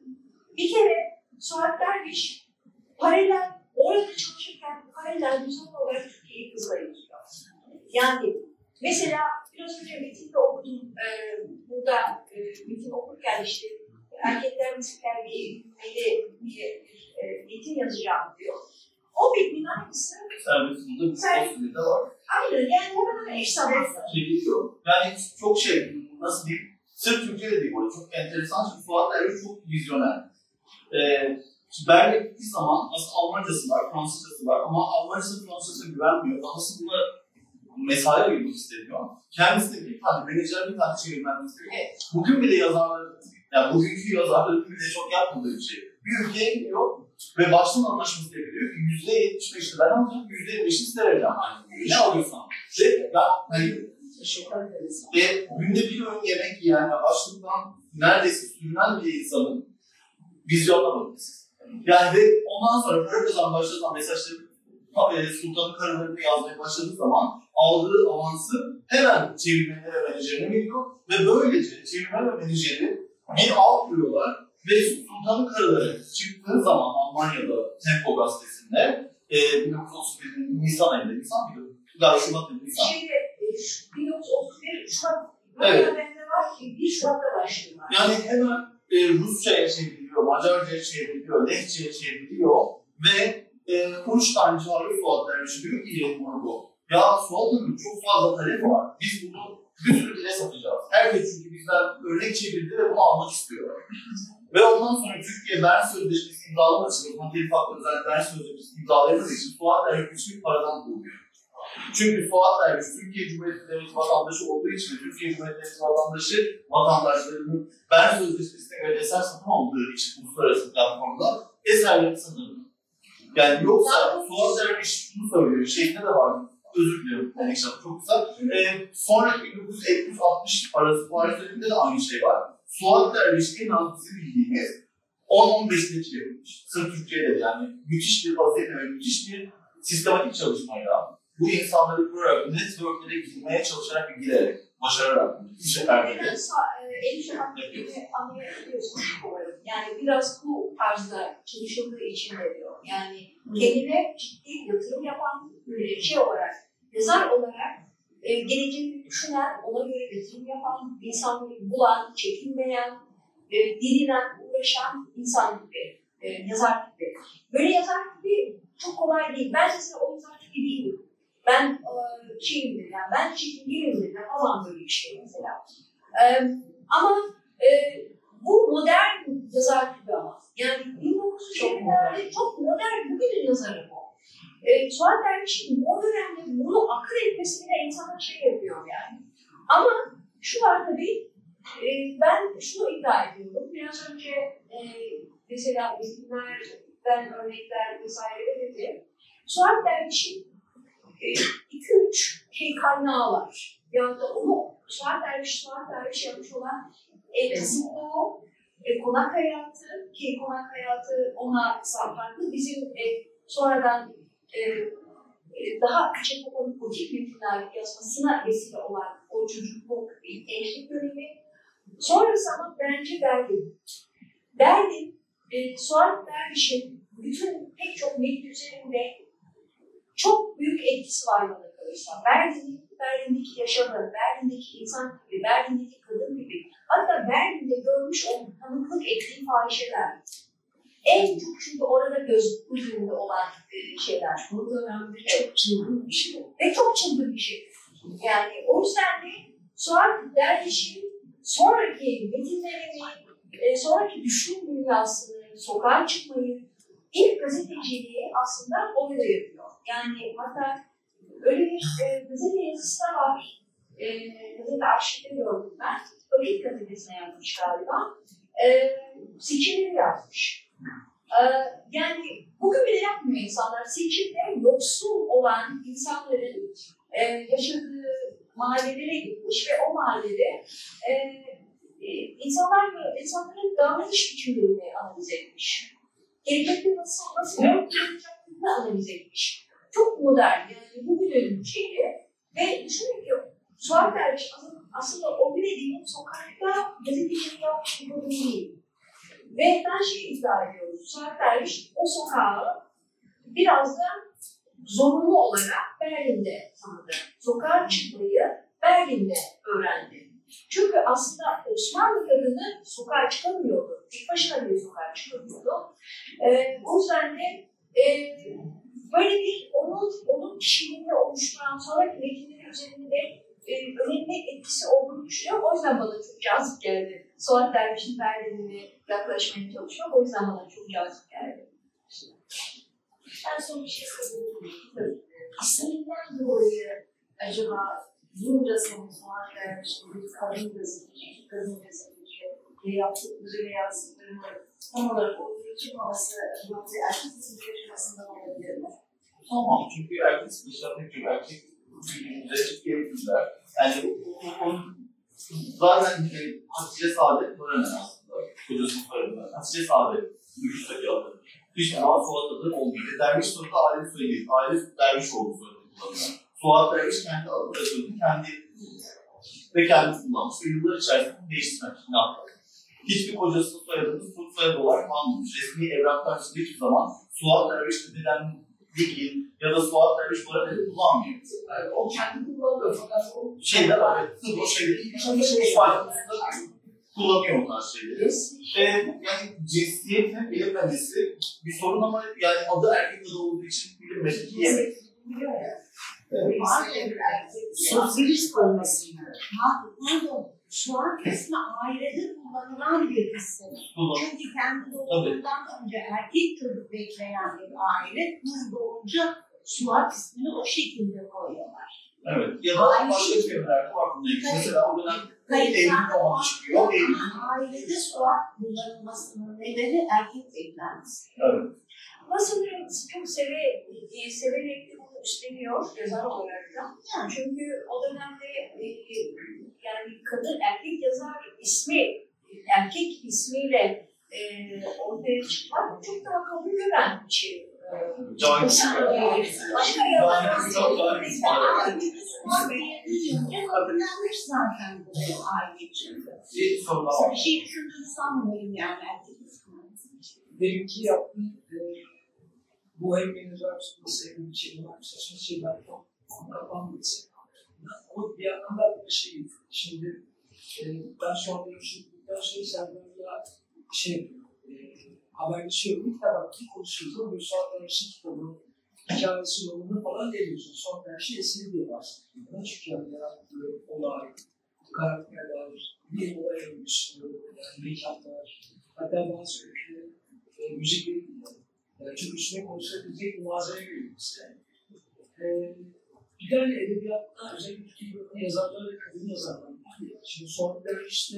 bir kere Suat Derviş paralel, orada çalışırken paralel düzenli olarak Türkiye'yi kızla yazıyor. Yani mesela biraz önce metinde okudum. E, burada e, metin okurken işte erkekler müzikler bir cümleyle diye bir e, metin yazacağım diyor. O metnin aynısı Servisinde bir fasulye de var. aynı yani hemen hemen eş zamanlı. Çekiliyor. Yani çok şey, nasıl diyeyim, sırf Türkçe de değil bu arada. Çok enteresan çünkü Fuat Erbil çok vizyoner. Ee, Berlin'e gittiği zaman aslında Almancası var, Fransızcası var ama Almancası Fransızcasına güvenmiyor. Aslında mesai ayırmak istemiyor. Kendisi de bir tane menajer, bir tane çevirmen istiyor. Evet. Bugün bile yazarları, yani bugünkü yazarların bile çok yapmadığı bir şey. Bir ülkeye gidiyor ve baştan anlaşması yapıyor ki yüzde yetmiş beşini ben alacağım, yüzde yetmiş beşini size vereceğim. Yani ne alıyorsan. Ve ben, hani, ve günde bir öğün yemek yiyen ve açlıktan neredeyse sürünen bir insanın vizyonuna bakın siz. Yani ve ondan sonra başladığı zaman mesajları sultanın karılarını yazmaya başladığı zaman aldığı avansı hemen çevirmenlere menajerine veriyor ve böylece çevirmen ve menajeri bir av kuruyorlar ve sultanın karıları çıktığı zaman Almanya'da Tempo gazetesinde e, 1931'in Nisan ayında, Nisan mıydı? Galiba Şubat ayında, Nisan. Şeyde, e, şu 1931 Şubat, Evet. evet. var ki 1 Şubat'ta başlıyorlar. Yani hemen e, Rusça'ya çevriliyor, Macarca'ya çevriliyor, Lehçe'ye çevriliyor ve e, Kuştan çağırıyor Suat Derviş diyor ki Morgo. Ya Suat Hanım çok fazla talep var. Biz bunu bir sürü dile satacağız. Herkes çünkü bizden örnek çevirdi ve bunu almak istiyor. ve ondan sonra Türkiye Bern Sözleşmesi imzalamak için, Osman Telif Hakkı özel Bern Sözleşmesi imzalaması için Suat Derviş hiçbir paradan bulmuyor. Çünkü Fuat Derviş Türkiye Cumhuriyeti vatandaşı olduğu için Türkiye Cumhuriyeti vatandaşı vatandaşlarının Bern Sözleşmesi'ne göre eser satın aldığı için uluslararası platformda eserlerini satın Yani yoksa Fuat Derviş şunu söylüyor, şeyinde de var, özür diliyorum Menekşe Hanım, çok kısa. Ee, sonraki 1950-60 arası Paris döneminde de aynı şey var. Suat Derviş en az bizim bildiğimiz 10-15 net yapılmış. Sırf Türkiye'de de yani müthiş bir vaziyette ve müthiş bir sistematik çalışmayla bu insanları kurarak, networklere girmeye çalışarak ve girerek, başararak bu seferleri Biraz endişe hakkında anlayabiliyorsunuz umarım. Yani biraz bu tarzda çalışıldığı için de diyor. Yani kendine ciddi yatırım yapan, böyle şey olarak, yazar olarak e, geleceğini düşünen, ona göre yatırım yapan, insanları bulan, çekinmeyen, e, dilinen, uğraşan insan gibi, e, yazar gibi. Böyle yazar gibi çok kolay değil. Ben size o yazar gibi değilim. Ben e, şeyimdir yani, ben çekingiyimdir falan böyle bir şey mesela. Ee, ama e, bu modern yazar gibi ama. Yani 1950'lerde çok modern bugünün yazarı bu. E, Suat Derviş'in o dönemde bunu akıl etmesi bile insana şey yapıyor yani. Ama şu var tabii, e, ben şunu iddia ediyorum. Biraz önce e, mesela isimlerden örnekler vesaire verildi. Suat Derviş'in e, iki üç şey kaynağı var. Yani onu Suat Derviş, Suat Derviş yapmış olan e, kasıtlığı, e, konak hayatı ki konak hayatı ona farklı. Bizim e, sonradan e, e, daha küçük olan politik metinler yazmasına vesile olan o çocukluk, gençlik dönemi. Sonrası ama bence Berlin. Berlin, e, Suat Derviş'in bütün pek çok metin üzerinde çok büyük etkisi var bana kalırsa. Berlin'in, Berlin'deki yaşamı, Berlin'deki insan gibi, Berlin'deki kadın gibi, hatta Berlin'de görmüş olduğu tanıklık ettiği fahişeler. En çok çünkü orada göz önünde olan e, şeyler. O dönemde çok çılgın bir şey. Ve çok çılgın bir şey. Yani o yüzden de Suat Derviş'in sonraki metinlerini, e, sonraki düşün dünyasını, sokağa çıkmayı, ilk gazeteciliği aslında orada yapıyor. Yani hatta öyle bir e, gazete yazısı da var. E, gazete arşivde gördüm ben. Vakit gazetesine yazmış galiba. E, seçimleri yazmış. E, yani bugün bile yapmıyor insanlar. Seçimde yoksul olan insanların e, yaşadığı mahallelere gitmiş ve o mahallede e, e, insanlar insanların davranış biçimlerini analiz etmiş. Gelecekte nasıl nasıl yapacaklarını analiz etmiş. Çok modern yani bugünün şeyi ve düşünün ki Suat Derviş aslında o bile değil sokakta gazetecilik yapmış bir değil. Ve ben şey iddia ediyorum, Suat Derviş o sokağı biraz da zorunlu olarak Berlin'de tanıdı. Sokağa çıkmayı Berlin'de öğrendi. Çünkü aslında Osmanlı kadını sokağa çıkamıyordu. Tek başına bile sokağa çıkamıyordu. Ee, o yüzden de e, böyle bir onun, onun kişiliğini oluşturan sonraki metinleri üzerinde e, önemli etkisi olduğunu düşünüyorum. O yüzden bana çok cazip geldi. Suat Derviş'in Berlin'ine yaklaşmaya çalışmak o yüzden bana çok cazip geldi. Ben son bir şey söyleyeyim. İsminden dolayı acaba bunca sene sonra vermiş bir kadın gazeteci, kadın gazeteci yaptıkları ve yazdıklarını tam olarak ortaya çıkmaması yoksa erkek gazeteci arasında olabilir mi? Tamam çünkü erkek pek çok erkek birbirine gerekliler. Yani onun zaten e, Hatice Saadet Tören aslında. Kocasının soyadı. Hatice Saadet. Üç adı. Hiçbir zaman Suat adı olmuyor. Derviş soyadı aile soyadı değil. Aile derviş oldu soyadı kullanıyor. Suat Derviş kendi adını kendi ve kendi kullanmış ve yıllar içerisinde değiştirmek için yaptı. Hiçbir kocasının soyadını Suud soyadı olarak almamış. Resmi evraklar hiçbir zaman Suat Derviş denilen değil ya da Suat Derviş soyadı kullanmıyor. Yani o kendi kullanıyor fakat o Şeyler evet, sırf o şeyleri iş faydasında kullanıyor onlar şeyleri. Ve yani cinsiyetin bilinmemesi bir sorun ama yani adı erkek adı olduğu için bilinmesi ki yemek. biliyor ya. sosyalist olmasını. Ha, pardon. Şu an ismi ailede kullanılan bir isim. Kullan- Çünkü kendi doğumundan önce erkek çocuk bekleyen bir aile kız doğunca Suat ismini o şekilde koyuyorlar. Evet. Ya da Aynı başka çevrelerde var bununla ilgili. Mesela o dönem Eylül Kayıtlarda romanı var çıkıyor. Eylül. ama ailede Suat kullanılmasının nedeni erkek beklentisi. Evet. Ama sanırım çok seve, severek de üstleniyor yazar olarak da. Yani Çünkü o dönemde e, yani kadın erkek yazar ismi, erkek ismiyle e, ortaya çıkmak çok daha kabul gören bir şey. E. Başka diye kullanılmış zaten bu aile için. Bir soru daha var. Bir şey düşündüğünü sanmıyorum yani erkek ismi. benimki yaptığım bu hem menajer sevdiğim bir şey var. Saçma şeyler çok kapanması. Ama bir yandan da bir şey şimdi e, ben anda yaşadıktan sonra Serdar'la şey yapıyorum, e, haberleşiyorum. Bir tarafta konuşuyoruz ama böyle son dersi kitabı, hikayesi yolunda falan geliyorsun. Son dersi eseri diye bahsediyor. Çünkü yani olay, karakterler, bir olay örgüsü, mekanlar, hatta bazı ülkelerin e, müzikleri bile çok üstüne konuşabilecek bir malzeme veriyor bize. E, bir hani edebiyatta özellikle Türkiye bölümünde yazarlar ve kadın yazarlar var. Şimdi son dersi işte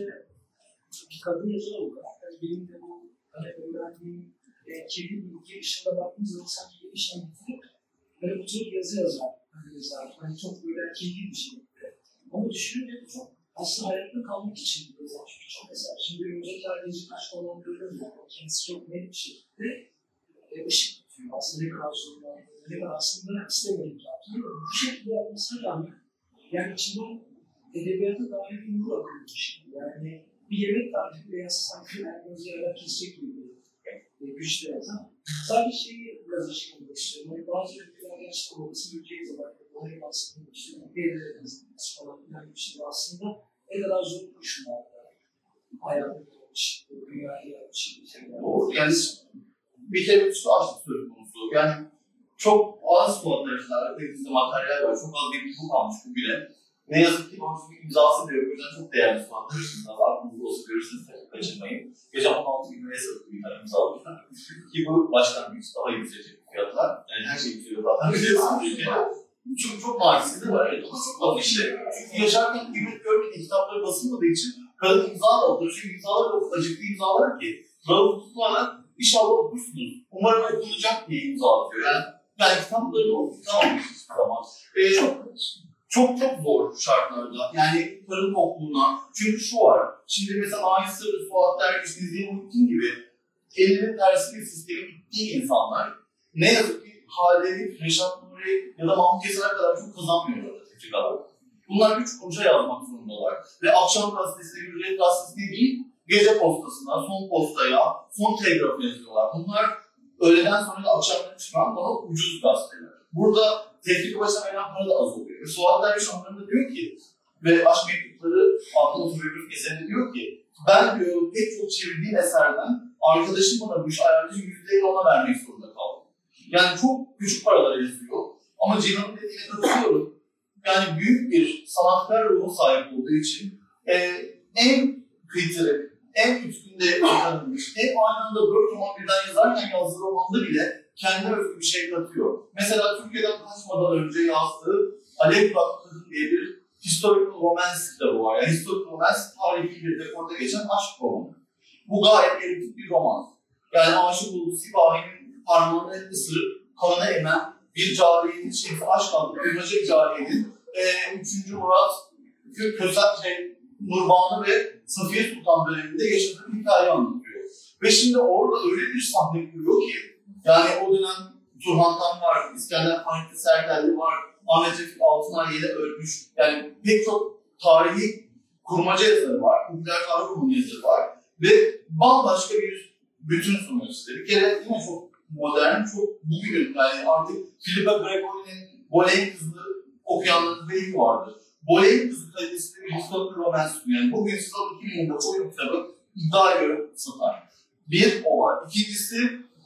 bir kadın yazar olarak yani benim de bu hani öğrendiğim e, kirli bilgi ışığına baktığım zaman sanki bir işten getirip böyle oturup yazı yazar. Hani yazar. Hani çok böyle kirli bir şey. Ama düşününce de çok aslında hayatta kalmak için bir yazar. Çünkü çok eser. Şimdi önümüzdeki aileci kaç falan görüyorum yani. Kendisi çok net bir şekilde e, ışık tutuyor. Aslında ne kadar zorlu ne kadar aslında istemiyorum zaten. Bu şekilde yapmasına rağmen yani içinden edebiyata dair bir nur akıyormuş. Yani bir yemek tarifi veya sanki herkes yerden kesecek gibi bir e, güçlü yazar. Sadece şeyi biraz açıklamak istiyorum. Yani bazı ülkeler gerçekten babası ülkeyi zaman aslında işte belirli yazılması falan filan bir şey aslında ne kadar zor koşullarda hayatı olmuş, dünyayı yapmış bir şeyler. Doğru. Yani bir sürü aşk söz konusu. Yani çok az fotoğraflar, elimizde materyal var. Çok az bir bu kalmış bugüne. Ne yazık ki bir imzası da yok. O yüzden çok değerli fotoğraflar için var. Aklınızda olsun görürsünüz. Tabii kaçırmayın. Geçen 16 bin liraya sattık bir tane imza almışlar. Ki bu başlangıç daha yükselecek fiyatlar. Yani her şey yükseliyor zaten. Biliyorsunuz Türkiye'de. Çok çok markası da var. Evet, ama çok az işte. Çünkü yaşarken kıymet görmediği kitapları basılmadığı için kadın imza da alıyor. Çünkü imzalar da o kadar acıklı imzalar ki. Rauf tutmadan inşallah okursunuz. Umarım okunacak diye imza atıyor. Yani, yani kitaplarını okutamamış hiçbir zaman. Ee, çok çok çok zor şartlarda. Yani karın tokluğuna. Çünkü şu var. Şimdi mesela Ahmet Sırrı, Fuat Derviş, Nizli Muhittin gibi elinin tersi bir sistemi bittiği insanlar ne yazık ki halleri, Reşat Nuri ya da Mahmut Yeser'e kadar çok kazanmıyorlar tefrikalar. Bunlar üç kuruşa yazmak zorundalar. Ve akşam gazetesinde, Hürriyet gazetesinde değil, gece postasına, son postaya, son telgrafı yazıyorlar. Bunlar öğleden sonra da akşamdan çıkan daha ucuz gazeteler. Burada tefrika başına verilen para da az oluyor. Ve Suat Derviş onların da diyor ki, ve Aşk Mektupları adlı otobiyografik eserinde diyor ki, ben diyor pek çok çevirdiğim eserden arkadaşım bana bu iş ayarlayıcı yüzdeyi ona vermek zorunda kaldım. Yani çok küçük paralara yazıyor. Ama Cihan'ın dediğine katılıyorum. Yani büyük bir sanatkar ruhu sahip olduğu için e, en kıytırık, en üstünde tanınmış, en aynı anda dört roman birden yazarken yazdığı romanda bile kendine özgü bir şey katıyor. Mesela Türkiye'den kaçmadan önce yazdığı Alev Kadın diye bir historical romance kitabı var. Yani historical romance tarihi bir dekorda geçen aşk romanı. Bu gayet erotik bir roman. Yani aşık olduğu Sipahi'nin parmağını ısırıp kanına emen bir cariyenin şeysi aşk adlı bir cariyenin e, 3. Murat Kö- Kösel şey, Nurbanu ve Safiye Sultan döneminde yaşadığı hikaye anlatıyor. Ve şimdi orada öyle bir sahne kuruyor ki yani o dönem Turhan Tan var, İskender Fahrettin Sertelli var, Ahmet Refik Altınar yeni ölmüş. Yani pek çok tarihi kurmaca yazarı var, popüler tarih romanı yazarı var. Ve bambaşka bir bütün sunuyor size. Bir kere yine çok modern, çok bugün yani artık Philippa Gregory'nin Boleyn Kızı okuyanların belki vardır. Boleyn Kızı kalitesinde bir roman sunuyor. Yani bugün size 2000 yılında oyun kitabı iddia göre satar. Bir o var. İkincisi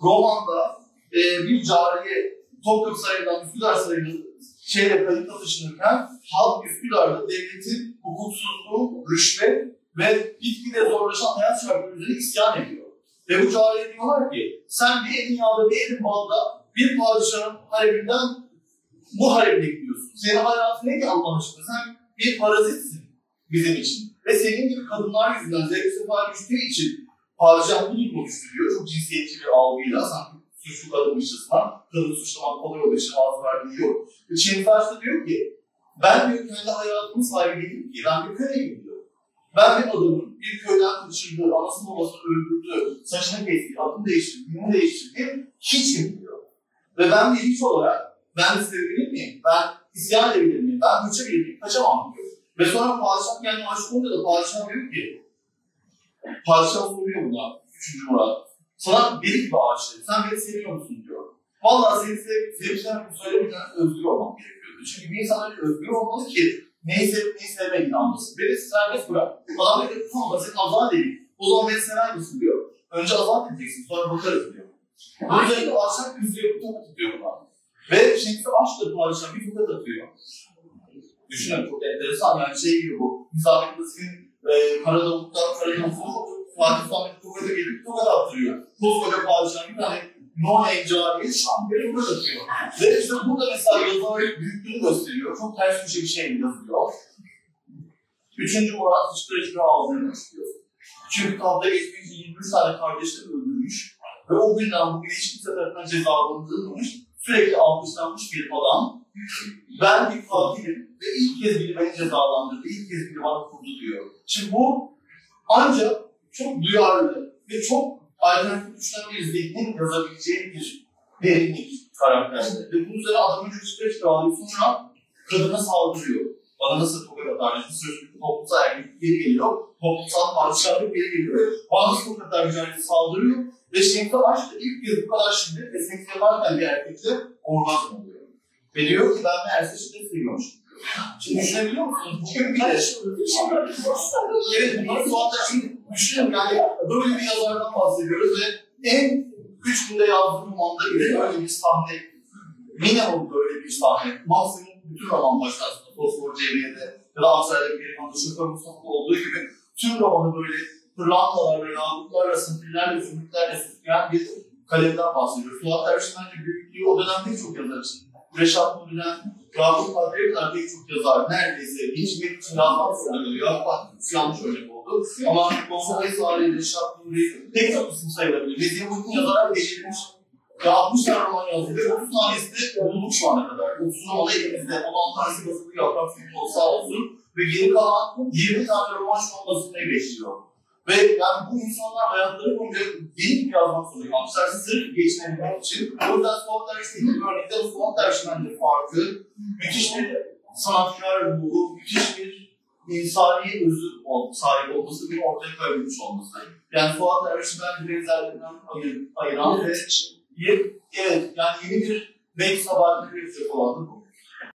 romanda e, bir cariye Topkapı Sarayı'ndan Üsküdar Sarayı'na şeyle kayıtla taşınırken halk Üsküdar'da devletin hukuksuzluğu, rüşvet ve gitgide zorlaşan hayat şartları isyan ediyor. Ve bu cariye diyorlar ki sen bir elin yağda bir elin balda bir padişahın hareminden bu haremine gidiyorsun. Senin hayatın ne ki Allah aşkına? Sen bir parazitsin bizim için. Ve senin gibi kadınlar yüzünden zevk sefa düştüğü için padişah bu durumu düşürüyor. Çok cinsiyetçi bir algıyla sanki suçlu kadınmışçasına kadın suçlamak kolay olduğu için ağzı verdiği yok. Ve da diyor ki ben diyor kendi hayatımın sahibi değilim ki. Ben bir köleyim diyor. Ben bir adamın bir köyden kaçırdığı, anasını babasını öldürdüğü, saçını kestiği, adını değiştirdiği, dinini değiştirdiği hiçim diyor. Ve ben bir hiç olarak ben de sevebilir miyim? Ben isyan edebilir miyim? Ben kaçabilir miyim? Kaçamam diyor. Ve sonra padişah kendine aşık olunca da padişah diyor ki Padişah soruyor buna 3. Murat. Sana deli gibi aşık. Sen beni seviyor musun diyor. Vallahi seni sev, seveceğim söylemeden özgür olmam gerekiyordu. Çünkü bir insan öyle özgür olmalı ki neyi sevip neyi sevmediğini anlasın. Beni serbest bırak. Adam diyor ki tamam da seni azat edeyim. O zaman beni sever misin diyor. Önce azat edeceksin sonra bakarız diyor. Yüzden padişah kızıyor, bu tokat atıyor buna. Ve Şemsi Aşk'la padişah bir tokat atıyor. Düşünün çok enteresan yani şey gibi bu. Nizamettin Nazif'in e, Karadavuk'tan Karadavuk'u Fatih Sultan Mehmet'e gelip tokat attırıyor. Koskoca padişah bir tane non cariye şan bir tokat atıyor. Ve işte burada mesela yazılar büyüklüğünü gösteriyor. Çok ters bir şey bir şey yazıyor. Üçüncü Murat hiçbir ağzını başlıyor. Çünkü kavga geçmek için 23 tane kardeşleri öldürmüş. Ve o günden bugüne hiç kimse tarafından cezalandırılmamış. Sürekli alkışlanmış bir adam. Ben bir katilim ve ilk kez biri beni cezalandırdı, ilk kez biri bana kurdu diyor. Şimdi bu ancak çok duyarlı ve çok alternatif düşünen bir zihnin yazabileceği bir derinlik karakterde. Ve bunun üzerine adam önce süreç devam. Sonra kadına saldırıyor. Bana nasıl tokat atar? Bir sürü toplumsal erkeklik geri geliyor. Toplumsal padişahlık geri geliyor. Bana nasıl tokat atar mücadelesi saldırıyor. Ve Şemsi Aşk ilk kez bu kadar şiddet ve seks yaparken bir erkekle orgazm oluyor. Ve diyor ki ben meğerse şiddet seviyormuşum. Şimdi düşünebiliyor musunuz? Bugün bir de Evet, bunları Suat'ta şimdi düşünün yani böyle bir yazardan bahsediyoruz ve en üç günde yazdığım romanda bile böyle bir sahne, minimum böyle bir sahne, maksimum bütün roman başlarında Fosfor Cevriye'de ya da Aksaray'da bir limanda Şoför Mustafa'da olduğu gibi tüm romanı böyle pırlantalarla, yağmurlarla, sinirlerle, zümrütlerle süsleyen bir kalemden bahsediyoruz. Suat Erşin bence büyüklüğü o dönem pek çok yazar için. Reşat Nuri'den Yakup Kadri'ye kadar pek çok yazar neredeyse geçmek için yazmak zorunda. Yakup Kadri yanlış örnek oldu. Ama Mustafa Esari, Reşat Nuri pek çok isim sayılabilir. Ve bu yazarlar geçirmiş. Ya 60 tane roman yazdı ve 30 tanesi de bulduk şu ana kadar. 30'un olayı elimizde. 16 tanesi basılı yaprak filmi olsa olsun. Ve geri kalan 20 tane roman şu an basılmayı bekliyor. Ve yani bu insanlar hayatları boyunca bir yazmak zorunda kalmışlar. Sırf geçinebilmek için. O yüzden Suat Derviş'teki bir örnekte bu Suat bence farkı. Müthiş bir sanatkar ruhu, müthiş bir insani özü sahip olması, bir ortaya koyabilmiş olması. Yani Suat Derviş'i bence benzerlerinden ayır, ayıran ve evet, yani yeni bir sabahını üretecek olan, bu